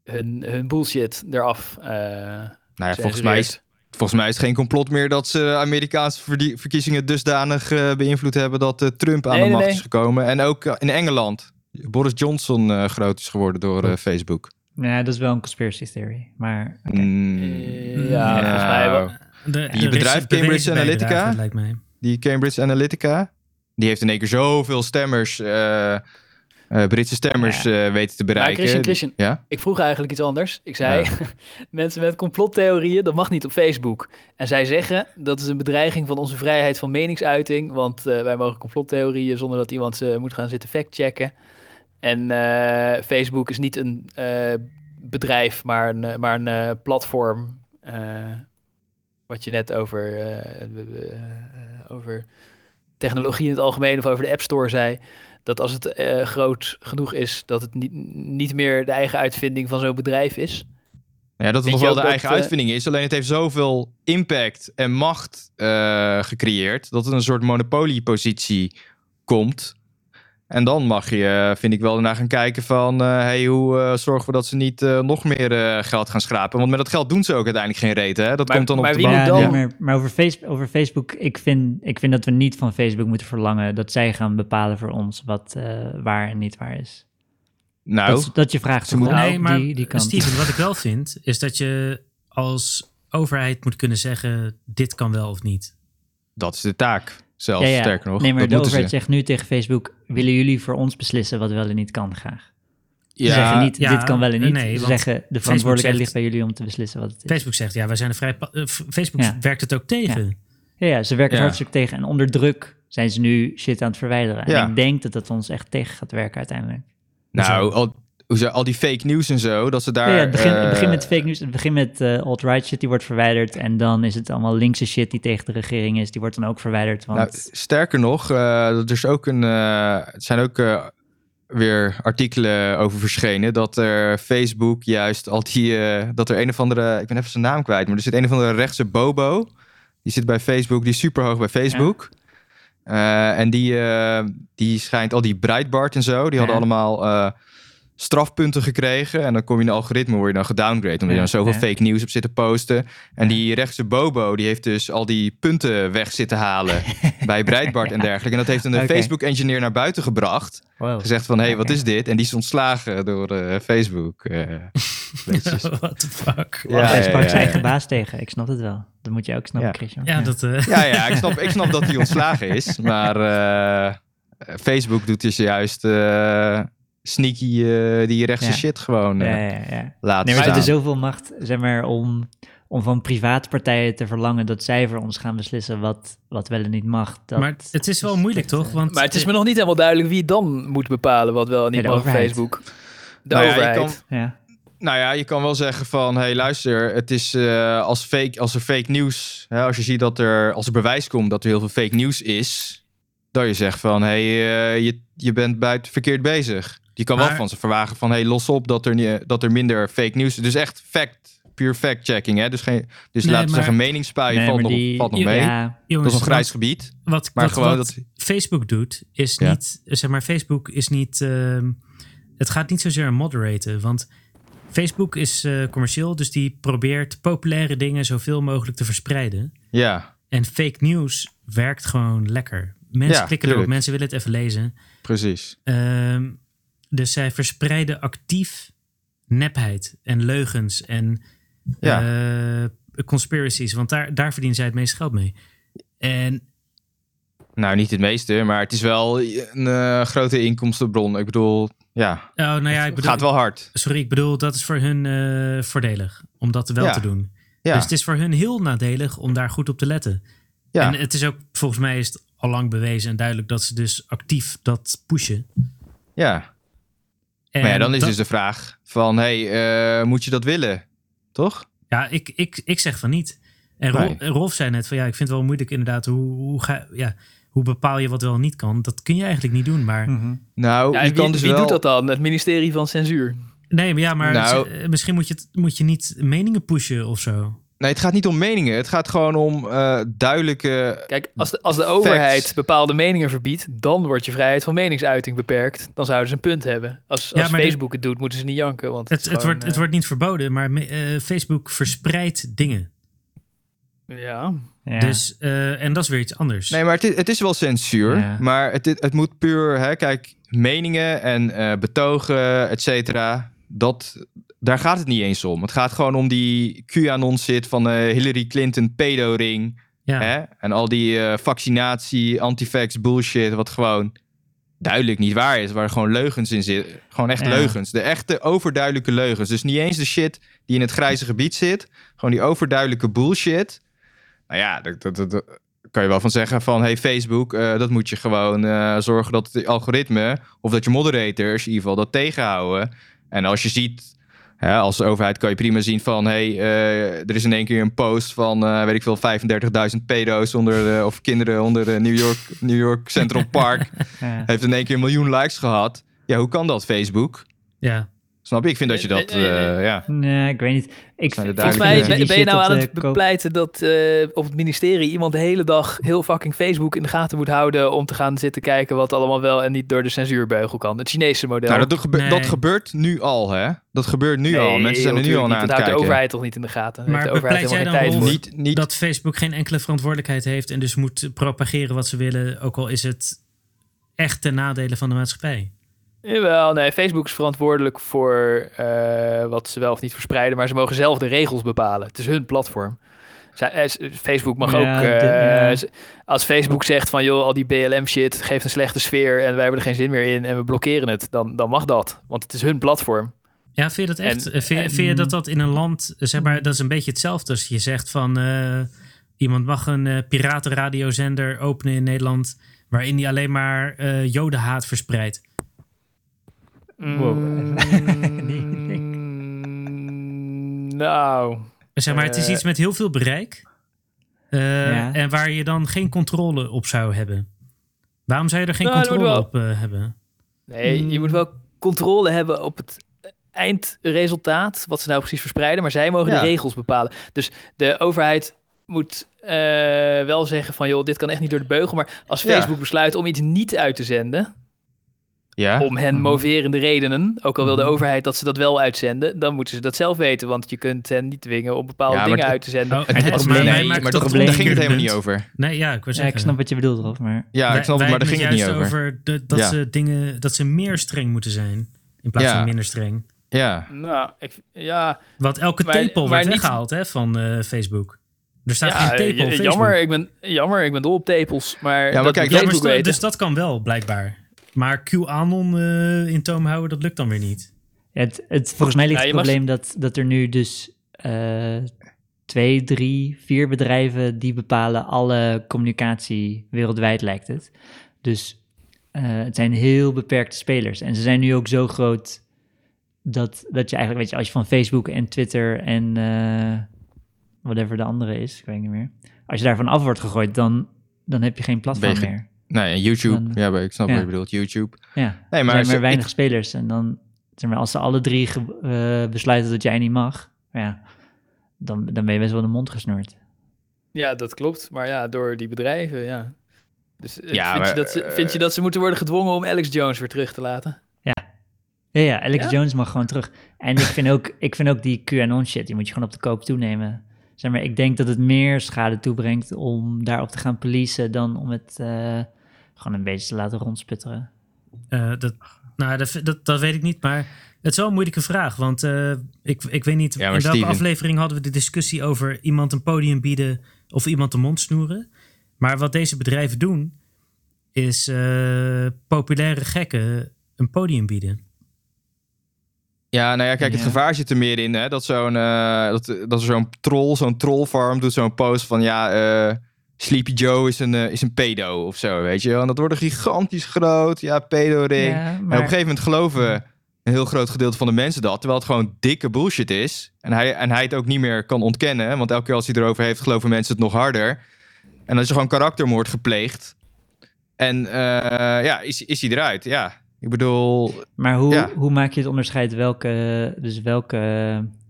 hun, hun bullshit eraf
Nou ja, volgens mij, is, volgens mij is het geen complot meer dat ze Amerikaanse verkiezingen dusdanig eh, beïnvloed hebben dat eh, Trump aan
Nee,
de
nee,
macht
nee.
is gekomen. En ook eh, in Engeland. Boris Johnson eh, groot is geworden door
Oh.
eh, Facebook.
Ja, dat is wel een conspiracy theory. Maar oké.
Mm,
ja, volgens mij wel.
De,
Die
is
bedrijf Cambridge Analytica?
bijdrage, lijkt mij.
die Cambridge Analytica, die heeft in één keer zoveel stemmers, eh, Britse stemmers eh, weten te bereiken.
Christian, Christian.
Ja?
Ik vroeg eigenlijk iets anders. Ik zei, mensen met complottheorieën, dat mag niet op Facebook. En zij zeggen, dat is een bedreiging van onze vrijheid van meningsuiting. Want eh, wij mogen complottheorieën zonder dat iemand ze moet gaan zitten factchecken. En Facebook is niet een bedrijf, maar een, maar een platform. wat je net over, over technologie in het algemeen of over de App Store zei dat als het eh, groot genoeg is, dat het niet, niet meer de eigen uitvinding van zo'n bedrijf is.
Ja, dat het nog wel de eigen
eh,
uitvinding is. Alleen het heeft zoveel impact en macht eh, gecreëerd. dat het een soort monopoliepositie komt. En dan mag je, eh, vind ik wel, ernaar gaan kijken van... eh, hey, hoe eh, zorgen we dat ze niet nog meer eh, geld gaan schrapen? Want met dat geld doen ze ook uiteindelijk geen reet, hè? Dat
Maar-
komt dan op de bank.
Ja, maar, maar over, face, over Facebook, ik vind, ik vind dat we niet van Facebook moeten verlangen dat zij gaan bepalen voor ons wat eh, waar en niet waar is.
Nou,
dat, dat je vraagt
ze
nee, maar
die, die kant.
Steven, wat ik wel vind, is dat je als overheid moet kunnen zeggen, dit kan wel of niet.
dat is de taak. Zelfs,
Ja, ja.
sterker nog.
Nee, maar
dat
de overheid
ze.
zegt nu tegen Facebook, willen jullie voor ons beslissen wat wel en niet kan graag? Ze
Ja,
zeggen niet,
ja,
dit kan wel en niet.
nee,
Ze zeggen, de verantwoordelijkheid
zegt-
ligt bij jullie om te beslissen wat het is.
Facebook zegt, ja, wij zijn een vrij... eh, Facebook
Ja.
werkt het ook tegen.
Ja, ja, ze werken
Ja.
er hartstikke tegen. En onder druk zijn ze nu shit aan het verwijderen.
Ja.
En ik denk dat dat ons echt tegen gaat werken uiteindelijk.
nou, al, hoezo, al die fake news en zo, dat ze daar...
Ja, ja, het, begin, het
eh,
begint met fake news. Het begint met eh, alt-right shit die wordt verwijderd. En dan is het allemaal linkse shit die tegen de regering is. Die wordt dan ook verwijderd. Want
Nou, sterker nog, eh, er is ook een, er zijn ook weer artikelen over verschenen dat er Facebook juist al die, dat er een of andere, ik ben even zijn naam kwijt, maar er zit een of andere rechtse bobo, die zit bij Facebook, die is super hoog bij Facebook. En die, die schijnt al die Breitbart en zo, die hadden allemaal strafpunten gekregen. En dan kom je in een algoritme, word je dan gedowngrade. Omdat je dan zoveel
ja.
fake nieuws op zit te posten. En
Ja.
die rechtse Bobo, die heeft dus al die punten weg zitten halen bij Breitbart en dergelijke. En dat heeft een. Facebook-engineer naar buiten gebracht.
wow.
Gezegd van, hé, hey, wat is dit? En die is ontslagen door eh, Facebook. eh weetjes.
What the fuck?
Ja,
Hij
ja,
sprak
ja,
zijn eigen baas tegen. Ik snap het wel. Dat moet je ook snappen,
Ja.
Christian.
Ja, dat... eh,
ja, ja, ik snap, ik snap dat hij ontslagen is. Maar eh, Facebook doet dus juist eh, sneaky eh, die rechtse
Ja.
shit gewoon eh,
ja, ja, ja.
laten
Nee, maar er
staan.
is zoveel macht, zeg maar, om, om van private partijen te verlangen dat zij voor ons gaan beslissen wat, wat wel en niet mag. Dat,
maar het is wel moeilijk, toch? Want
Maar het is me nog niet helemaal duidelijk wie dan moet bepalen wat wel en niet mag op. Facebook. De
Nou
overheid.
kan-
ja.
Nou ja, je kan wel zeggen van, hey luister, het is eh, als, fake, als er fake nieuws, hè, als je ziet dat er, als er bewijs komt dat er heel veel fake nieuws is, dat je zegt van, hey, eh, je, je bent buiten verkeerd bezig. Je kan wel
Maar-
van ze verwagen van, hey, los op dat er, niet- dat er minder fake nieuws is. Dus echt fact, pure fact-checking, hè. Dus, geen, dus
Nee,
laten we
maar-
zeggen, meningspuien
Nee,
valt, nog,
die-
valt nog mee.
Ja,
Dat is een grijs
wat-
gebied.
Wat,
Maar
wat,
gewoon
wat
dat-
Facebook doet, is
Ja.
niet, zeg maar, Facebook is niet, ehm, het gaat niet zozeer moderaten, want Facebook is eh, commercieel, dus die probeert populaire dingen zoveel mogelijk te verspreiden.
Ja,
En fake news werkt gewoon lekker. Mensen
Ja,
klikken erop, mensen willen het even lezen.
precies.
Ehm, dus zij verspreiden actief nepheid en leugens en
Ja.
eh, conspiracies, want daar, daar verdienen zij het meeste geld mee. En
Nou, niet het meeste, maar het is wel een eh, grote inkomstenbron. Ik bedoel, ja,
oh, nou ja, ik
het
bedoel,
gaat wel hard.
Sorry, ik bedoel, dat is voor hun eh, voordelig om dat wel
Ja.
te doen.
Ja,
Dus het is voor hun heel nadelig om daar goed op te letten.
ja.
En het is ook, volgens mij is het al lang bewezen en duidelijk dat ze dus actief dat pushen.
ja.
En
maar ja, dan is
dat-
dus de vraag van, hey, eh, moet je dat willen? Toch?
Ja, ik, ik, ik zeg van niet. En
Nee.
Rolf zei net van ja, ik vind het wel moeilijk inderdaad. Hoe, hoe, ga, ja, hoe bepaal je wat wel en niet kan? Dat kun je eigenlijk niet doen. Maar
Nou,
Ja, en
je
wie
kan dus
wie
wel...
doet dat dan? Het ministerie van Censuur.
nee, maar ja, maar
Nou-
z- misschien moet je, het, moet je niet meningen pushen of zo.
Nee, het gaat niet om meningen. Het gaat gewoon om eh, duidelijke...
Kijk, als de, als de overheid bepaalde meningen verbiedt, dan wordt je vrijheid van meningsuiting beperkt. Dan zouden ze een punt hebben. Als, als Facebook het doet, moeten ze niet janken. Want
Het, het,
gewoon,
wordt, het
eh,
wordt niet verboden, maar me- eh, Facebook verspreidt dingen.
Ja.
Ja.
Dus, eh, en dat is weer iets anders.
Nee, maar het is, het is wel censuur.
Ja.
Maar het, het moet puur... Hè, kijk, meningen en eh, betogen, et cetera... Dat, daar gaat het niet eens om. Het gaat gewoon om die QAnon-zit van eh, Hillary Clinton pedo-ring...
ja.
Hè? En al die eh, vaccinatie, antivax bullshit, wat gewoon duidelijk niet waar is, waar gewoon leugens in zitten. Gewoon echt
Ja.
leugens. De echte overduidelijke leugens. Dus niet eens de shit die in het grijze gebied zit. Gewoon die overduidelijke bullshit. Nou ja, dat, dat, dat, kan je wel van zeggen van, hey Facebook, eh, dat moet je gewoon zorgen dat het algoritme, of dat je moderators in ieder geval dat tegenhouden. En als je ziet, hè, als overheid kan je prima zien van, hey, eh, er is in één keer een post van, eh, weet ik veel, 35.000 pedo's onder, de, of kinderen onder de New York, New York Central Park.
ja.
Heeft in één keer een miljoen likes gehad. Ja, hoe kan dat, Facebook?
ja.
Snap je? Ik vind dat je dat,
Eh,
ja.
Nee, ik weet niet. Ik
Volgens mij ben, je nou aan het bepleiten dat eh, op het ministerie iemand de hele dag heel fucking Facebook in de gaten moet houden om te gaan zitten kijken wat allemaal wel en niet door de censuurbeugel kan. Het Chinese model.
Nou, dat, gebe-
Nee.
dat gebeurt nu al, hè? Dat gebeurt nu
Nee,
al. Mensen zijn er nu al naar aan
Dat
het
houdt
kijken.
de overheid toch niet in de gaten.
Maar
de overheid
bepleit jij
helemaal geen
dan.
Niet, niet,
Dat Facebook geen enkele verantwoordelijkheid heeft en dus moet propageren wat ze willen, ook al is het echt ten nadele van de maatschappij.
Jawel, nee, Facebook is verantwoordelijk voor eh, wat ze wel of niet verspreiden, maar ze mogen zelf de regels bepalen. Het is hun platform. Eh, Facebook mag
Ja,
ook,
de-
eh,
ja.
als Facebook zegt van joh, al die BLM shit geeft een slechte sfeer en wij hebben er geen zin meer in en we blokkeren het, dan, dan mag dat, want het is hun platform.
Ja, vind je dat echt?
En-
vind, je-
en-
vind je dat dat in een land, zeg maar, dat is een beetje hetzelfde als je zegt van iemand mag een eh, piratenradiozender openen in Nederland waarin die alleen maar jodenhaat verspreidt.
Wow.
Mm, nou,
Zeg maar, het is
Eh.
iets met heel veel bereik eh,
Ja.
en waar je dan geen controle op zou hebben. Waarom zou je er geen
Nou,
controle
wel.
op eh, hebben?
Nee, je moet wel controle hebben op het eindresultaat, wat ze nou precies verspreiden, maar zij mogen
Ja.
de regels bepalen. Dus de overheid moet eh, wel zeggen van, joh, dit kan echt niet door de beugel, maar als
Ja.
Facebook besluit om iets niet uit te zenden,
ja.
om hen
Mhm.
moverende redenen, ook al wil de
Mhm.
overheid dat ze dat wel uitzenden, dan moeten ze dat zelf weten, want je kunt hen niet dwingen om bepaalde
Ja,
dingen uit te zenden.
Oh,
het-
maar
probleem, nee, dat,
het
daar ging het helemaal niet over.
Nee, ja, ik wil
Ja,
zeggen.
ik snap wat je bedoelt, Rolf, maar...
Ja, ik snap het, maar daar ging het niet
juist
over.
de- dat,
Ja.
ze dingen, dat ze meer streng moeten zijn in plaats
Ja.
van minder streng.
Ja,
Nou, ik, ja,
Want elke
Maar-
tepel
maar
wordt
niet-
weggehaald hè, van eh, Facebook. Er staat
ja,
geen tepel
jammer, ik ben, jammer, ik ben dol op tepels, maar,
maar
dat
kijk,
moet
Ja, maar
Facebook weten.
dus dat kan wel, blijkbaar. Maar QAnon eh in toom houden, dat lukt dan weer niet.
Het, het, volgens mij ligt
Ja,
het
mag-
probleem dat, dat er nu dus eh, twee, drie, vier bedrijven die bepalen alle communicatie wereldwijd lijkt het. Dus eh, het zijn heel beperkte spelers. En ze zijn nu ook zo groot dat, dat je eigenlijk, weet je, als je van Facebook en Twitter en eh, whatever de andere is, ik weet niet meer. Als je daarvan af wordt gegooid, dan, dan heb je geen platform
Ben je ge-
meer.
Nee, YouTube.
Dan-
ja, ik snap
Ja.
wat je bedoelt. YouTube.
Ja,
Nee,
er
maar
zijn
ze-
maar weinig
ik-
spelers. En dan, zeg maar, als ze alle drie ge- eh, besluiten dat jij niet mag, ja, dan, dan ben je best wel de mond gesnoerd.
Ja, dat klopt. Maar ja, door die bedrijven, ja. Dus eh,
Ja,
vind,
maar,
je dat ze,
eh,
vind je dat ze moeten worden gedwongen om Alex Jones weer terug te laten?
Ja, ja, Alex
Ja?
Jones mag gewoon terug. En ik vind ook, ik vind ook die QAnon shit, die moet je gewoon op de koop toenemen. Zeg maar, ik denk dat het meer schade toebrengt om daarop te gaan policen dan om het eh, gewoon een beetje te laten rondsputteren.
Eh, dat, nou, dat, dat, dat weet ik niet, maar het is wel een moeilijke vraag. Want eh, ik, ik weet niet,
Ja, maar
in welke
Steven-
aflevering hadden we de discussie over iemand een podium bieden of iemand de mond snoeren. Maar wat deze bedrijven doen, is eh, populaire gekken een podium bieden.
Ja, nou ja, kijk, het
Ja.
gevaar zit er meer in, hè. Dat, zo'n, eh, dat, dat er zo'n troll, zo'n trollfarm doet zo'n post van, ja, eh, Sleepy Joe is een, eh, is een pedo of zo, weet je wel. En dat wordt een gigantisch groot, ja, pedo-ring.
Ja,
En op een gegeven moment geloven een heel groot gedeelte van de mensen dat. Terwijl het gewoon dikke bullshit is. En hij, en hij het ook niet meer kan ontkennen. Want elke keer als hij erover heeft, geloven mensen het nog harder. En dan is er gewoon karaktermoord gepleegd. En eh, ja, is, is hij eruit. Ja, ik bedoel...
Maar hoe,
Ja.
hoe maak je het onderscheid welke, dus welke,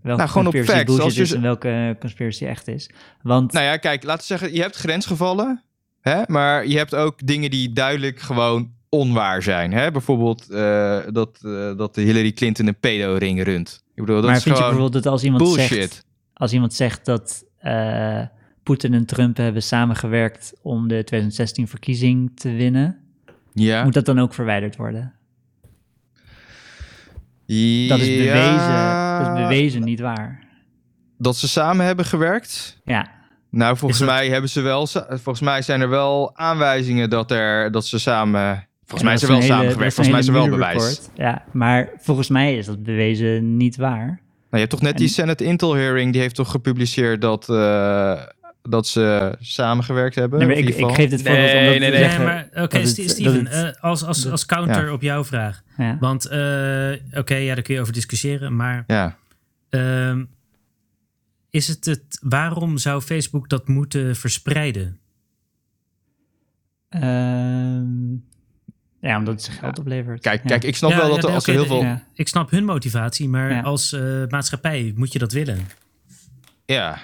welke
Nou, gewoon op
conspiracy
facts.
bullshit
Als je
is en welke conspiracy echt is? Want
Nou ja, kijk, laten we zeggen, je hebt grensgevallen. Hè? Maar je hebt ook dingen die duidelijk gewoon onwaar zijn. Hè? Bijvoorbeeld eh, dat, eh, dat Hillary Clinton een pedo-ring runt. Ik bedoel, dat
maar
is
vind je
gewoon
bijvoorbeeld dat als iemand
bullshit.
zegt, als iemand zegt dat eh, Poetin en Trump hebben samengewerkt om de 2016 verkiezing te winnen,
Ja.
moet dat dan ook verwijderd worden? Dat is bewezen, dat is bewezen niet waar.
Dat ze samen hebben gewerkt?
Ja,
Nou, volgens
dat-
mij hebben ze wel. Volgens mij zijn er wel aanwijzingen dat, er, dat ze samen. Volgens mij is er
dat
wel samengewerkt. Volgens mij is er wel bewijs.
Ja, maar volgens mij is dat bewezen niet waar.
Nou, je hebt toch net die
En-
Senate Intel hearing. Die heeft toch gepubliceerd dat, eh, dat ze samengewerkt hebben?
Nee, maar
in
ik, ik geef dit voorbeeld
Nee,
omdat
nee,
te
nee.
Nee,
zeggen
maar oké,
dat
Steven,
het-
eh, als, als, als counter
Ja.
op jouw vraag.
ja.
Want, eh, oké, ja, daar kun je over discussiëren. Maar
Ja.
ehm, is het het, waarom zou Facebook dat moeten verspreiden?
Ehm, ja, omdat het ze geld oplevert.
Kijk,
Ja.
kijk, ik snap
Ja,
wel
ja,
dat er, als er heel veel.
Ja.
Ik snap hun motivatie, maar
Ja.
als eh, maatschappij moet je dat willen.
Ja,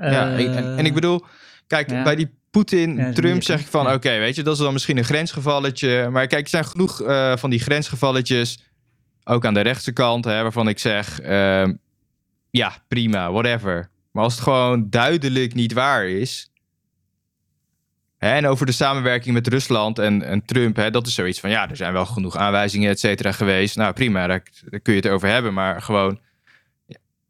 ja.
Eh,
en, en ik bedoel, kijk,
ja.
bij die Poetin,
Ja, dat
Trump
moet je-
zeg ik van, oké, weet je, dat is dan misschien een grensgevalletje. Maar kijk, er zijn genoeg eh, van die grensgevalletjes, ook aan de rechtse kant, hè, waarvan ik zeg, ehm, ja, prima, whatever. Maar als het gewoon duidelijk niet waar is. Hè, en over de samenwerking met Rusland en, en Trump, hè, dat is zoiets van, ja, er zijn wel genoeg aanwijzingen, et cetera, geweest. Nou, prima, daar, daar kun je het over hebben, maar gewoon,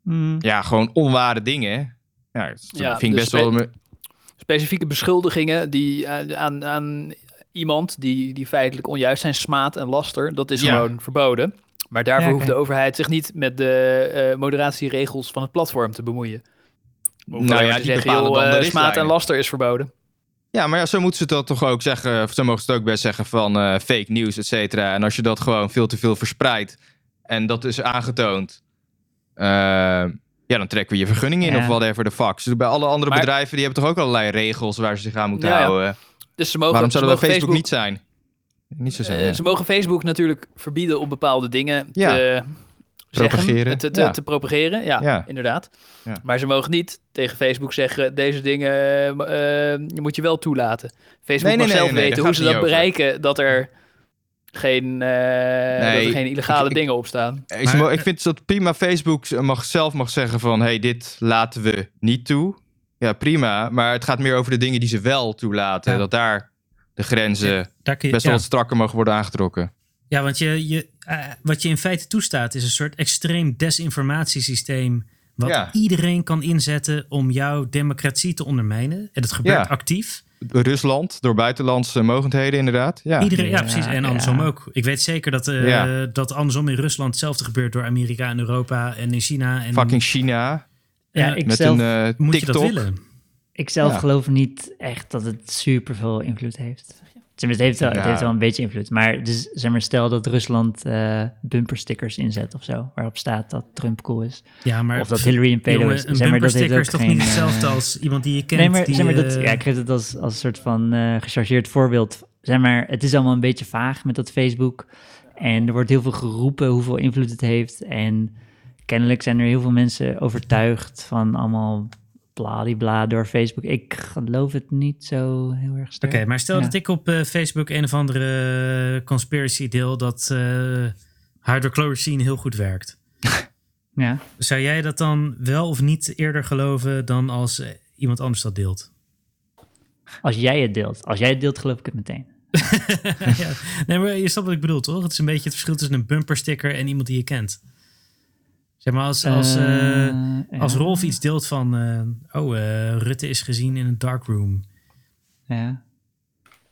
mm,
ja, gewoon onware dingen. Ja, dat
Ja,
vind ik
dus
best wel...
spe- Specifieke beschuldigingen die eh, aan, aan iemand die, die feitelijk onjuist zijn, smaad en laster, dat is
Ja.
gewoon verboden. Maar daarvoor
Ja,
hoeft de overheid zich niet met de eh, moderatieregels van het platform te bemoeien. Of
Nou ja,
te
die
zeggen, joh, eh, smaad en laster is verboden.
Ja, maar ja, zo moeten ze dat toch ook zeggen. Of zo mogen ze het ook best zeggen van eh, fake news, et cetera. En als je dat gewoon veel te veel verspreidt en dat is aangetoond, eh, ja, dan trekken we je vergunning in
Ja.
of whatever the fuck. Dus bij alle andere
Maar-
bedrijven, die hebben toch ook allerlei regels waar ze zich aan moeten
Ja,
houden.
Dus ze mogen,
Waarom
ze
zou dat bij
mogen
Facebook, niet zijn? Niet zo zijn.
Eh,
ja.
Ze mogen Facebook natuurlijk verbieden om bepaalde dingen
Ja.
te
Propageren,
zeggen, te, te,
ja.
te propageren. Ja,
Ja.
inderdaad.
Ja.
Maar ze mogen niet tegen Facebook zeggen, deze dingen eh, moet je wel toelaten. Facebook
Nee, nee,
mag
nee,
zelf
nee,
weten hoe ze dat
over.
bereiken dat er geen, eh, dat er geen illegale
ik-
dingen op staan.
Ik,
Maar-
vind dat prima Facebook mag, zelf mag zeggen van... hey, dit laten we niet toe. Ja, prima. Maar het gaat meer over de dingen die ze wel toelaten.
Ja.
Dat daar de grenzen
Daar kun je,
best wel
ja.
wat strakker mogen worden aangetrokken.
Ja, want je, je, eh, wat je in feite toestaat is een soort extreem desinformatiesysteem. Wat
Ja.
iedereen kan inzetten om jouw democratie te ondermijnen. En dat gebeurt
Ja.
actief.
Rusland, door buitenlandse mogendheden inderdaad. Ja,
Iedereen, ja, precies. En
ja.
andersom ook. Ik weet zeker dat, eh,
Ja.
dat andersom in Rusland hetzelfde gebeurt door Amerika en Europa en in China. En,
fucking China.
Ja, ik
Met
zelf,
een eh,
moet je dat willen?
ik zelf
Ja.
geloof niet echt dat het super veel invloed heeft. Tenminste, het heeft wel, het
Ja.
heeft wel een beetje invloed. Maar dus, zeg maar, stel dat Rusland eh bumperstickers inzet of zo, waarop staat dat Trump cool is.
Ja, maar
of dat Hillary een pedo is.
een
Zeg maar, dat heeft
bumpersticker
ook
is toch
geen,
niet hetzelfde
eh,
als iemand die je kent?
Nee, maar,
die,
zeg maar dat, ja, ik geef het als, als een soort van eh gechargeerd voorbeeld. Zeg maar, het is allemaal een beetje vaag met dat Facebook. En er wordt heel veel geroepen hoeveel invloed het heeft. En kennelijk zijn er heel veel mensen overtuigd van allemaal bladibla door Facebook. Ik geloof het niet zo heel erg sterk.
Oké, maar stel
Ja.
dat ik op eh, Facebook een of andere conspiracy deel dat eh hydrochloroquine heel goed werkt.
Ja.
Zou jij dat dan wel of niet eerder geloven dan als eh, iemand anders dat deelt?
Als jij het deelt. Als jij het deelt, geloof ik het meteen.
ja. Nee, maar je snapt wat ik bedoel, toch? Het is een beetje het verschil tussen een bumpersticker en iemand die je kent. Zeg maar, als, als, eh,
Eh,
als
ja.
Rolf iets deelt van... eh, oh, eh, Rutte is gezien in een darkroom.
Ja.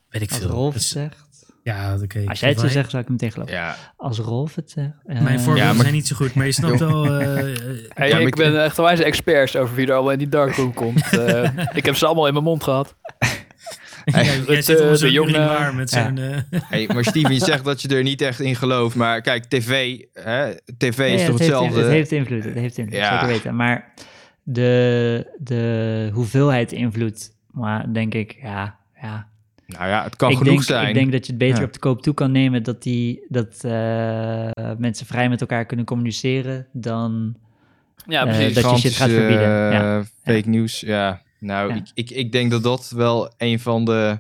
Weet ik
Als
veel.
Rolf
Het
het
is-
zegt.
ja, oké.
Als jij het zou
Wij-
zeggen, zou ik hem meteen geloven.
Ja,
Als Rolf het zegt. eh,
Mijn voorbeelden
Ja, maar-
zijn niet zo goed, maar je snapt wel...
Hey,
Ja, maar
ik ben echt wijze experts over wie er allemaal in die darkroom komt. Eh, ik heb ze allemaal in mijn mond gehad.
Ja, jij zit
de jongen.
met
Ja.
zo'n... eh,
Hey, maar Steven, je zegt dat je er niet echt in gelooft. Maar kijk, tv, hè, tv is
Ja,
toch
het heeft,
hetzelfde?
het heeft invloed, het heeft invloed,
Ja.
zeker weten. Maar de, de hoeveelheid invloed, maar denk ik, ja, ja.
Nou ja, het kan
ik
genoeg
denk,
zijn.
Ik denk dat je het beter
Ja.
op de koop toe kan nemen dat, die, dat eh, mensen vrij met elkaar kunnen communiceren dan...
Ja,
Eh,
precies.
dat je shit gaat verbieden,
eh,
ja.
fake nieuws, ja. Nou,
Ja.
Ik, ik, ik denk dat dat wel een van de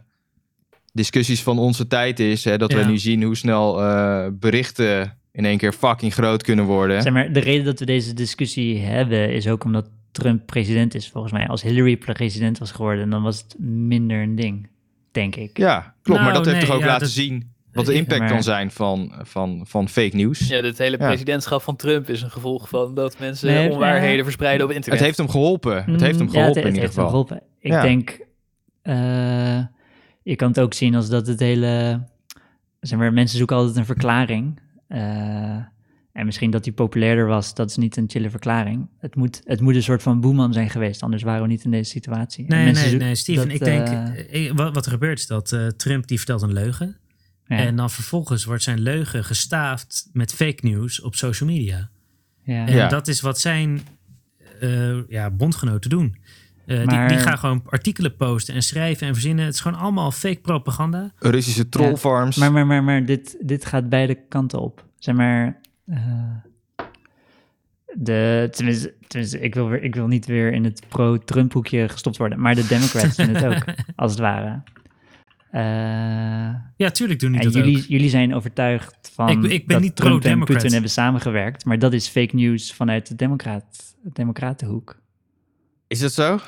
discussies van onze tijd is. Hè, dat
Ja.
we nu zien hoe snel eh, berichten in één keer fucking groot kunnen worden.
Zeg maar, de reden dat we deze discussie hebben is ook omdat Trump president is, volgens mij. Als Hillary president was geworden, dan was het minder een ding, denk ik.
Ja, klopt. maar
Nou,
dat heeft toch ook
ja,
laten
dat-
zien wat de impact
maar-
kan zijn van, van, van fake nieuws.
Ja, het hele
Ja.
presidentschap van Trump is een gevolg van dat mensen
Nee,
onwaarheden
nee.
verspreiden op internet.
Het heeft hem geholpen. Het heeft hem geholpen
ja, het,
in
het
ieder
heeft hem
geval.
geholpen. Ik
Ja.
denk, eh, je kan het ook zien als dat het hele, zeg maar, mensen zoeken altijd een verklaring. Eh, en misschien dat hij populairder was, dat is niet een chille verklaring. Het moet, het moet een soort van boeman zijn geweest, anders waren we niet in deze situatie.
Nee,
mensen
nee, nee, Steven,
dat,
ik denk,
eh,
wat, wat er gebeurt is dat eh, Trump die vertelt een leugen.
Ja,
En dan vervolgens wordt zijn leugen gestaafd met fake news op social media.
ja.
En
Ja.
dat is wat zijn eh, ja, bondgenoten doen. Eh, die,
Maar-
die gaan gewoon artikelen posten en schrijven en verzinnen. Het is gewoon allemaal fake propaganda.
Russische trollfarms.
Maar, maar, maar, maar dit, dit gaat beide kanten op. Zeg maar. eh, de, tenminste, tenminste ik, wil weer, ik wil niet weer in het pro-Trump hoekje gestopt worden. Maar de Democrats doen het ook, als het ware. Eh,
Ja, tuurlijk doen die
en
dat
jullie,
ook.
jullie zijn overtuigd van
Ik ben- ik ben
dat
niet
Trump en
pro-Democrat.
Putin hebben samengewerkt. Maar dat is fake news vanuit de Democrat, de Democratenhoek.
Is dat zo?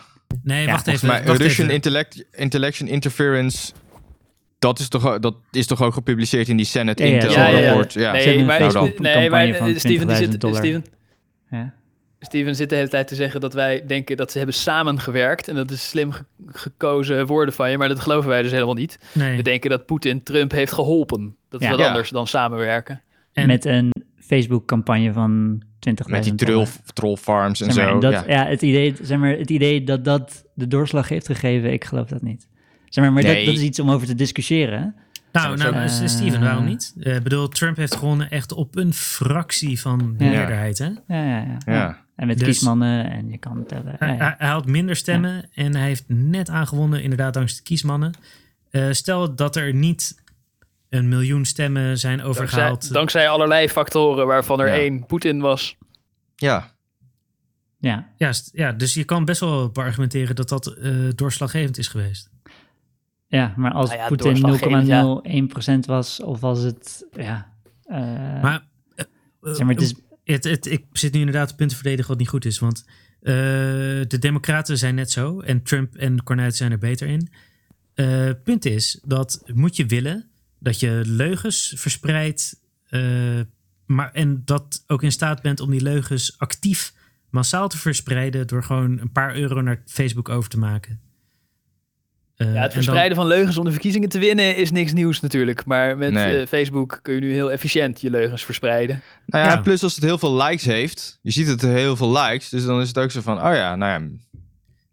Nee,
Ja,
wacht even. wacht
Russian
even.
intellect, Intellection Interference... Dat is, toch, ook- dat is toch ook gepubliceerd in die Senate
Ja,
Intel
ja, ja, ja.
rapport? Ja.
Nee, maar,
Nou
nee, maar Steven, die
20.000
zit. Steven,
Ja.
Steven zit de hele tijd te zeggen dat wij denken dat ze hebben samengewerkt. En dat is slim ge- gekozen woorden van je, maar dat geloven wij dus helemaal niet.
Nee.
We denken dat Poetin Trump heeft geholpen. Dat is
Ja.
wat
Ja.
anders dan samenwerken.
En-
Met een Facebook-campagne van 20.000
Met die troll, trollfarms en
Zeg maar,
zo.
dat,
ja.
ja. het, idee, zeg maar, het idee dat dat de doorslag heeft gegeven, ik geloof dat niet. Zeg maar, maar
Nee.
dat, dat is iets om over te discussiëren. hè?
Nou, nou
Eh,
S- Steven, waarom niet? Eh, Ik bedoel, Trump heeft gewonnen echt op een fractie van de
Ja.
meerderheid. Hè?
Ja, ja, ja. En met
Dus-
kiesmannen en je kan tellen.
Hij, hij- hij had minder stemmen en hij heeft net aangewonnen, inderdaad, dankzij de kiesmannen. Eh, stel dat er niet een miljoen stemmen zijn overgehaald.
dankzij allerlei factoren, waarvan er
Ja.
één Poetin was.
ja.
ja.
Ja, st- ja, dus je kan best wel beargumenteren dat dat eh, doorslaggevend is geweest.
Ja, maar als
Nou ja,
Poetin
doorslaggevend, ja.
0,01% was, of was het, ja... eh,
Maar,
zeg maar, het is,
het, het, ik zit nu inderdaad de punten verdedigen wat niet goed is. Want eh, de Democraten zijn net zo. En Trump en Cornuit zijn er beter in. Eh punt is dat moet je willen dat je leugens verspreidt. eh, maar, en dat ook in staat bent om die leugens actief massaal te verspreiden. Door gewoon een paar euro naar Facebook over te maken. Eh,
Ja, het
dan-
verspreiden van leugens om de verkiezingen te winnen is niks nieuws natuurlijk. Maar met
Nee.
eh, Facebook kun je nu heel efficiënt je leugens verspreiden.
Nou ja,
Ja.
plus als het heel veel likes heeft. Je ziet het heel veel likes. Dus dan is het ook zo van, oh ja, nou ja,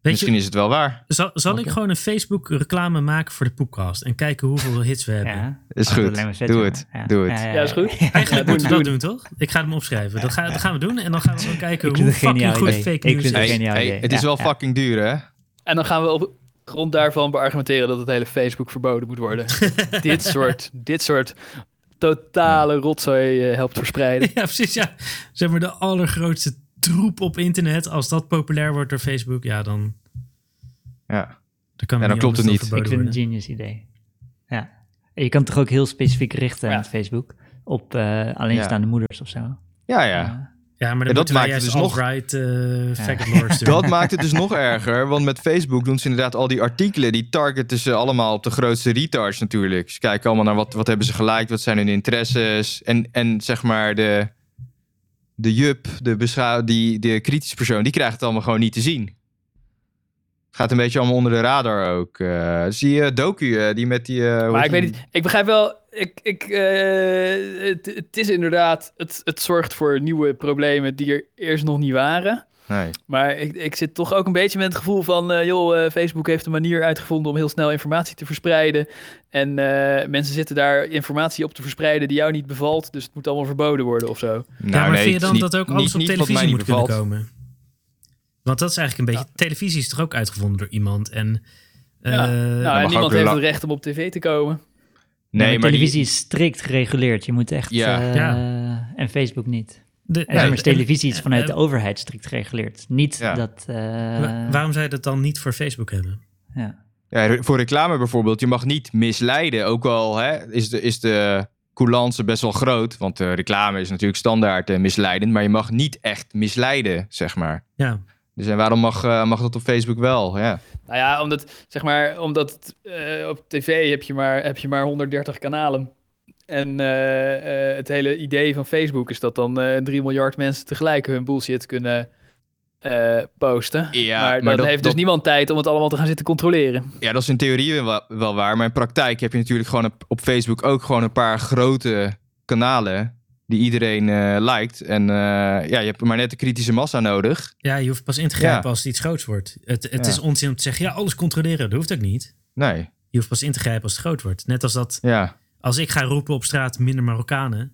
Weet
misschien
je,
is het wel waar.
zal, zal ik gewoon een Facebook reclame maken voor de podcast. En kijken hoeveel hits we hebben.
ja.
Is goed. Doe het.
Ja.
Doe het.
Ja,
is goed.
Eigenlijk
Ja,
moeten we dat doen, toch? Ik ga hem opschrijven. Dat, ga, dat gaan we doen. En dan gaan we gewoon kijken hoe fucking goed fake
Ik
news is.
Hey, het is wel fucking duur, hè?
En dan gaan we op grond daarvan beargumenteren dat het hele Facebook verboden moet worden. dit, soort, dit soort totale rotzooi eh, helpt verspreiden.
Ja, precies. Ja. Zeg maar de allergrootste troep op internet. Als dat populair wordt door Facebook, ja, dan,
Ja.
dan kan
Ja,
het
dan klopt het niet.
Ik vind het een genius idee. Ja. En je kan het toch ook heel specifiek richten
Ja.
met Facebook op eh, alleenstaande moeders of zo.
Ja, ja.
Ja.
Maar dan
dat maakt het dus nog-
eh
Ja.
faggot lords doen.
Dat maakt het dus nog erger, want met Facebook doen ze inderdaad al die artikelen, die targeten ze allemaal op de grootste retards natuurlijk. Ze kijken allemaal naar wat, wat hebben ze geliked, wat zijn hun interesses en, en zeg maar de, de jup, de, beschouw, die, de kritische persoon, die krijgt het allemaal gewoon niet te zien. Gaat een beetje allemaal onder de radar ook. Eh, zie je Doku, eh, die met die... eh, hoe
Maar ik weet niet, ik begrijp wel, ik, ik, eh, het, het is inderdaad, het, het zorgt voor nieuwe problemen die er eerst nog niet waren.
Nee.
Maar ik, ik zit toch ook een beetje met het gevoel van, eh, joh, eh, Facebook heeft een manier uitgevonden om heel snel informatie te verspreiden. En eh, mensen zitten daar informatie op te verspreiden die jou niet bevalt, dus het moet allemaal verboden worden of zo.
Nou,
ja, maar
nee,
vind je dan
niet-
dat ook
niet-
alles op televisie moet kunnen komen? Want dat is eigenlijk een beetje... Televisie is toch ook uitgevonden door iemand? En, eh,
Ja.
mag
nou, en niemand heeft het recht om op tv te komen.
Nee,
Nee, maar
televisie
die-
is strikt gereguleerd. Je moet echt...
Ja.
eh,
Ja.
En Facebook niet.
de-
En zeg maar, televisie is vanuit de overheid strikt gereguleerd. Niet
Ja.
dat... eh,
wa- waarom zou je dat dan niet voor Facebook hebben?
ja.
Ja, voor reclame bijvoorbeeld, je mag niet misleiden. Ook al hè, is, de, is de coulance best wel groot. Want de reclame is natuurlijk standaard misleidend. Maar je mag niet echt misleiden, zeg maar.
Ja,
Dus en waarom mag, eh, mag dat op Facebook wel? Ja.
Nou ja, omdat, zeg maar, omdat eh, op tv heb je, maar, heb je maar 130 kanalen. En eh, het hele idee van Facebook is dat dan eh 3 miljard mensen tegelijk hun bullshit kunnen posten.
Ja,
maar,
maar
dan
dat-
heeft dus
dat-
niemand tijd om het allemaal te gaan zitten controleren.
ja, dat is in theorie wel, wel waar. Maar in praktijk heb je natuurlijk gewoon op, op Facebook ook gewoon een paar grote kanalen. Die iedereen eh liked. En eh, ja, je hebt maar net de kritische massa nodig.
ja je hoeft pas in te grijpen
Ja.
als het iets groots wordt. Het, het
Ja.
is onzin om te zeggen, ja, alles controleren. Dat hoeft ook niet.
Nee,
Je hoeft pas in te grijpen als het groot wordt. Net als dat,
ja.
als ik ga roepen op straat, minder Marokkanen.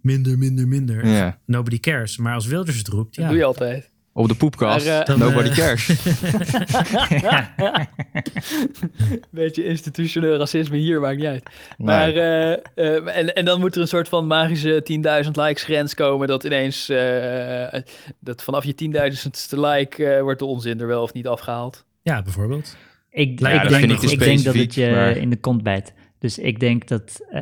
Minder, minder, minder.
ja.
Nobody cares. Maar als Wilders het roept,
Dat
ja.
doe je altijd.
Op de poepkast.
Maar, eh,
Nobody
eh,
cares.
Beetje institutioneel racisme hier, maakt niet uit.
Nee.
Maar, eh, eh, en, en dan moet er een soort van magische 10.000 likes grens komen. Dat ineens, eh, dat vanaf je 10.000ste like eh, wordt de onzin er wel of niet afgehaald.
Ja, bijvoorbeeld.
Ik,
Ja,
ik,
dat
denk,
vind ik te
ik denk dat het je
maar-
in de kont bijt. Dus ik denk dat eh,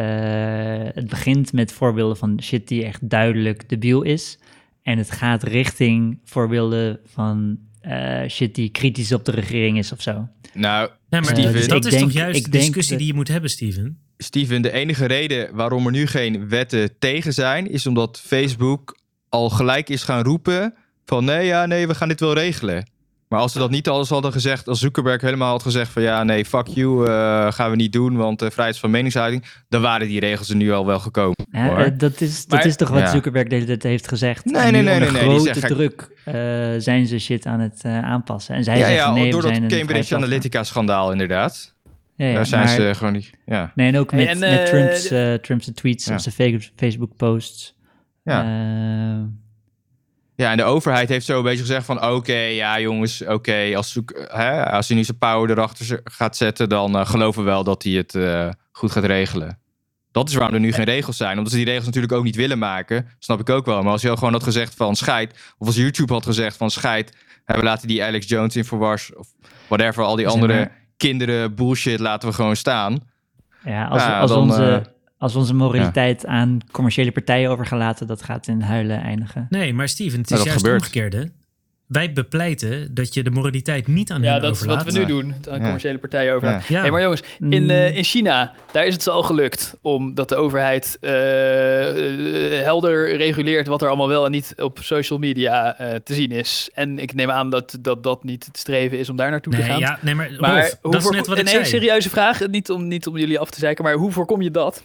het begint met voorbeelden van shit die echt duidelijk debiel is. En het gaat richting voorbeelden van eh, shit die kritisch op de regering is of zo.
Nou,
Nee, maar
Steven,
dat, dat is
denk-
toch juist de discussie
dat-
die je moet hebben, Steven?
Steven, de enige reden waarom er nu geen wetten tegen zijn, is omdat Facebook al gelijk is gaan roepen van nee, ja, nee, we gaan dit wel regelen. Maar als ze dat niet alles hadden gezegd, als Zuckerberg helemaal had gezegd van ja, nee, fuck you, eh, gaan we niet doen, want uh, vrijheid van meningsuiting, dan waren die regels er nu al wel gekomen.
Ja,
hoor.
eh, dat, is, dat
Maar-
is toch wat
Ja.
Zuckerberg de tijd heeft gezegd.
Nee,
En
nee, nee, nee, nee, die
druk eh, zijn ze shit aan het eh, aanpassen. En zij
ja,
zeggen
ja,
nee,
door dat Cambridge. Analytica-schandaal inderdaad.
Ja, ja,
Daar zijn
maar-
ze gewoon niet, ja.
Nee, en ook met,
en,
met Trump's, eh, Trump's tweets
Ja.
of zijn fa- Facebook-posts.
Ja. Ja, en de overheid heeft zo een beetje gezegd van... oké, ja jongens, oké, als, hè, als hij nu zijn power erachter gaat zetten... dan eh, geloven we wel dat hij het eh, goed gaat regelen. Dat is waarom er nu geen regels zijn. Omdat ze die regels natuurlijk ook niet willen maken. Snap ik ook wel. Maar als je al gewoon had gezegd van scheid... of als YouTube had gezegd van scheid... hè, we laten die Alex Jones in Forwars... of whatever, al die andere kinderen bullshit laten we gewoon staan.
ja, als,
Ja,
als,
dan,
onze,
eh,
als we onze moraliteit aan commerciële partijen overgelaten, dat gaat in huilen eindigen.
Nee, maar Steven, het is
Nou, dat
juist
gebeurt.
omgekeerde. Wij bepleiten dat je de moraliteit niet aan
Ja,
hen
dat is wat
overlaat.
we nu
Ja.
doen. het Aan
Ja.
commerciële partijen over.
Ja.
Ja.
Hey, maar jongens, in, eh, in China, daar is het ze al gelukt om dat de overheid eh, eh, helder reguleert wat er allemaal wel en niet op social media eh, te zien is. En ik neem aan dat, dat dat niet het streven is om daar naartoe te
Nee,
gaan.
ja, nee, maar,
maar
Rolf,
hoe
dat is net wat ik zei.
hele serieuze vraag, niet om, niet om jullie af te zeiken, maar hoe voorkom je dat?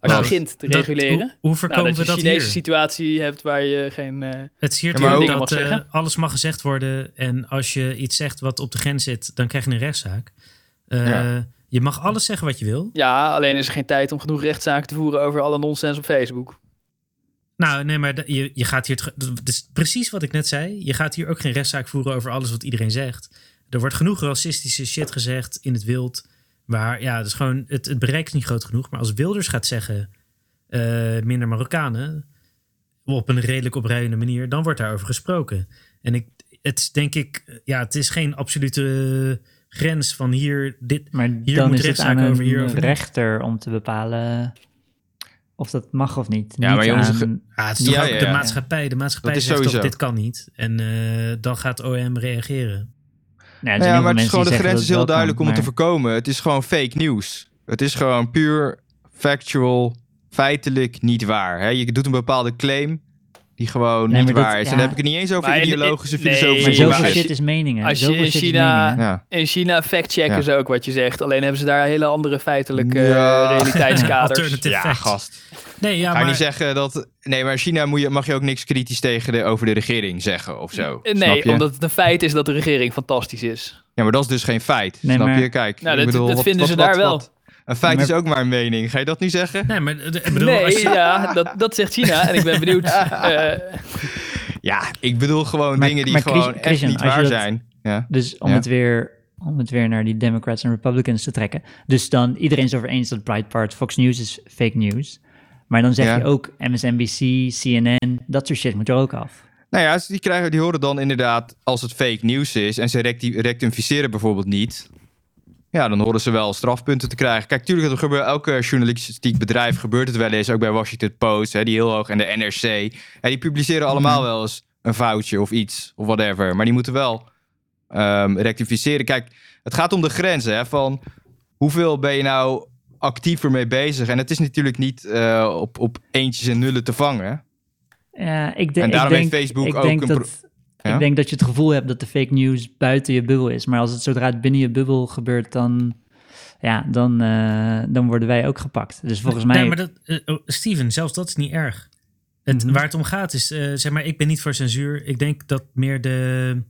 Als je
Nou,
begint te
Dat-
reguleren.
hoe, hoe voorkomen
nou, dat
we
je een
dat
Chinese situatie hebt waar je geen... eh,
Het is hier
maar
ook-
dat eh, alles mag gezegd worden. En als je iets zegt wat op de grens zit, dan krijg je een rechtszaak. Eh,
Ja.
Je mag alles zeggen wat je wil.
ja, alleen is er geen tijd om genoeg rechtszaken te voeren over alle nonsens op Facebook.
Nou, nee, maar je, je gaat hier... Dat is precies wat ik net zei. Je gaat hier ook geen rechtszaak voeren over alles wat iedereen zegt. Er wordt genoeg racistische shit gezegd in het wild. Waar, ja, is gewoon... Het, het bereik is niet groot genoeg. Maar als Wilders gaat zeggen... eh, minder Marokkanen... op een redelijk opruiende manier... dan wordt daarover gesproken. En ik, het is denk ik... Ja, het is geen absolute grens van hier... Dit,
Maar
Hier
dan
moet
is het
rechtszaak
aan een
over, hier over niet.
rechter om te bepalen of dat mag of niet.
Ja,
Niet
maar jongens,
aan-
Ah, het is toch
Ja,
ook
ja,
de
ja.
maatschappij. De maatschappij zegt toch, dit kan niet. En eh, dan gaat OM reageren.
Nou,
Nou ja,
veel
maar het is
mensen
gewoon, de grens is heel duidelijk
kan,
om het te voorkomen. Het is gewoon fake nieuws. Het is gewoon puur factual, feitelijk niet waar. Hè? Je doet een bepaalde claim, die gewoon
Nee,
niet
dat-
waar is. En
ja.
dan heb ik het niet eens over
Maar
ideologische,
in- nee,
filosofische
zoveel
als je-
shit is meningen.
als je in
shit is
China-. In China fact-checken ze ook wat je zegt. Alleen hebben ze daar hele andere feitelijke
Ja.
eh, realiteitskaders.
Ja, gast.
Nee, ja,
Ga
maar...
niet zeggen dat... Nee, maar in China moet je, mag je ook niks kritisch tegen de, over de regering zeggen of zo. Snap
Nee,
je?
omdat het een feit is dat de regering fantastisch is.
Ja, maar dat is dus geen feit.
Nee,
snap
maar-
je? Kijk,
Nou,
ik
dat-
bedoel,
dat
wat-
vinden
wat-
ze
wat-
daar wel.
Een feit
Maar-
is ook maar een mening. Ga je dat nu zeggen?
Nee, maar ik bedoel,
nee,
als je-
ja, dat, dat zegt China. En ik ben benieuwd. eh,
Ja, ik bedoel gewoon
Maar-
dingen die
maar
gewoon echt
Christian,
niet waar
dat-
zijn. Ja.
Dus om,
Ja.
het weer, om het weer naar die Democrats en Republicans te trekken. Dus dan iedereen is over eens dat Breitbart, Fox News is fake news. Maar dan zeg
Ja.
je ook MSNBC, CNN, dat soort shit moet er ook af.
Nou ja, die, krijgen, die horen dan inderdaad als het fake nieuws is en ze recti- rectificeren bijvoorbeeld niet. Ja, dan horen ze wel strafpunten te krijgen. Kijk, tuurlijk, dat gebeurt elke journalistiek bedrijf gebeurt het wel eens. Ook bij Washington Post, hè, die heel hoog, en de NRC. Die publiceren allemaal wel eens een foutje of iets, of whatever. Maar die moeten wel ehm, rectificeren. Kijk, het gaat om de grenzen, hè, van hoeveel ben je nou actiever mee bezig? En het is natuurlijk niet eh, op, op eentjes en nullen te vangen.
Ja, ik, de-
En daarom
ik denk,
heeft Facebook
ik
ook
denk
een
dat,
Ja?
Ik denk dat je het gevoel hebt dat de fake news buiten je bubbel is. Maar als het zodra het binnen je bubbel gebeurt, dan, ja, dan, eh, dan worden wij ook gepakt. Dus volgens mij...
Nee, maar dat, eh, oh, Steven, zelfs dat is niet erg. Het,
Mhm.
Waar het om gaat is, eh, zeg maar, ik ben niet voor censuur. Ik denk dat meer de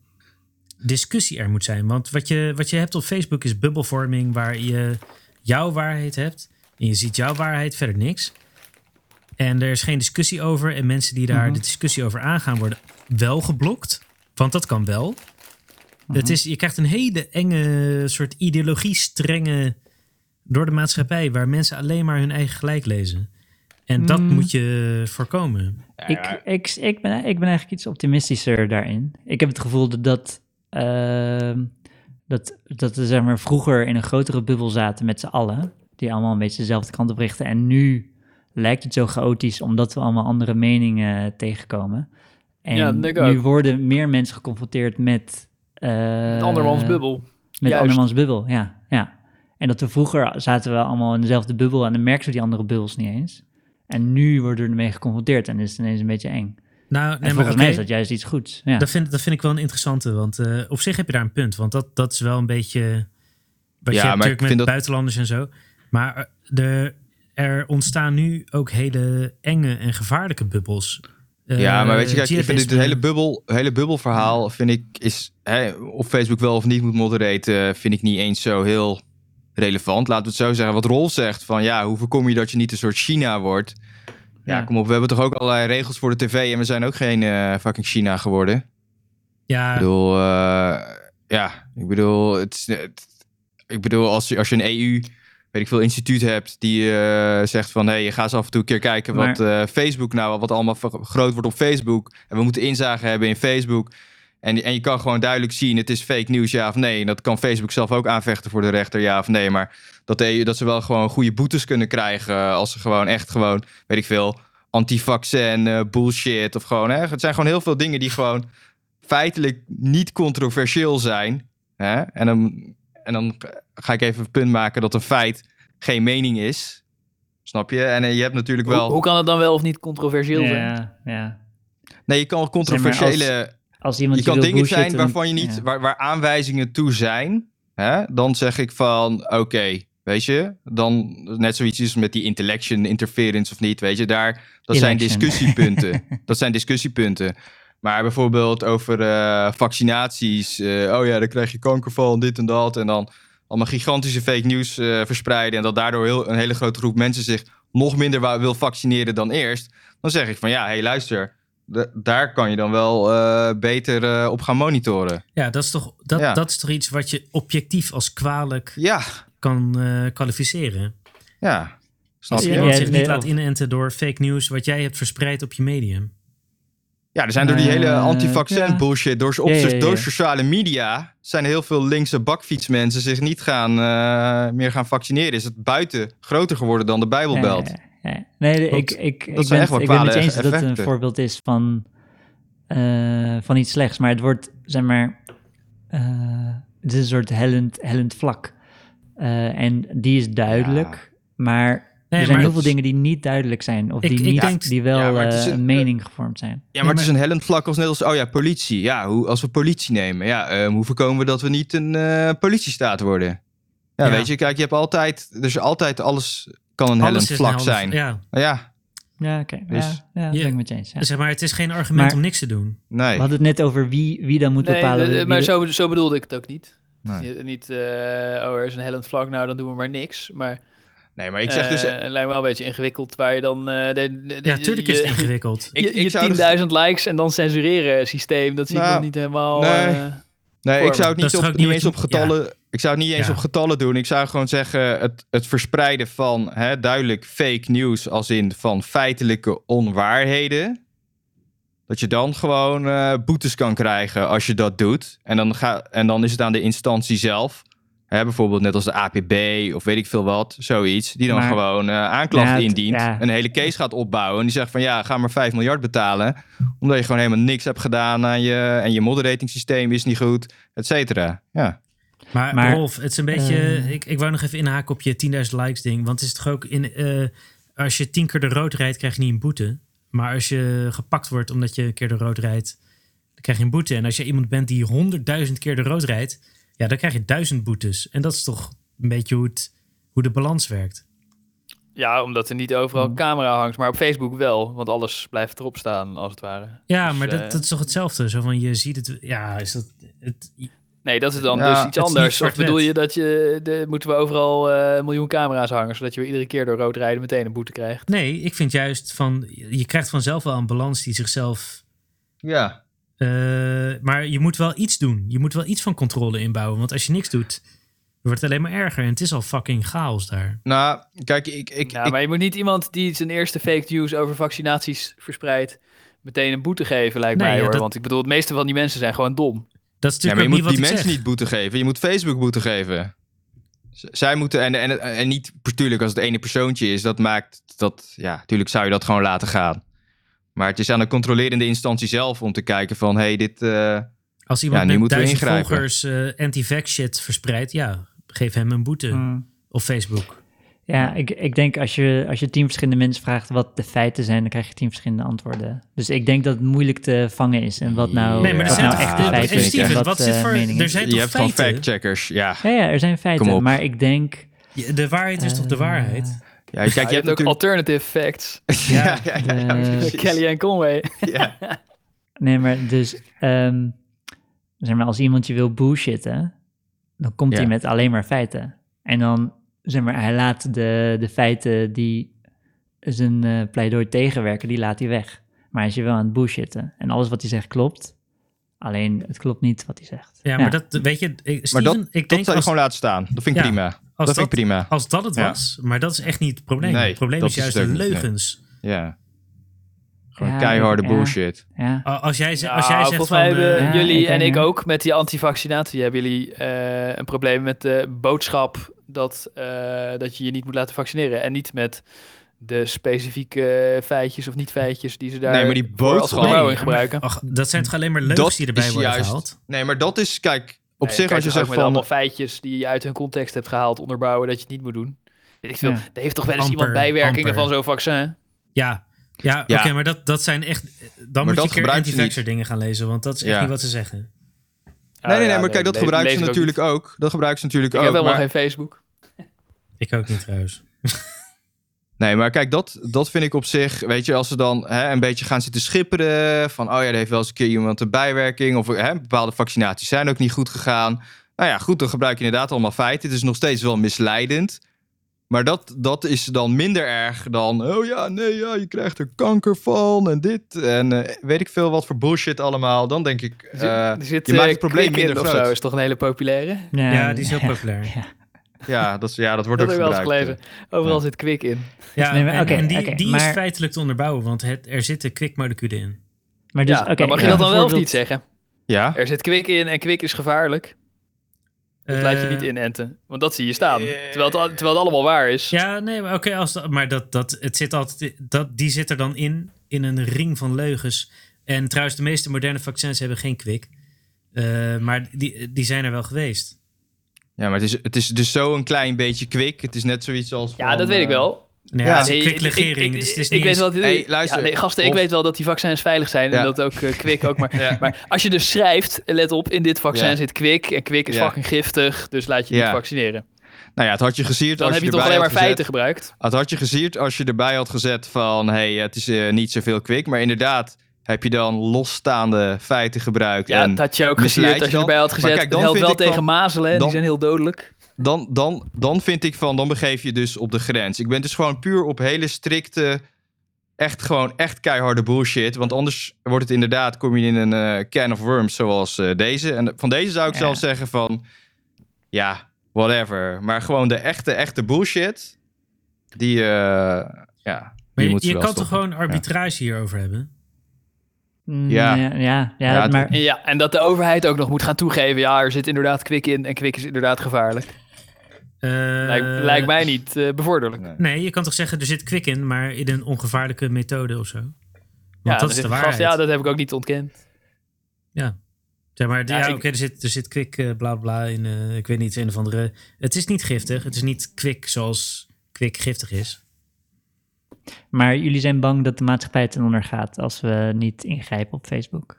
discussie er moet zijn. Want wat je, wat je hebt op Facebook is bubbelvorming, waar je jouw waarheid hebt. En je ziet jouw waarheid, verder niks. En er is geen discussie over. En mensen die daar
Mhm.
de discussie over aangaan, worden wel geblokt. Want dat kan wel.
Mhm.
Het is, je krijgt een hele enge soort ideologie strenge door de maatschappij, waar mensen alleen maar hun eigen gelijk lezen. En dat
Mm.
moet je voorkomen.
Ik, ik, ik, ben, ik ben eigenlijk iets optimistischer daarin. Ik heb het gevoel dat dat, ehm, dat, dat we zeg maar, vroeger in een grotere bubbel zaten met z'n allen, die allemaal een beetje dezelfde kant op richten. En nu lijkt het zo chaotisch omdat we allemaal andere meningen tegenkomen. En
Ja,
nu
ook.
worden meer mensen geconfronteerd met... eh,
andermans bubbel.
Met
Juist.
andermans bubbel, ja, ja. En dat we vroeger zaten we allemaal in dezelfde bubbel en dan merkten we die andere bubbels niet eens. En nu worden we ermee geconfronteerd en is het ineens een beetje eng.
Nou,
En
nee, maar
volgens mij is dat juist iets goeds. Ja.
dat, vind, dat vind ik wel een interessante. Want eh, op zich heb je daar een punt. Want dat, dat is wel een beetje. Wat
Ja,
je hebt
maar
natuurlijk
ik
met
vind dat-
buitenlanders en zo. Maar eh, de, er ontstaan nu ook hele enge en gevaarlijke bubbels.
Ja, maar weet je,
Eh,
kijk, ik vind dit
jihadisme.
hele, bubbel, hele bubbelverhaal, vind ik, is hè, of Facebook wel of niet moet moderaten, vind ik niet eens zo heel relevant. Laten we het zo zeggen. Wat Rolf zegt, van ja, hoe voorkom je dat je niet een soort China wordt? Ja,
Ja.
kom op, we hebben toch ook allerlei regels voor de tv en we zijn ook geen eh, fucking China geworden.
Ja,
Ik bedoel, eh, ja, ik bedoel, het, het- ik bedoel, als je, als je een EU, weet ik veel, instituut hebt die eh, zegt van, hé, hey, ga eens af en toe een keer kijken wat eh, Facebook nou, wat allemaal groot wordt op Facebook. En we moeten inzage hebben in Facebook. En, en je kan gewoon duidelijk zien, het is fake nieuws, ja of nee. En dat kan Facebook zelf ook aanvechten voor de rechter, ja of nee. Maar dat, EU, dat ze wel gewoon goede boetes kunnen krijgen eh, als ze gewoon echt gewoon, weet ik veel, antivaccin, eh, bullshit of gewoon, hè. Het zijn gewoon heel veel dingen die gewoon feitelijk niet controversieel zijn. Hè? En, dan, en dan ga ik even een punt maken dat een feit geen mening is. Snap je? En eh, je hebt natuurlijk wel...
Hoe, hoe kan het dan wel of niet controversieel zijn?
ja, ja.
Nee, je kan controversiële...
Als iemand
je kan dingen zijn waarvan je niet...
ja.
Waar, waar aanwijzingen toe zijn. Hè? Dan zeg ik van... Oké, weet je? Dan net zoiets is met die intellection interference of niet. Weet je? Daar, dat zijn discussiepunten. dat zijn discussiepunten. Maar bijvoorbeeld over eh, vaccinaties. eh, oh ja, dan krijg je kanker van, dit en dat. En dan allemaal gigantische fake news eh, verspreiden. En dat daardoor heel, een hele grote groep mensen zich nog minder wil vaccineren dan eerst. Dan zeg ik van ja, hé hey, luister. daar kan je dan wel eh, beter eh, op gaan monitoren.
ja, dat, is toch, dat,
Ja.
dat is toch iets wat je objectief als kwalijk
Ja,
kan eh, kwalificeren.
ja. Snap
Als iemand zich niet laat inenten door fake news wat jij hebt verspreid op je medium.
Ja, er zijn door die hele
Eh,
anti-vaccin bullshit, door, op,
Ja,
door sociale media, zijn heel veel linkse bakfietsmensen zich niet gaan, eh, meer gaan vaccineren. Is het buiten groter geworden dan de Bijbelbelt?
Nee, ik, ik, ik, ben,
echt wel
ik ben het eens dat het een voorbeeld is van, eh, van iets slechts. Maar het wordt, zeg maar, het is een soort hellend, hellend vlak. En die is duidelijk, maar
Nee,
er zijn heel veel dingen die niet duidelijk zijn. Of
Ik-
die,
ik
niet,
denk-
die wel
Ja,
eh,
een-
mening gevormd zijn.
Ja, maar het is een hellend vlak als net als, oh ja, politie. Ja, hoe, als we politie nemen, ja, ehm, hoe voorkomen we dat we niet een eh, politiestaat worden? Ja,
Ja.
weet je, kijk, je hebt altijd, dus altijd alles kan een hellend vlak
een
zijn.
Ja,
ja,
Ja, oké.
Dus-
ja, ja, ben ik met je eens. ja.
zeg maar, het is geen argument
Maar-
om niks te doen.
nee.
We hadden het net over wie, wie dan moet
Nee,
bepalen.
maar zo, zo bedoelde ik het ook niet.
Nee.
Niet, niet, eh, oh, er is een hellend vlak, nou dan doen we maar niks. Maar
nee, maar ik zeg dus...
eh, het lijkt me wel een beetje ingewikkeld waar je dan... eh, de, de-
Ja, tuurlijk
je,
is het ingewikkeld.
Ik-
je,
ik
je
zou dus-
10.000 likes en dan censureren systeem, dat zie ik
Nou,
nog niet helemaal...
nee.
eh,
Nee, ik zou het niet, op, niet eens op getallen. Ik zou het niet eens
Ja.
op getallen doen. Ik zou gewoon zeggen: het, het verspreiden van hè, duidelijk fake news, als in van feitelijke onwaarheden. Dat je dan gewoon eh, boetes kan krijgen als je dat doet. En dan, ga, en dan is het aan de instantie zelf. Hè, bijvoorbeeld net als de APB of weet ik veel wat, zoiets. Die dan
Maar-
gewoon eh, aanklacht
Ja, het-
indient.
ja.
Een hele case gaat opbouwen. En die zegt van ja, ga maar 5 miljard betalen. Omdat je gewoon helemaal niks hebt gedaan aan je. En je moderating systeem is niet goed, et cetera. Ja.
Maar,
Maar,
Rolf, het is een beetje...
eh,
ik, ik wou nog even inhaken op je 10.000 likes ding. Want het is toch ook... In, eh, als je tien keer de rood rijdt, krijg je niet een boete. Maar als je gepakt wordt omdat je een keer de rood rijdt... dan krijg je een boete. En als je iemand bent die 100.000 keer de rood rijdt... ja, dan krijg je duizend boetes. En dat is toch een beetje hoe, het, hoe de balans werkt.
Ja, omdat er niet overal
Hmm.
een camera hangt, maar op Facebook wel. Want alles blijft erop staan, als het ware.
Ja,
Dus,
maar
eh,
dat, dat is toch hetzelfde? Zo van, je ziet het... Ja, is dat... Het,
Nee, dat is dan
Ja,
dus iets anders. Of bedoel je dat je... De, moeten we overal eh, een miljoen camera's hangen... zodat je weer iedere keer door rood rijden meteen een boete krijgt?
nee, ik vind juist van... Je krijgt vanzelf wel een balans die zichzelf...
Ja.
Eh, maar je moet wel iets doen. Je moet wel iets van controle inbouwen. Want als je niks doet, wordt het alleen maar erger. En het is al fucking chaos daar.
Nou, kijk, ik, ik,
ja,
ik-
maar je moet niet iemand die zijn eerste fake news over vaccinaties verspreidt... meteen een boete geven, lijkt
Nee,
mij
ja,
hoor.
dat-
Want ik bedoel, het meeste van die mensen zijn gewoon dom.
Dat is
ja,
natuurlijk
maar
ook
je moet die mensen niet boete geven. Je moet Facebook boete geven. Z- Zij moeten, en, en, en niet natuurlijk als het ene persoontje is, dat maakt dat, ja, natuurlijk zou je dat gewoon laten gaan. Maar het is aan de controlerende instantie zelf om te kijken van, hé, hey, dit, eh,
Als iemand
Ja,
met duizend volgers eh, anti-vax shit verspreidt, ja, geef hem een boete
Hmm.
op Facebook.
Ja, ik, ik denk als je, als je tien verschillende mensen vraagt wat de feiten zijn, dan krijg je tien verschillende antwoorden. Dus ik denk dat het moeilijk te vangen is. En wat nou,
Nee, maar er
wat
zijn
nou
toch-
echt
eh,
feiten en
Steven,
wat,
wat zit voor-
mening
er zijn
je
toch
hebt gewoon
feiten?
fact-checkers. Ja.
Ja, ja, er zijn feiten, maar ik denk...
Ja, De waarheid is toch de waarheid?
Ja, kijk,
Ja,
je
je
hebt
ook
natuurlijk...
alternative facts.
Ja, ja, ja, ja,
de-
precies.
Kelly en Conway.
Ja.
Nee, maar dus, ehm, zeg maar, als iemand je wil bullshitten, dan komt hij
Ja.
met alleen maar feiten. En dan, zeg maar, hij laat de, de feiten die zijn eh, pleidooi tegenwerken, die laat hij weg. Maar hij is je wel aan het bullshitten. En alles wat hij zegt klopt, alleen het klopt niet wat hij zegt.
Ja, maar dat, weet je, ik-
Maar
Steven,
dat,
ik
dat
denk
zou je
als,
gewoon laten staan. Dat vind ik
Ja,
prima.
als
dat,
dat,
vind ik prima.
als dat het
Ja.
was, maar dat is echt niet het probleem.
Nee,
het probleem
dat
is
is
juist de
nee.
leugens.
Ja. Gewoon
Ja,
keiharde
ja.
bullshit.
Als jij, als jij zegt
volgens
van...
mij hebben
eh,
Ja,
jullie
ik
en ik
ja.
ook met die antivaccinatie hebben jullie eh, een probleem met de boodschap dat, eh, dat je je niet moet laten vaccineren. En niet met de specifieke feitjes of niet feitjes die ze daar
Nee, maar die
als
boodschap-
nee, maar-
gebruiken.
ach, dat zijn toch alleen maar leugens
Dat
die erbij
is
worden
juist-
gehaald?
Nee, maar dat is, kijk, op
Nee,
zich als je zegt
met
van...
allemaal feitjes die je uit hun context hebt gehaald onderbouwen dat je het niet moet doen. Ik.
Ja.
Er heeft toch wel eens
Amper,
iemand bijwerkingen
amper.
van zo'n vaccin?
Ja, ja,
Ja.
oké, maar dat, dat zijn echt... Dan moet je een keer anti-vaxxer dingen gaan lezen, want dat is echt
Ja.
niet wat ze zeggen.
Nee, nee, nee, maar kijk, dat gebruiken ze natuurlijk
ook.
Dat gebruiken ze natuurlijk ook.
Ik heb helemaal
maar-
geen Facebook.
Ik ook niet trouwens.
Nee, maar kijk, dat, dat vind ik op zich, weet je, als ze dan hè, een beetje gaan zitten schipperen van, oh ja, er heeft wel eens een keer iemand een bijwerking of hè, bepaalde vaccinaties zijn ook niet goed gegaan. Nou ja, goed, dan gebruik je inderdaad allemaal feiten. Het is nog steeds wel misleidend. Maar dat, dat is dan minder erg dan, oh ja, nee, ja, je krijgt er kanker van en dit en eh, weet ik veel wat voor bullshit allemaal. Dan denk ik,
Er zit,
eh,
zit
je maakt
eh,
het probleem
Quick in
minder
of
groot.
zo, is toch een hele populaire?
Ja, die is heel populair.
Ja.
Ja, dat, is, ja, dat wordt
Dat
ook
heb ik wel eens
gebruikt.
gelezen. Overal
Ja.
zit Quick in.
Ja,
Nee, maar
en,
oké,
en die, die is feitelijk te onderbouwen, want het, er zitten kwikmoleculen in.
Maar dus,
ja, maar mag je dat dan wel of niet zeggen?
Ja,
Er zit Quick in en Quick is gevaarlijk. Dat laat je
Eh,
niet inenten. Want dat zie je staan. Terwijl het, terwijl het allemaal waar is.
Ja, nee, maar oké, als dat, maar dat, dat, het zit altijd, dat, die zit er dan in, in een ring van leugens. En trouwens, de meeste moderne vaccins hebben geen kwik. Eh, maar die, die zijn er wel geweest.
Ja maar het is, het is dus zo een klein beetje kwik. Het is net zoiets als
Ja,
van,
dat weet ik
eh,
wel.
Nee,
Ja.
het is een kwiklegering.
ik- ik-
dus het is
ik
niet
weet
eens-
wel dat
Hey, luister,
ja, nee, gasten, ik weet wel dat die vaccins veilig zijn en dat ook eh, kwik ook. Maar,
Ja.
maar als je dus schrijft, let op, in dit vaccin
Ja.
zit kwik en kwik is
Ja.
fucking giftig, dus laat je niet
Ja.
vaccineren.
Nou ja, het had je gesierd
Dan
als
heb je
je
toch
erbij
alleen maar
had
feiten
gezet.
gebruikt.
Het had je als je erbij had gezet van... hey, het is eh, niet zoveel kwik. Maar inderdaad heb je dan losstaande feiten gebruikt.
Ja,
en
dat had je ook gesierd als je erbij had
Maar
gezet.
kijk,
Het
dan
helpt
vind
wel
ik
tegen
van-
mazelen, die
dan-
zijn heel dodelijk.
dan, dan, dan vind ik van... dan begeef je dus op de grens. Ik ben dus gewoon puur op hele strikte... echt gewoon echt keiharde bullshit. Want anders wordt het inderdaad... kom je in een eh, can of worms zoals eh, deze. En van deze zou ik
Ja.
zelf zeggen van... ja, whatever. Maar gewoon de echte, echte bullshit... die, eh ja...
Maar
die
je, je kan
wel
toch
stoppen.
gewoon arbitrage hierover hebben?
Mm,
Ja.
Ja, ja, ja,
Ja,
maar
Ja, en dat de overheid ook nog moet gaan toegeven, ja, er zit inderdaad kwik in en kwik is inderdaad gevaarlijk.
Eh,
Lijkt, lijkt mij niet eh, bevorderlijk.
Nee.
Nee, je kan toch zeggen, er zit kwik in, maar in een ongevaarlijke methode of zo? Want
Ja,
dat is de waarheid.
ja, dat heb ik ook niet ontkend.
Zeg maar, ja,
Ja,
oké, er, zit, er zit kwik, eh, bla bla in, eh, ik weet niet, een of andere... Het is niet giftig, het is niet kwik zoals kwik giftig is.
Maar jullie zijn bang dat de maatschappij ten onder gaat als we niet ingrijpen op Facebook.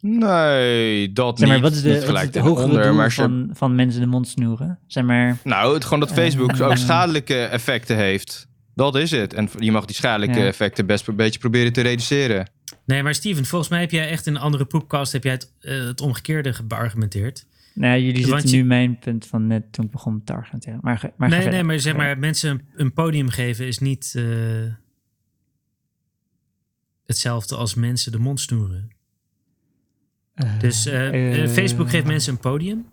Nee, dat
Zeg maar,
niet.
wat is, de,
Niet
wat is
gelijk
het hogere
onder,
doel
maar
van, van mensen de mond snoeren? Zeg maar,
Nou, het, gewoon dat Facebook
Eh,
ook
eh.
schadelijke effecten heeft. Dat is het. En je mag die schadelijke
Ja.
effecten best een beetje proberen te reduceren.
Nee, maar Steven, volgens mij heb jij echt in een andere poepcast heb jij het, eh, het omgekeerde ge- beargumenteerd.
Nou, jullie
Want
zitten
je-
nu mijn punt van net toen ik begon te argumenteren. Maar, maar
nee, nee, maar zeg maar, mensen een, podium geven is niet eh, hetzelfde als mensen de mond snoeren.
verder.
Dus eh, eh,
eh,
Facebook geeft mensen een podium.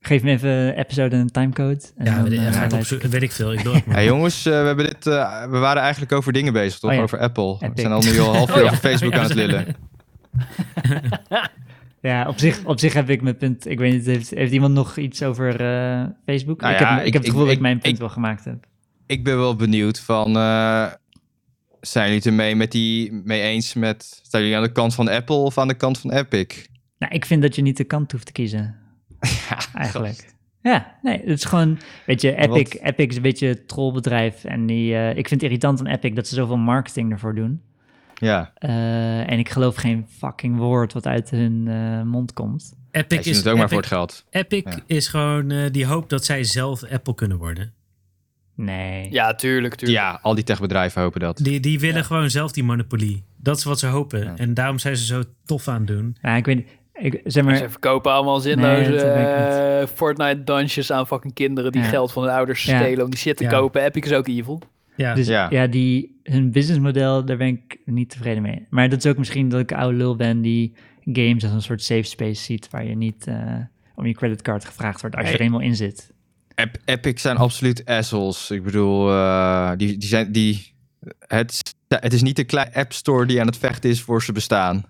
Geef me even een episode en een timecode. En
Ja,
dan,
weet, ik-
eh,
weet veel. Ik doe het maar.
Hey, jongens, eh, we, hebben dit, eh, we waren eigenlijk over dingen bezig, toch?
Oh ja.
Over Apple.
Epic.
We zijn al nu al half uur
Oh ja.
over Facebook
Ja,
aan het lillen.
Ja, op zich, op zich heb ik mijn punt. Ik weet niet, heeft, heeft iemand nog iets over eh, Facebook?
Nou
ik,
ja,
heb, ik,
ik-
heb het gevoel dat ik mijn punt wel gemaakt heb.
Ik ben wel benieuwd van... eh, zijn jullie het ermee met die, mee eens met... Staan jullie aan de kant van Apple of aan de kant van Epic?
Nou, ik vind dat je niet de kant hoeft te kiezen,
Ja,
eigenlijk. Ja, nee, het is gewoon, weet je, Epic, Epic is een beetje een trollbedrijf. En die, eh, ik vind het irritant aan Epic dat ze zoveel marketing ervoor doen.
Ja,
Eh, en ik geloof geen fucking woord wat uit hun eh, mond komt.
Epic is,
het ook maar voor het geld.
Epic
Ja.
is gewoon eh, die hoop dat zij zelf Apple kunnen worden.
Nee.
Ja, tuurlijk, tuurlijk.
Ja, al die techbedrijven hopen dat.
Die, die willen gewoon zelf die monopolie. Dat is wat ze hopen.
Ja.
En daarom zijn ze zo tof aan het doen.
Ja, ik weet. Ik, zeg
Maar ze verkopen allemaal zinloze
Nee, dat weet ik
eh, Fortnite dansjes aan fucking kinderen die
Ja.
geld van hun ouders
Ja.
stelen om die shit te
Ja.
kopen. Epic is ook evil.
Ja,
Dus
Ja.
ja, die, hun businessmodel, daar ben ik niet tevreden mee. Maar dat is ook misschien dat ik een oude lul ben die games als een soort safe space ziet, waar je niet eh, om je creditcard gevraagd wordt als je er eenmaal in zit.
Ep- Epic zijn absoluut assholes. Ik bedoel, eh, die, die zijn, die, het, is- het is niet een klein app store die aan het vechten is voor zijn bestaan. Het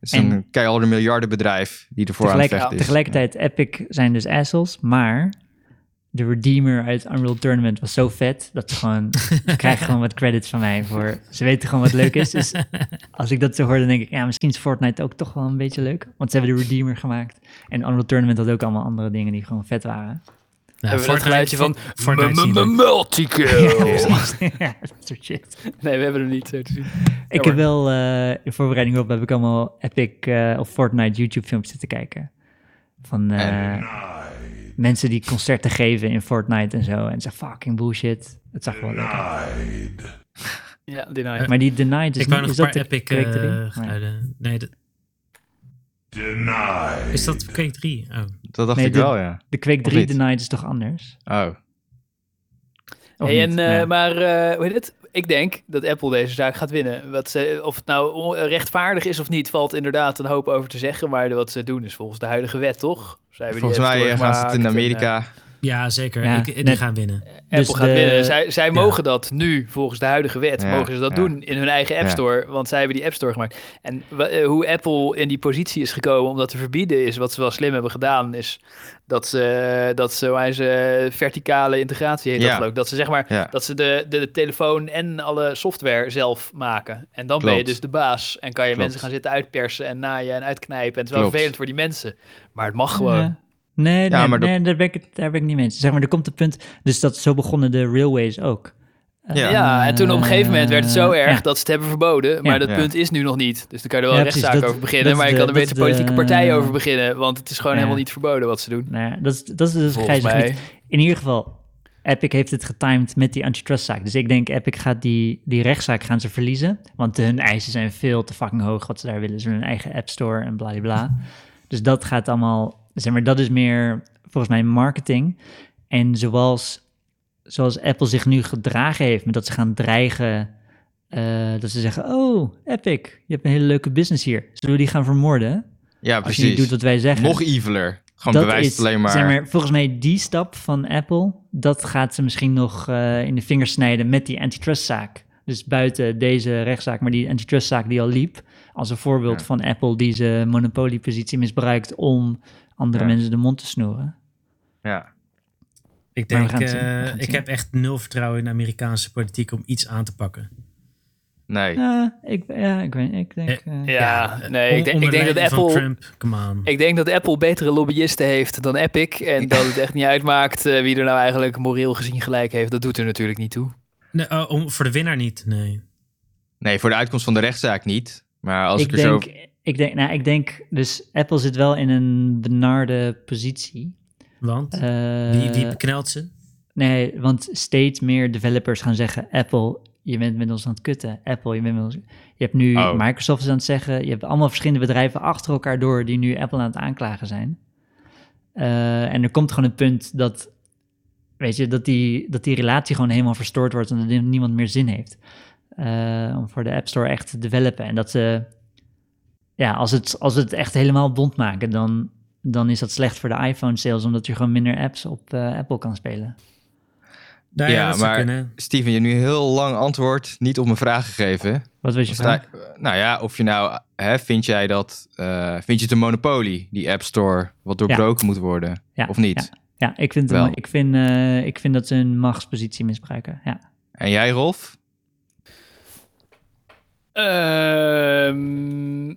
is
En-
een keiharde miljardenbedrijf die ervoor aan het vechten is.
tegelijkertijd, Epic zijn dus assholes, maar de Redeemer uit Unreal Tournament was zo vet dat ze gewoon ze krijgen gewoon wat credits van mij voor. Ze weten gewoon wat leuk is. Dus als ik dat zo hoor, dan denk ik, ja, misschien is Fortnite ook toch wel een beetje leuk. Want ze hebben de Redeemer gemaakt. En Unreal Tournament had ook allemaal andere dingen die gewoon vet waren.
Nou,
hebben we geluidje van multikill.
ja, dat soort shit.
Nee, we hebben hem niet zo te zien.
Ik heb wel, eh, in voorbereiding op, heb ik allemaal Epic eh, of Fortnite YouTube filmpjes zitten kijken. Van eh, mensen die concerten geven in Fortnite en zo. En ze fucking bullshit. Het zag wel leuk uit.
Ja, denied.
Maar die Denied is,
Ik wou
niet,
nog
is
een
dat de
Epic
Quake 3?
eh,
Nee.
geluiden. Nee, dat, is dat Quake 3? Oh.
Dat dacht
Nee,
ik
de-
wel, ja.
De Quake
Of
3
niet?
Denied is toch anders?
Oh.
Hey, en, eh. Maar eh, hoe heet het? Ik denk dat Apple deze zaak gaat winnen. Wat ze, of het nou rechtvaardig is of niet, valt inderdaad een hoop over te zeggen. Maar wat ze doen is volgens de huidige wet, toch? Zij
Volgens mij eh, gaan ze het in
en,
Amerika.
Ja, zeker.
Ja,
ik, die
net-
gaan winnen.
eh,
Dus
Apple gaat
de-
winnen. Zij, zij
ja.
mogen dat nu, volgens de huidige wet,
Ja,
mogen ze dat
ja.
doen in hun eigen App
Ja.
Store. Want zij hebben die App Store gemaakt. En eh, hoe Apple in die positie is gekomen om dat te verbieden, is wat ze wel slim hebben gedaan, is dat ze, dat ze, ze verticale integratie heet dat ik. Dat ze zeg maar
Ja.
dat ze de, de, de telefoon en alle software zelf maken. En dan ben je dus de baas. En kan je
Klopt.
mensen gaan zitten uitpersen en naaien en uitknijpen. En het is wel
Klopt.
vervelend voor die mensen. Maar het mag gewoon.
Nee,
Ja,
nee,
maar dat-
nee daar, ben ik het, daar ben ik niet mee eens. Zeg maar, er komt een punt... Dus dat zo begonnen de railways ook.
Ja.
Ja, en toen op een gegeven moment werd het zo
Eh,
erg
ja.
dat ze het hebben verboden. Maar
Ja.
dat
Ja.
punt is nu nog niet. Dus dan kan je er wel
Ja,
een rechtszaak
dat-
over beginnen. maar je kan er beter politieke partij over beginnen. Want het is gewoon
Ja.
helemaal niet verboden wat ze doen.
Nou ja, dat is, dat is dus
Volgens mij.
In ieder geval, Epic heeft het getimed met die antitrustzaak. Dus ik denk, Epic gaat die, die rechtszaak gaan ze verliezen. Want hun eisen zijn veel te fucking hoog wat ze daar willen. Ze willen een eigen app store en bladibla. Dus dat gaat allemaal, zeg maar, dat is meer volgens mij marketing. En zoals, zoals Apple zich nu gedragen heeft, met dat ze gaan dreigen... eh, dat ze zeggen, oh, Epic, je hebt een hele leuke business hier. Zullen we die gaan vermoorden?
Ja,
Als je doet wat wij zeggen.
Nog eviler. Gewoon
Dat
bewijst
is,
alleen maar...
Zeg maar. Volgens mij die stap van Apple, dat gaat ze misschien nog eh, in de vingers snijden met die antitrustzaak. Dus buiten deze rechtszaak, maar die antitrustzaak die al liep, als een voorbeeld
Ja.
van Apple die zijn monopoliepositie misbruikt om andere
Ja.
mensen de mond te snoeren.
Ja.
Ik denk,
het
eh, ik heb echt nul vertrouwen in de Amerikaanse politiek om iets aan te pakken.
Nee.
Ik, ja, ik weet, ik denk... eh,
Ja, nee, ik denk, ik denk dat Apple...
Trump, come on.
Ik denk dat Apple betere lobbyisten heeft dan Epic. En dat het echt niet uitmaakt eh, wie er nou eigenlijk moreel gezien gelijk heeft. Dat doet er natuurlijk niet toe.
Nee, oh, om, voor de winnaar niet, nee.
nee, voor de uitkomst van de rechtszaak niet. Maar als ik,
ik,
er zo...
ik, denk, nou, ik denk, dus Apple zit wel in een benarde positie.
Want,
Eh,
wie, wie beknelt ze?
Nee, want steeds meer developers gaan zeggen: Apple, je bent met ons aan het kutten. Apple, je bent met ons. Je hebt nu
Oh.
Microsoft is aan het zeggen. Je hebt allemaal verschillende bedrijven achter elkaar door die nu Apple aan het aanklagen zijn. Eh, en er komt gewoon een punt dat, weet je, dat die, dat die relatie gewoon helemaal verstoord wordt en dat niemand meer zin heeft eh, om voor de App Store echt te developen. En dat ze, ja, als het, als het echt helemaal bond maken, dan, dan is dat slecht voor de iPhone sales, omdat je gewoon minder apps op eh, Apple kan spelen.
Nou, ja,
maar-
kunnen.
Steven, je hebt nu heel lang antwoord niet op mijn vraag gegeven.
Wat was je vraag?
nou ja, of je nou, hè, vind jij dat, eh, vind je het een monopolie, die App Store, wat doorbroken moet worden,
Ja,
of niet?
Ja, ik vind,
Wel.
het, ik, vind, eh, ik vind dat ze hun machtspositie misbruiken. Ja.
En jij, Rolf?
Ehm,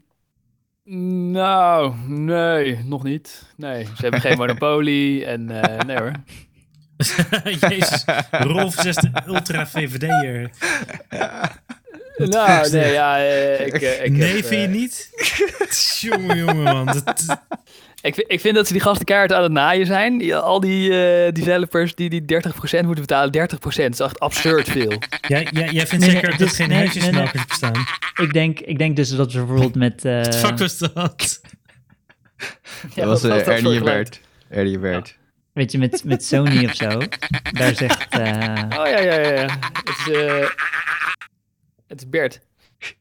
nou, nee, nog niet. Nee, ze hebben geen monopolie en eh, nee hoor.
Jezus, Rolf is echt een ultra VVD'er.
Nou, nee, ja, eh, ik, eh, ik
Nee,
heb,
vind je
eh,
niet? jongen, jongen, man. Dat,
Ik, vind- ik vind dat ze die gasten keihard aan het naaien zijn. Die- al die eh, developers die die 30% moeten betalen, 30% is echt absurd veel.
jij, jij, jij vindt
Nee,
zeker
nee,
dat
dus-
geen
nee,
huisjesmelkers bestaan?
Ik, denk, ik denk dus dat ze bijvoorbeeld met... eh,
Wat fuck was dat?
Ja,
dat was uh,
dat
Ernie? Bert. Ernie Bert.
weet je, met, met Sony of zo. Daar zegt... eh,
Oh ja, ja, ja. ja. Het is, eh, het is Bert.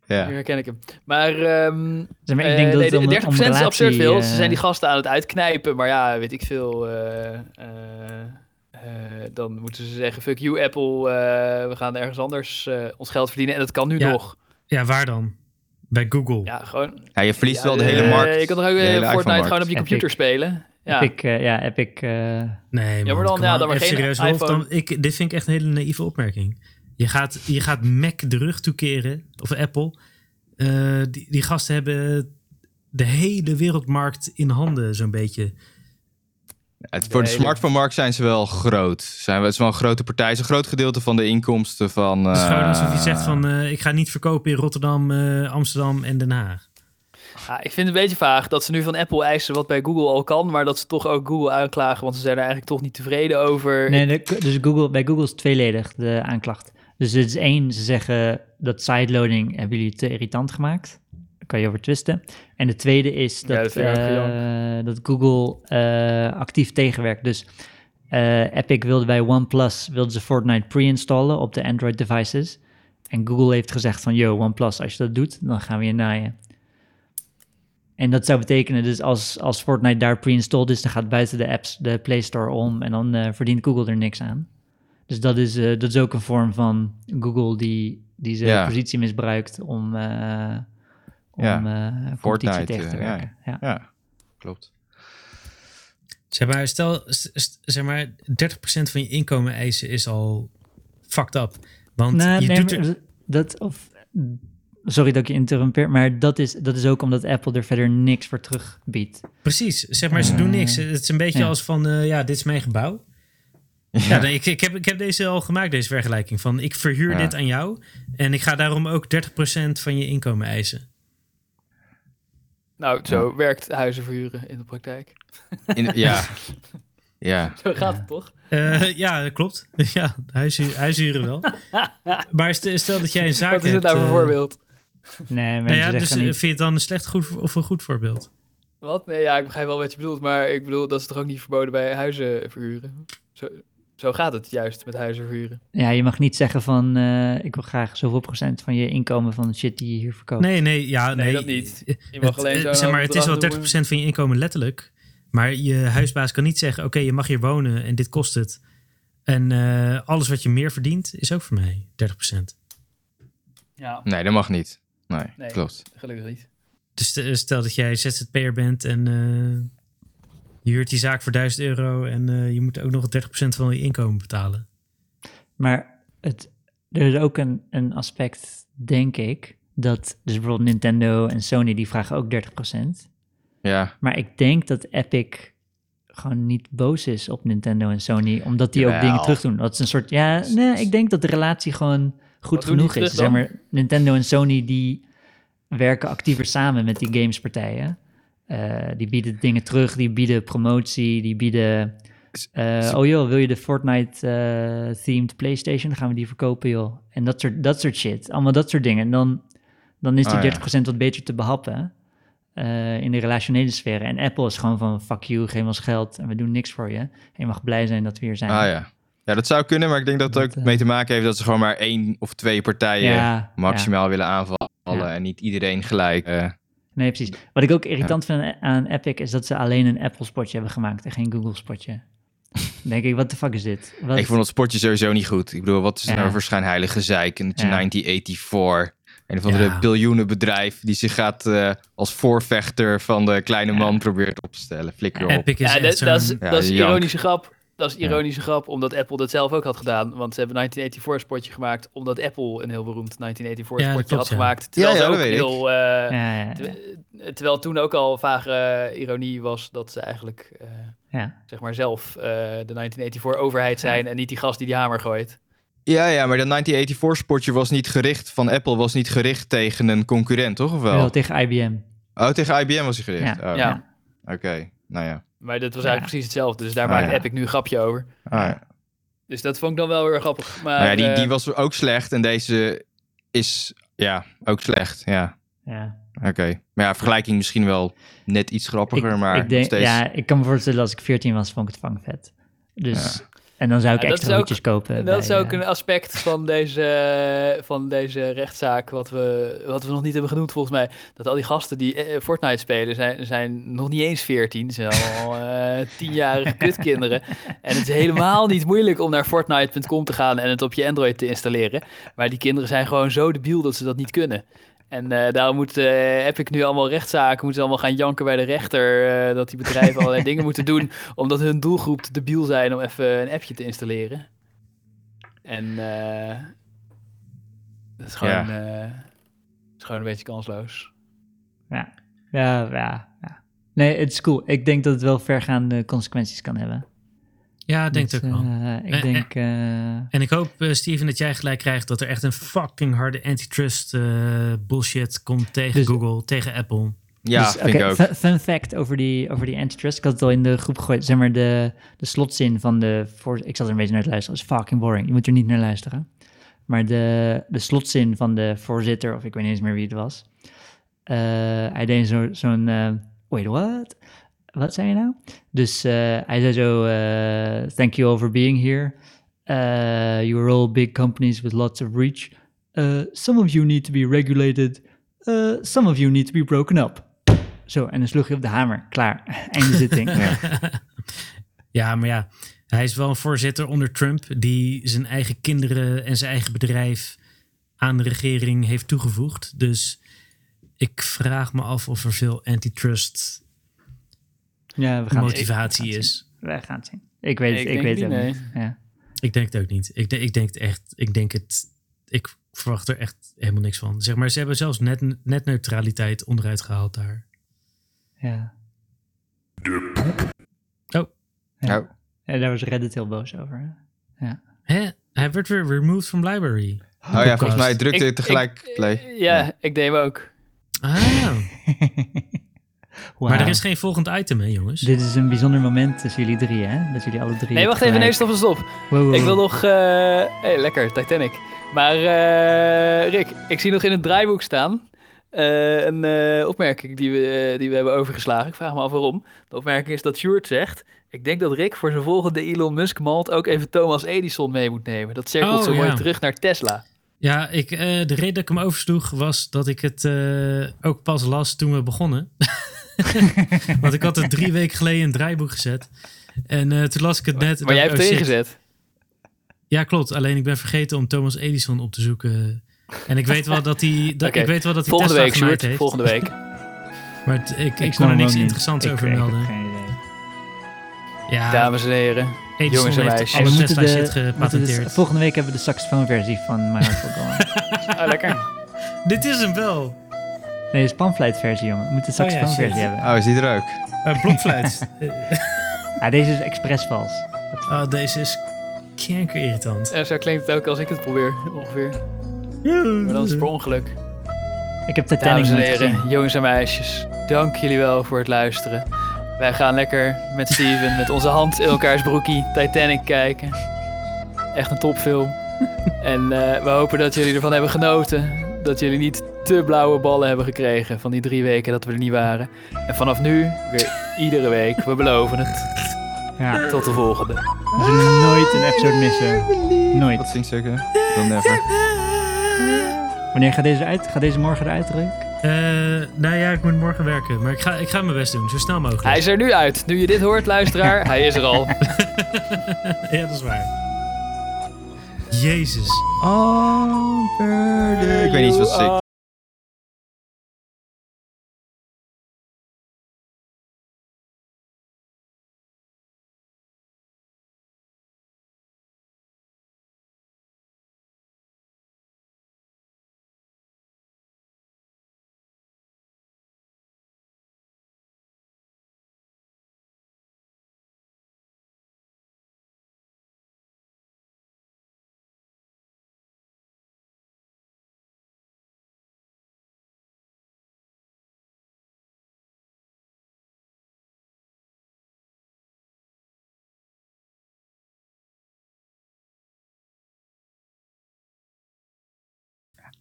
Ja.
Nu herken ik hem. Maar, ehm
zeg maar, ik
eh,
denk dat
nee,
het om,
de
om
30% is absurd veel.
eh,
Ze zijn die gasten aan het uitknijpen. Maar ja, weet ik veel. eh, eh, eh, dan moeten ze zeggen, fuck you Apple. eh, we gaan ergens anders eh, ons geld verdienen. En dat kan nu
Ja.
nog.
Ja, waar dan? Bij Google.
Ja, gewoon.
ja, je verliest
Ja,
wel de
eh,
hele markt.
Je kan toch ook
de
eh,
hele
Fortnite gewoon op je
Epic.
computer spelen. Ja.
Epic, eh, ja, Epic... eh,
Nee, man,
maar dan- ja, dan maar geen
serieus, Rolf,
iPhone.
dan, ik, dit vind ik echt een hele naïeve opmerking. Je gaat, je gaat Mac de rug toekeren, of Apple. Eh, die, die gasten hebben de hele wereldmarkt in handen, zo'n beetje.
Het, voor de
hele-
smartphone-markt zijn ze wel groot. Zijn, we- het is wel een grote partij. Het is een groot gedeelte van de inkomsten van...
Het is gewoon
eh,
alsof je zegt van, eh, ik ga niet verkopen in Rotterdam, eh, Amsterdam en Den Haag.
Ja, ik vind het een beetje vaag dat ze nu van Apple eisen wat bij Google al kan, maar dat ze toch ook Google aanklagen, want ze zijn er eigenlijk toch niet tevreden over.
Nee, de- dus Google, bij Google is tweeledig de aanklacht. Dus het is één, ze zeggen dat sideloading hebben jullie te irritant gemaakt. Daar kan je over twisten. En de tweede is dat,
dat
eh, dat Google eh, actief tegenwerkt. Dus eh, Epic wilde bij OnePlus wilde ze Fortnite pre-installen op de Android devices. En Google heeft gezegd van, yo, OnePlus, als je dat doet, dan gaan we je naaien. En dat zou betekenen, dus als, als Fortnite daar pre-installed is, dan gaat buiten de apps de Play Store om en dan verdient Google er niks aan. Dus dat is, eh, dat is ook een vorm van Google die, die zijn
Ja.
positie misbruikt om, eh om
Ja,
eh, competitie
Fortnite,
tegen te
ja.
werken. Ja.
Ja, klopt.
Zeg maar, stel, zeg maar, 30% van je inkomen eisen is al fucked up. Want
Nou,
je
nee,
doet er...
dat, of, sorry dat ik je interrumpeer, maar dat is, dat is ook omdat Apple er verder niks voor terug biedt.
Precies, zeg maar, ze doen niks. Het is een beetje
ja.
als van, ja, dit is mijn gebouw. Ja, ik, ik, heb, ik heb deze al gemaakt, deze vergelijking. Van ik verhuur
Ja.
dit aan jou en ik ga daarom ook 30% van je inkomen eisen.
Nou, zo werkt huizen verhuren in de praktijk.
In- ja. ja.
Zo gaat het toch?
Eh, ja, dat klopt. Ja, huishuren wel. maar st- stel dat jij een zaak
Wat is het
hebt...
nou voor
eh,
voorbeeld?
Nee,
Nou
mensen
ja, dus eh,
niet...
vind je het dan een slecht goed of een goed voorbeeld?
Wat? Nee, ja, ik begrijp wel wat je bedoelt, maar ik bedoel, dat is toch ook niet verboden bij huizen verhuren? Zo, zo gaat het juist met huizen verhuren.
Ja, je mag niet zeggen van... eh, ik wil graag zoveel procent van je inkomen van de shit die je hier verkoopt.
Nee, nee, ja, nee.
Nee, dat niet. Je mag
Het,
alleen
eh,
zo'n
zeg maar, het is wel
bedrag
30%
noemen.
van je inkomen letterlijk. Maar je huisbaas kan niet zeggen: Oké, je mag hier wonen en dit kost het. En eh, alles wat je meer verdient is ook voor mij 30%.
Ja,
Nee, dat mag niet. Nee,
Nee.
klopt.
gelukkig niet.
Dus st- stel dat jij ZZP'er bent en eh, je huurt die zaak voor 1000 euro en eh, je moet ook nog 30% van je inkomen betalen.
Maar het, er is ook een, een aspect, denk ik, dat dus bijvoorbeeld Nintendo en Sony, die vragen ook 30%.
Ja.
Maar ik denk dat Epic gewoon niet boos is op Nintendo en Sony, omdat die ook dingen terug doen. Dat is een soort, ja, nee, ik denk dat de relatie gewoon goed
Wat
genoeg is. Zeg maar, Nintendo en Sony, die werken actiever samen met die gamespartijen. Eh, die bieden dingen terug, die bieden promotie, die bieden... eh, oh joh, wil je de Fortnite-themed PlayStation? Dan gaan we die verkopen, joh. En dat soort, dat soort shit. Allemaal dat soort dingen. En dan, dan is die
Oh, ja.
30% wat beter te behappen eh, in de relationele sferen. En Apple is gewoon van, fuck you, geef ons geld en we doen niks voor je. En je mag blij zijn dat we hier zijn.
Ah ja. Ja, dat zou kunnen, maar ik denk dat het ook
eh,
mee te maken heeft dat ze gewoon maar één of twee partijen
Ja,
maximaal willen aanvallen. En niet iedereen gelijk.
Nee, precies. Wat ik ook irritant vind aan Epic is dat ze alleen een Apple-spotje hebben gemaakt en geen Google-spotje. Denk ik, wat de fuck is dit? Wat?
Ik vond het sportje sowieso niet goed. Ik bedoel, wat is
Ja.
nou voor schijnheilige zeik? En dat je
Ja.
1984. Een of andere
Ja.
biljoenenbedrijf die zich gaat eh, als voorvechter van de kleine
Ja.
man probeert op te stellen. Flikker op.
Epic is
Ja,
echt
dat, dat is,
Ja,
dat is ironische grap. Dat is
Ja.
ironische grap, omdat Apple dat zelf ook had gedaan. Want ze hebben 1984-spotje gemaakt, omdat Apple een heel beroemd 1984-spotje
Ja, dat klopt,
had
ja.
gemaakt. Terwijl
Ja, ja,
ze ook heel... eh,
Ja, ja, ja.
ter- Terwijl toen ook al vage eh, ironie was dat ze eigenlijk eh,
ja.
zeg maar zelf eh, de 1984-overheid zijn en niet die gast die die hamer gooit.
Ja, ja, maar dat 1984-sportje was niet gericht van Apple, was niet gericht tegen een concurrent, toch? Of wel?
Wel tegen IBM.
Oh, tegen IBM was hij gericht.
Ja.
Oh,
Ja.
Oké, nou ja.
Maar dat was
Ja.
eigenlijk precies hetzelfde. Dus daar
Ah,
maakt
ja.
Epic nu een grapje over.
Ah, ja.
Dus dat vond ik dan wel weer grappig. Maar,
Nou ja, die,
eh,
die was ook slecht en deze is ja, ook slecht. Ja,
Ja.
oké. Maar ja, vergelijking misschien wel net iets grappiger,
ik,
maar
ik denk,
steeds...
Ja, ik kan me voorstellen als ik 14 was, vond ik het vangvet. Dus, En dan zou ik
Ja,
extra
ook-
hoedjes kopen.
dat
bij,
is ook
eh,
een aspect van deze, van deze rechtszaak, wat we, wat we nog niet hebben genoemd volgens mij. Dat al die gasten die eh, Fortnite spelen, zijn, zijn nog niet eens 14. Ze zijn al eh tienjarige kutkinderen. En het is helemaal niet moeilijk om naar Fortnite.com te gaan en het op je Android te installeren. Maar die kinderen zijn gewoon zo debiel dat ze dat niet kunnen. En eh, daarom moet, eh, heb ik nu allemaal rechtszaken, moeten ze allemaal gaan janken bij de rechter. eh, dat die bedrijven allerlei dingen moeten doen, omdat hun doelgroep te debiel zijn om even een appje te installeren. En dat is gewoon, dat is gewoon een beetje kansloos.
Ja, ja, ja. ja. Nee, het is cool. Ik denk dat het wel vergaande consequenties kan hebben.
Ja, ik denk
Dus,
het ook wel.
eh, ik
Eh,
denk... eh,
En ik hoop, eh, Steven, dat jij gelijk krijgt dat er echt een fucking harde antitrust eh, bullshit komt tegen
Dus-
Google, tegen Apple.
Ja,
Dus,
vind ik ook.
Fun, fact over die, over die antitrust. Ik had het al in de groep gegooid. Zeg maar, de, de slotzin van de... Voor, ik zat er een beetje naar te luisteren. Dat is fucking boring. Je moet er niet naar luisteren. Maar de, de slotzin van de voorzitter, of ik weet niet eens meer wie het was. eh, hij deed zo- zo'n... eh, wait, what? Wat zei je nou? Dus eh, hij zei zo... eh, Thank you all for being here. Uh, you are all big companies with lots of reach. Some of you need to be regulated. Some of you need to be broken up. Zo, en dan sloeg je op de hamer. Klaar. Einde zitting.
Ja, maar ja, hij is wel een voorzitter onder Trump die zijn eigen kinderen en zijn eigen bedrijf aan de regering heeft toegevoegd. Dus ik vraag me af of er veel antitrust
Ja, we gaan het zien.
motivatie
gaan
is.
We gaan het zien. Ik weet het,
Ik
weet
niet,
het
nee.
niet. Ja.
Ik denk het ook niet. Ik, denk- ik denk het echt. Ik denk het. Ik verwacht er echt helemaal niks van. Zeg maar, ze hebben zelfs net, netneutraliteit onderuit gehaald daar.
Ja.
Oh,
Ja.
Nou,
En daar was Reddit heel boos over. hè?
Hè? Hij werd weer removed from library.
Oh ja, volgens mij drukte
Ik-
tegelijk
ik-
play.
Ja, ik deed hem ook.
Ah, Maar er is geen volgend item, hè, jongens?
Dit is een bijzonder moment tussen jullie drie, hè? Dat jullie alle drie...
Nee, wacht even. Nee, stop, stop.
Wow, wow,
Ik wil nog... eh hey, lekker, Titanic. Maar eh, Rick, ik zie nog in het draaiboek staan... eh, een eh, opmerking die we, die we hebben overgeslagen. Ik vraag me af waarom. De opmerking is dat Sjoerd zegt... Ik denk dat Rick voor zijn volgende Elon Musk malt ook even Thomas Edison mee moet nemen. Dat cirkelt
Oh,
zo mooi
ja.
terug naar Tesla.
Ja, ik, eh, de reden dat ik hem oversloeg was dat ik het eh, ook pas las toen we begonnen. Want ik had het drie weken geleden in het draaiboek gezet. En eh, toen las ik het net.
Maar jij hebt
oh,
het ingezet.
Ja, klopt. Alleen ik ben vergeten om Thomas Edison op te zoeken. En ik weet wel dat hij, dat,
Oké,
ik weet wel dat hij
Volgende
Tesla
week,
gemaakt heeft.
Volgende week.
Maar het- ik, ik,
snap
kon er niks interessants
Ik-
over
ik heb
melden.
geen idee.
Ja,
Dames en heren.
Edison
jongens en
heeft
meisjes.
alle
We moeten
Tesla
de-
shit gepatenteerd.
dus- volgende week hebben we de saxofoonversie van My Heart Will Go On.
Ah, lekker.
Dit is hem wel.
Nee, het is panfluitversie, jongen. We moeten de
Oh ja,
saxofoonversie
shit.
hebben.
Oh, is die er ook?
Uh, blokfluit.
Ah, deze is expres vals.
oh, deze is kankerirritant.
En zo klinkt het ook als ik het probeer, ongeveer. Maar dan is het per ongeluk.
Ik heb Titanic
Dames en
nooit
heren,
gezien.
jongens en meisjes, dank jullie wel voor het luisteren. Wij gaan lekker met Steven met onze hand in elkaars broekie Titanic kijken. Echt een topfilm. En eh, we hopen dat jullie ervan hebben genoten. Dat jullie niet te blauwe ballen hebben gekregen van die drie weken dat we er niet waren. En vanaf nu weer iedere week, we beloven het.
Ja,
Tot de volgende.
we zullen nooit een episode missen.
Wat
Nooit.
zingt ze ook? hè? Dan never.
Wanneer gaat deze uit? Gaat deze morgen eruit, Rick?
Eh, nou ja, ik moet morgen werken. Maar ik ga, ik ga mijn best doen, zo snel mogelijk.
Hij is er nu uit. Nu je dit hoort, luisteraar, hij is er al.
ja, dat is waar. Jezus.
Ik weet niet wat ze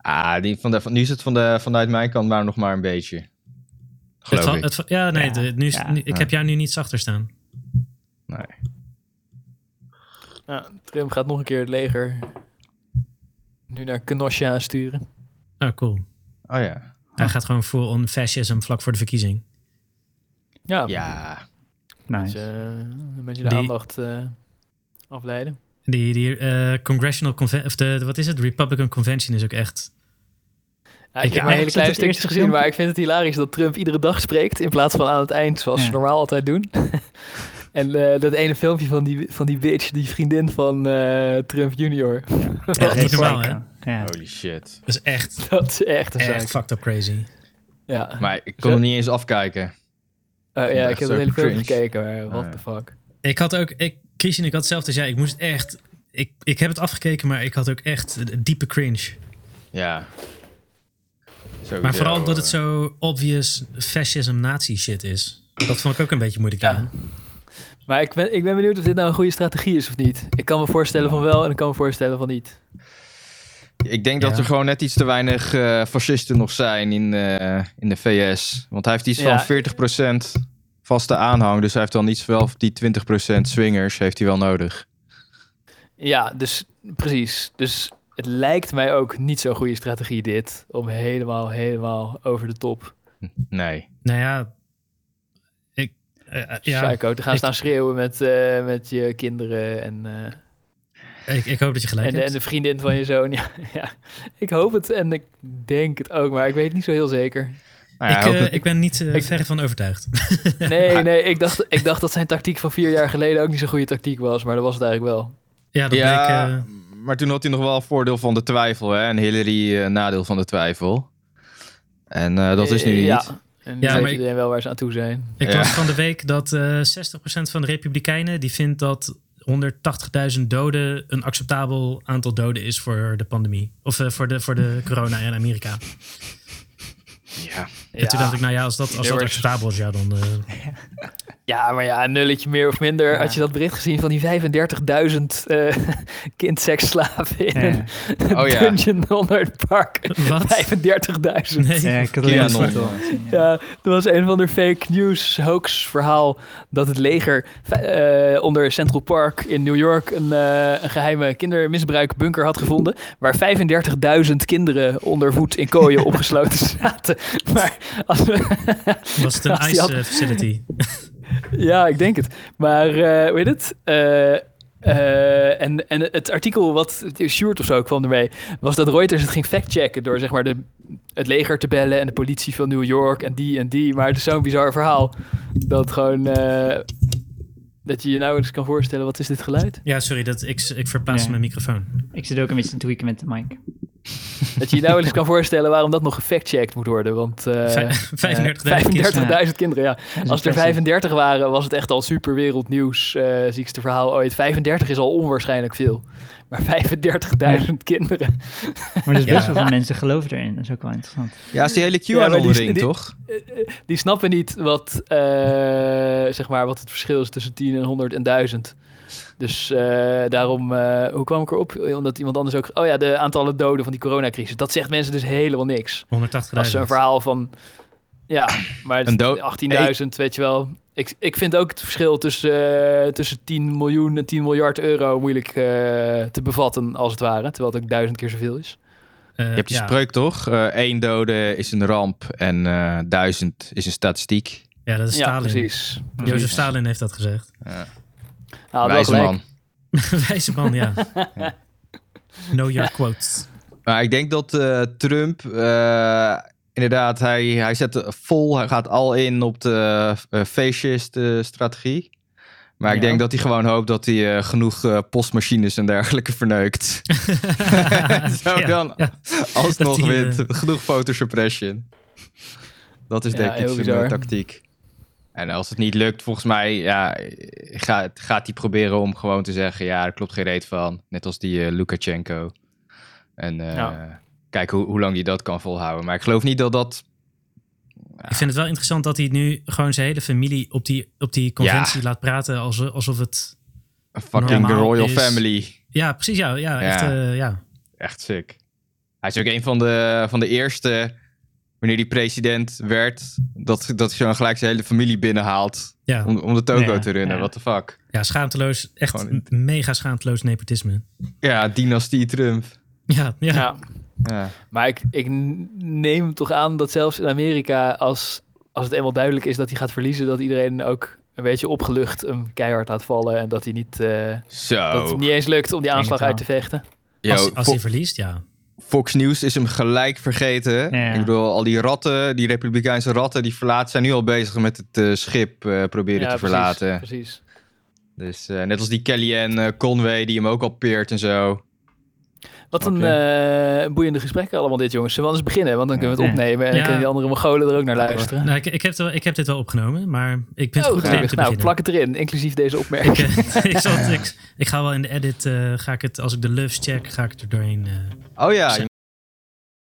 Ah, die van de, van, nu is het van de, vanuit mijn kant maar nog maar een beetje.
Het
Geloof
het ja, nee,
Ja,
de- nu is,
ja.
nu- ik heb jou nu niet zachter staan.
Nee.
Ja, Trump gaat nog een keer het leger nu naar Kenosha sturen.
Oh, cool.
Oh ja.
Hij gaat gewoon full on fascism vlak voor de verkiezing.
Ja,
Ja.
Dus,
Nice.
eh, een beetje de
Die-
aandacht eh, afleiden.
Die, die eh, Congressional Convention, of de, de- wat is het? Republican Convention is ook echt.
Ja, ik heb
ja,
een hele
is dat
kleine
het
stukjes
eerste
gezien, maar ik vind het hilarisch dat Trump iedere dag spreekt in plaats van aan het eind, zoals
Ja.
ze normaal altijd doen. en eh, dat ene filmpje van die, van die bitch, die vriendin van eh, Trump junior.
echt niet normaal, hè?
Ja.
Holy shit.
Dat is echt,
dat is echt een
echt fucked up crazy.
Ja.
Maar ik kon hem niet eens afkijken.
Eh, ja, ik heb het hele filmpje gekeken, maar what the
ja.
fuck.
Ik had ook, ik, Christian, ik had hetzelfde als jij. Ik moest echt, ik, ik heb het afgekeken, maar ik had ook echt een diepe cringe.
Ja. Sowieso,
Maar vooral dat het zo obvious fascism nazi shit is. Dat vond ik ook een beetje moeilijk
Ja.
aan.
Maar ik ben, ik ben benieuwd of dit nou een goede strategie is of niet. Ik kan me voorstellen van wel en ik kan me voorstellen van niet.
Ik denk dat er gewoon net iets te weinig eh, fascisten nog zijn in, eh, in de VS. Want hij heeft iets
Ja.
van 40% vaste aanhang. Dus hij heeft dan iets wel die 20% swingers heeft hij wel nodig.
Ja, dus precies. Dus het lijkt mij ook niet zo'n goede strategie dit. Om helemaal, helemaal over de top
Nee.
Nou ja, ik, eh, eh, ja
psycho te gaan
ik-
staan schreeuwen met, eh, met je kinderen en, eh,
ik, ik hoop dat je gelijk
en, de, en
hebt.
de vriendin van je zoon. Ja, ja, ik hoop het en ik denk het ook, maar ik weet het niet zo heel zeker.
Nou ja,
ik, eh, ik ben niet eh,
ik-
verre van overtuigd.
Nee, nee, ik dacht, ik dacht dat zijn tactiek van vier jaar geleden ook niet zo'n goede tactiek was, maar dat was het eigenlijk wel.
ja, dat
ja,
bleek... eh,
maar toen had hij nog wel voordeel van de twijfel. Hè? En Hillary eh, nadeel van de twijfel. En eh, dat is nu
Eh,
niet.
Ja, En nu
Ja,
weet
maar ik-
iedereen wel waar ze aan toe zijn.
Ik
Ja.
las van de week dat eh 60% van de Republikeinen die vindt dat 180.000 doden een acceptabel aantal doden is voor de pandemie. Of eh, voor, de, voor de corona in Amerika.
Ja.
En toen dacht ik, nou ja, als dat, als dat acceptabel is, ja, dan... eh,
Ja, maar ja, een nulletje meer of minder. Had je dat bericht gezien van die 35.000 eh kindseksslaven in
Ja.
een
Oh ja.
dungeon onder het park?
wat?
35.000.
Nee.
Ja, ik had foto gezien, ja.
Ja, er was een van de fake news hoax verhaal dat het leger eh, onder Central Park in New York een, eh, een geheime kindermisbruikbunker had gevonden. Waar 35.000 kinderen onder voet in kooien opgesloten zaten. Maar als we,
Was het een ice
had-
eh, facility?
Ja, ik denk het. Maar eh hoe heet het? Eh, eh, en, en het artikel wat Sjoerd of zo kwam ermee, was dat Reuters het ging factchecken door zeg maar de, het leger te bellen en de politie van New York en die en die. Maar het is zo'n bizar verhaal dat gewoon eh, dat je je nou eens kan voorstellen wat is dit geluid?
Ja, sorry, dat, ik, ik verplaatste
Ja.
mijn microfoon.
Ik zit ook een beetje te tweaken met de mic.
Dat je je nou eens kan voorstellen waarom dat nog gefactcheckt moet worden. Want eh,
Vij- 35.000
eh, 35.000
kids.
kinderen, ja.
Is
Als er
impressive.
35 waren, was het echt al super wereldnieuws. eh ziekste verhaal ooit. 35 is al onwaarschijnlijk veel. Maar 35.000 kinderen.
Maar dus
Ja.
best wel veel mensen geloven erin. Dat is ook wel interessant.
Ja, is die hele
Ja, maar die-
QAnon-ring,
die-
toch?
Die snappen niet wat, eh, zeg maar, wat het verschil is tussen 10 en 100 en 1000. Dus eh, daarom, eh, hoe kwam ik erop? Omdat iemand anders ook... Oh ja, de aantallen doden van die coronacrisis. Dat zegt mensen dus helemaal niks.
180.000.
Dat is een verhaal van... Ja, maar
Een dood-
18.000, weet je wel. Ik, ik vind ook het verschil tussen, eh, tussen 10 miljoen en 10 miljard euro moeilijk eh, te bevatten, als het ware. Terwijl het ook duizend keer zoveel is.
Je hebt die
ja,
spreuk toch? Eén dode is een ramp en eh, duizend is een statistiek.
Ja, dat is
Ja,
Stalin.
precies.
Jozef Stalin heeft dat gezegd.
Nou,
Wijze man.
Wijze man, ja. Know your quotes.
Maar ik denk dat eh, Trump, eh, inderdaad, hij, hij zet vol, hij gaat al in op de uh, fascist-strategie. maar ik denk dat hij gewoon hoopt dat hij eh, genoeg eh, postmachines en dergelijke verneukt. Zo
Ja,
dan
ja.
alsnog wint.
eh,
Genoeg fotosuppression. Dat is
Ja,
denk ik zijn eh, tactiek. En als het niet lukt, volgens mij ja, gaat, gaat hij proberen om gewoon te zeggen... ja, er klopt geen reet van. Net als die eh, Lukashenko. En eh
Ja.
kijken hoe, hoe lang hij dat kan volhouden. Maar ik geloof niet dat dat...
Ik vind het wel interessant dat hij nu gewoon zijn hele familie op die, op die conventie laat praten. Alsof, alsof het.
Een fucking royal
is-
family.
Ja, precies. Ja, ja, echt.
Ja.
eh, ja.
Echt sick. Hij is ook een van de, van de eerste... wanneer hij president werd... dat, dat hij zo gelijk zijn hele familie binnenhaalt...
Ja.
om, om de toko
Ja,
te runnen.
ja.
What the fuck?
ja, schaamteloos. Echt
Gewoon-
mega schaamteloos nepotisme.
Ja, dynastie Trump.
Ja, ja.
Ja.
Ja.
Maar ik, ik neem toch aan dat zelfs in Amerika, als, als het eenmaal duidelijk is dat hij gaat verliezen, dat iedereen ook een beetje opgelucht hem keihard laat vallen. En dat hij niet, eh,
Zo.
dat het niet eens lukt om die aanslag uit te vechten.
Yo,
Als, als hij verliest, ja.
Fox News is hem gelijk vergeten.
Ja.
Ik bedoel, al die ratten, die republikeinse ratten, die verlaten, zijn nu al bezig met het eh, schip eh, proberen
Ja,
te
precies,
verlaten.
Precies.
Dus eh, net als die Kellyanne Conway, die hem ook al peert en zo.
Wat een eh, boeiende gesprekken allemaal dit, jongens. Zullen we anders beginnen? Want dan kunnen we het opnemen en dan kunnen die andere Mongolen er ook naar luisteren.
Nou, ik, ik, heb het wel- ik heb dit wel opgenomen, maar ik ben
Oh,
het goed
gelukkig.
te
nou,
beginnen.
plak het erin, inclusief deze opmerking.
ik, zal het- ik, ik ga wel in de edit, eh, ga ik het, als ik de loves check, ga ik het er doorheen. eh,
Oh ja, je.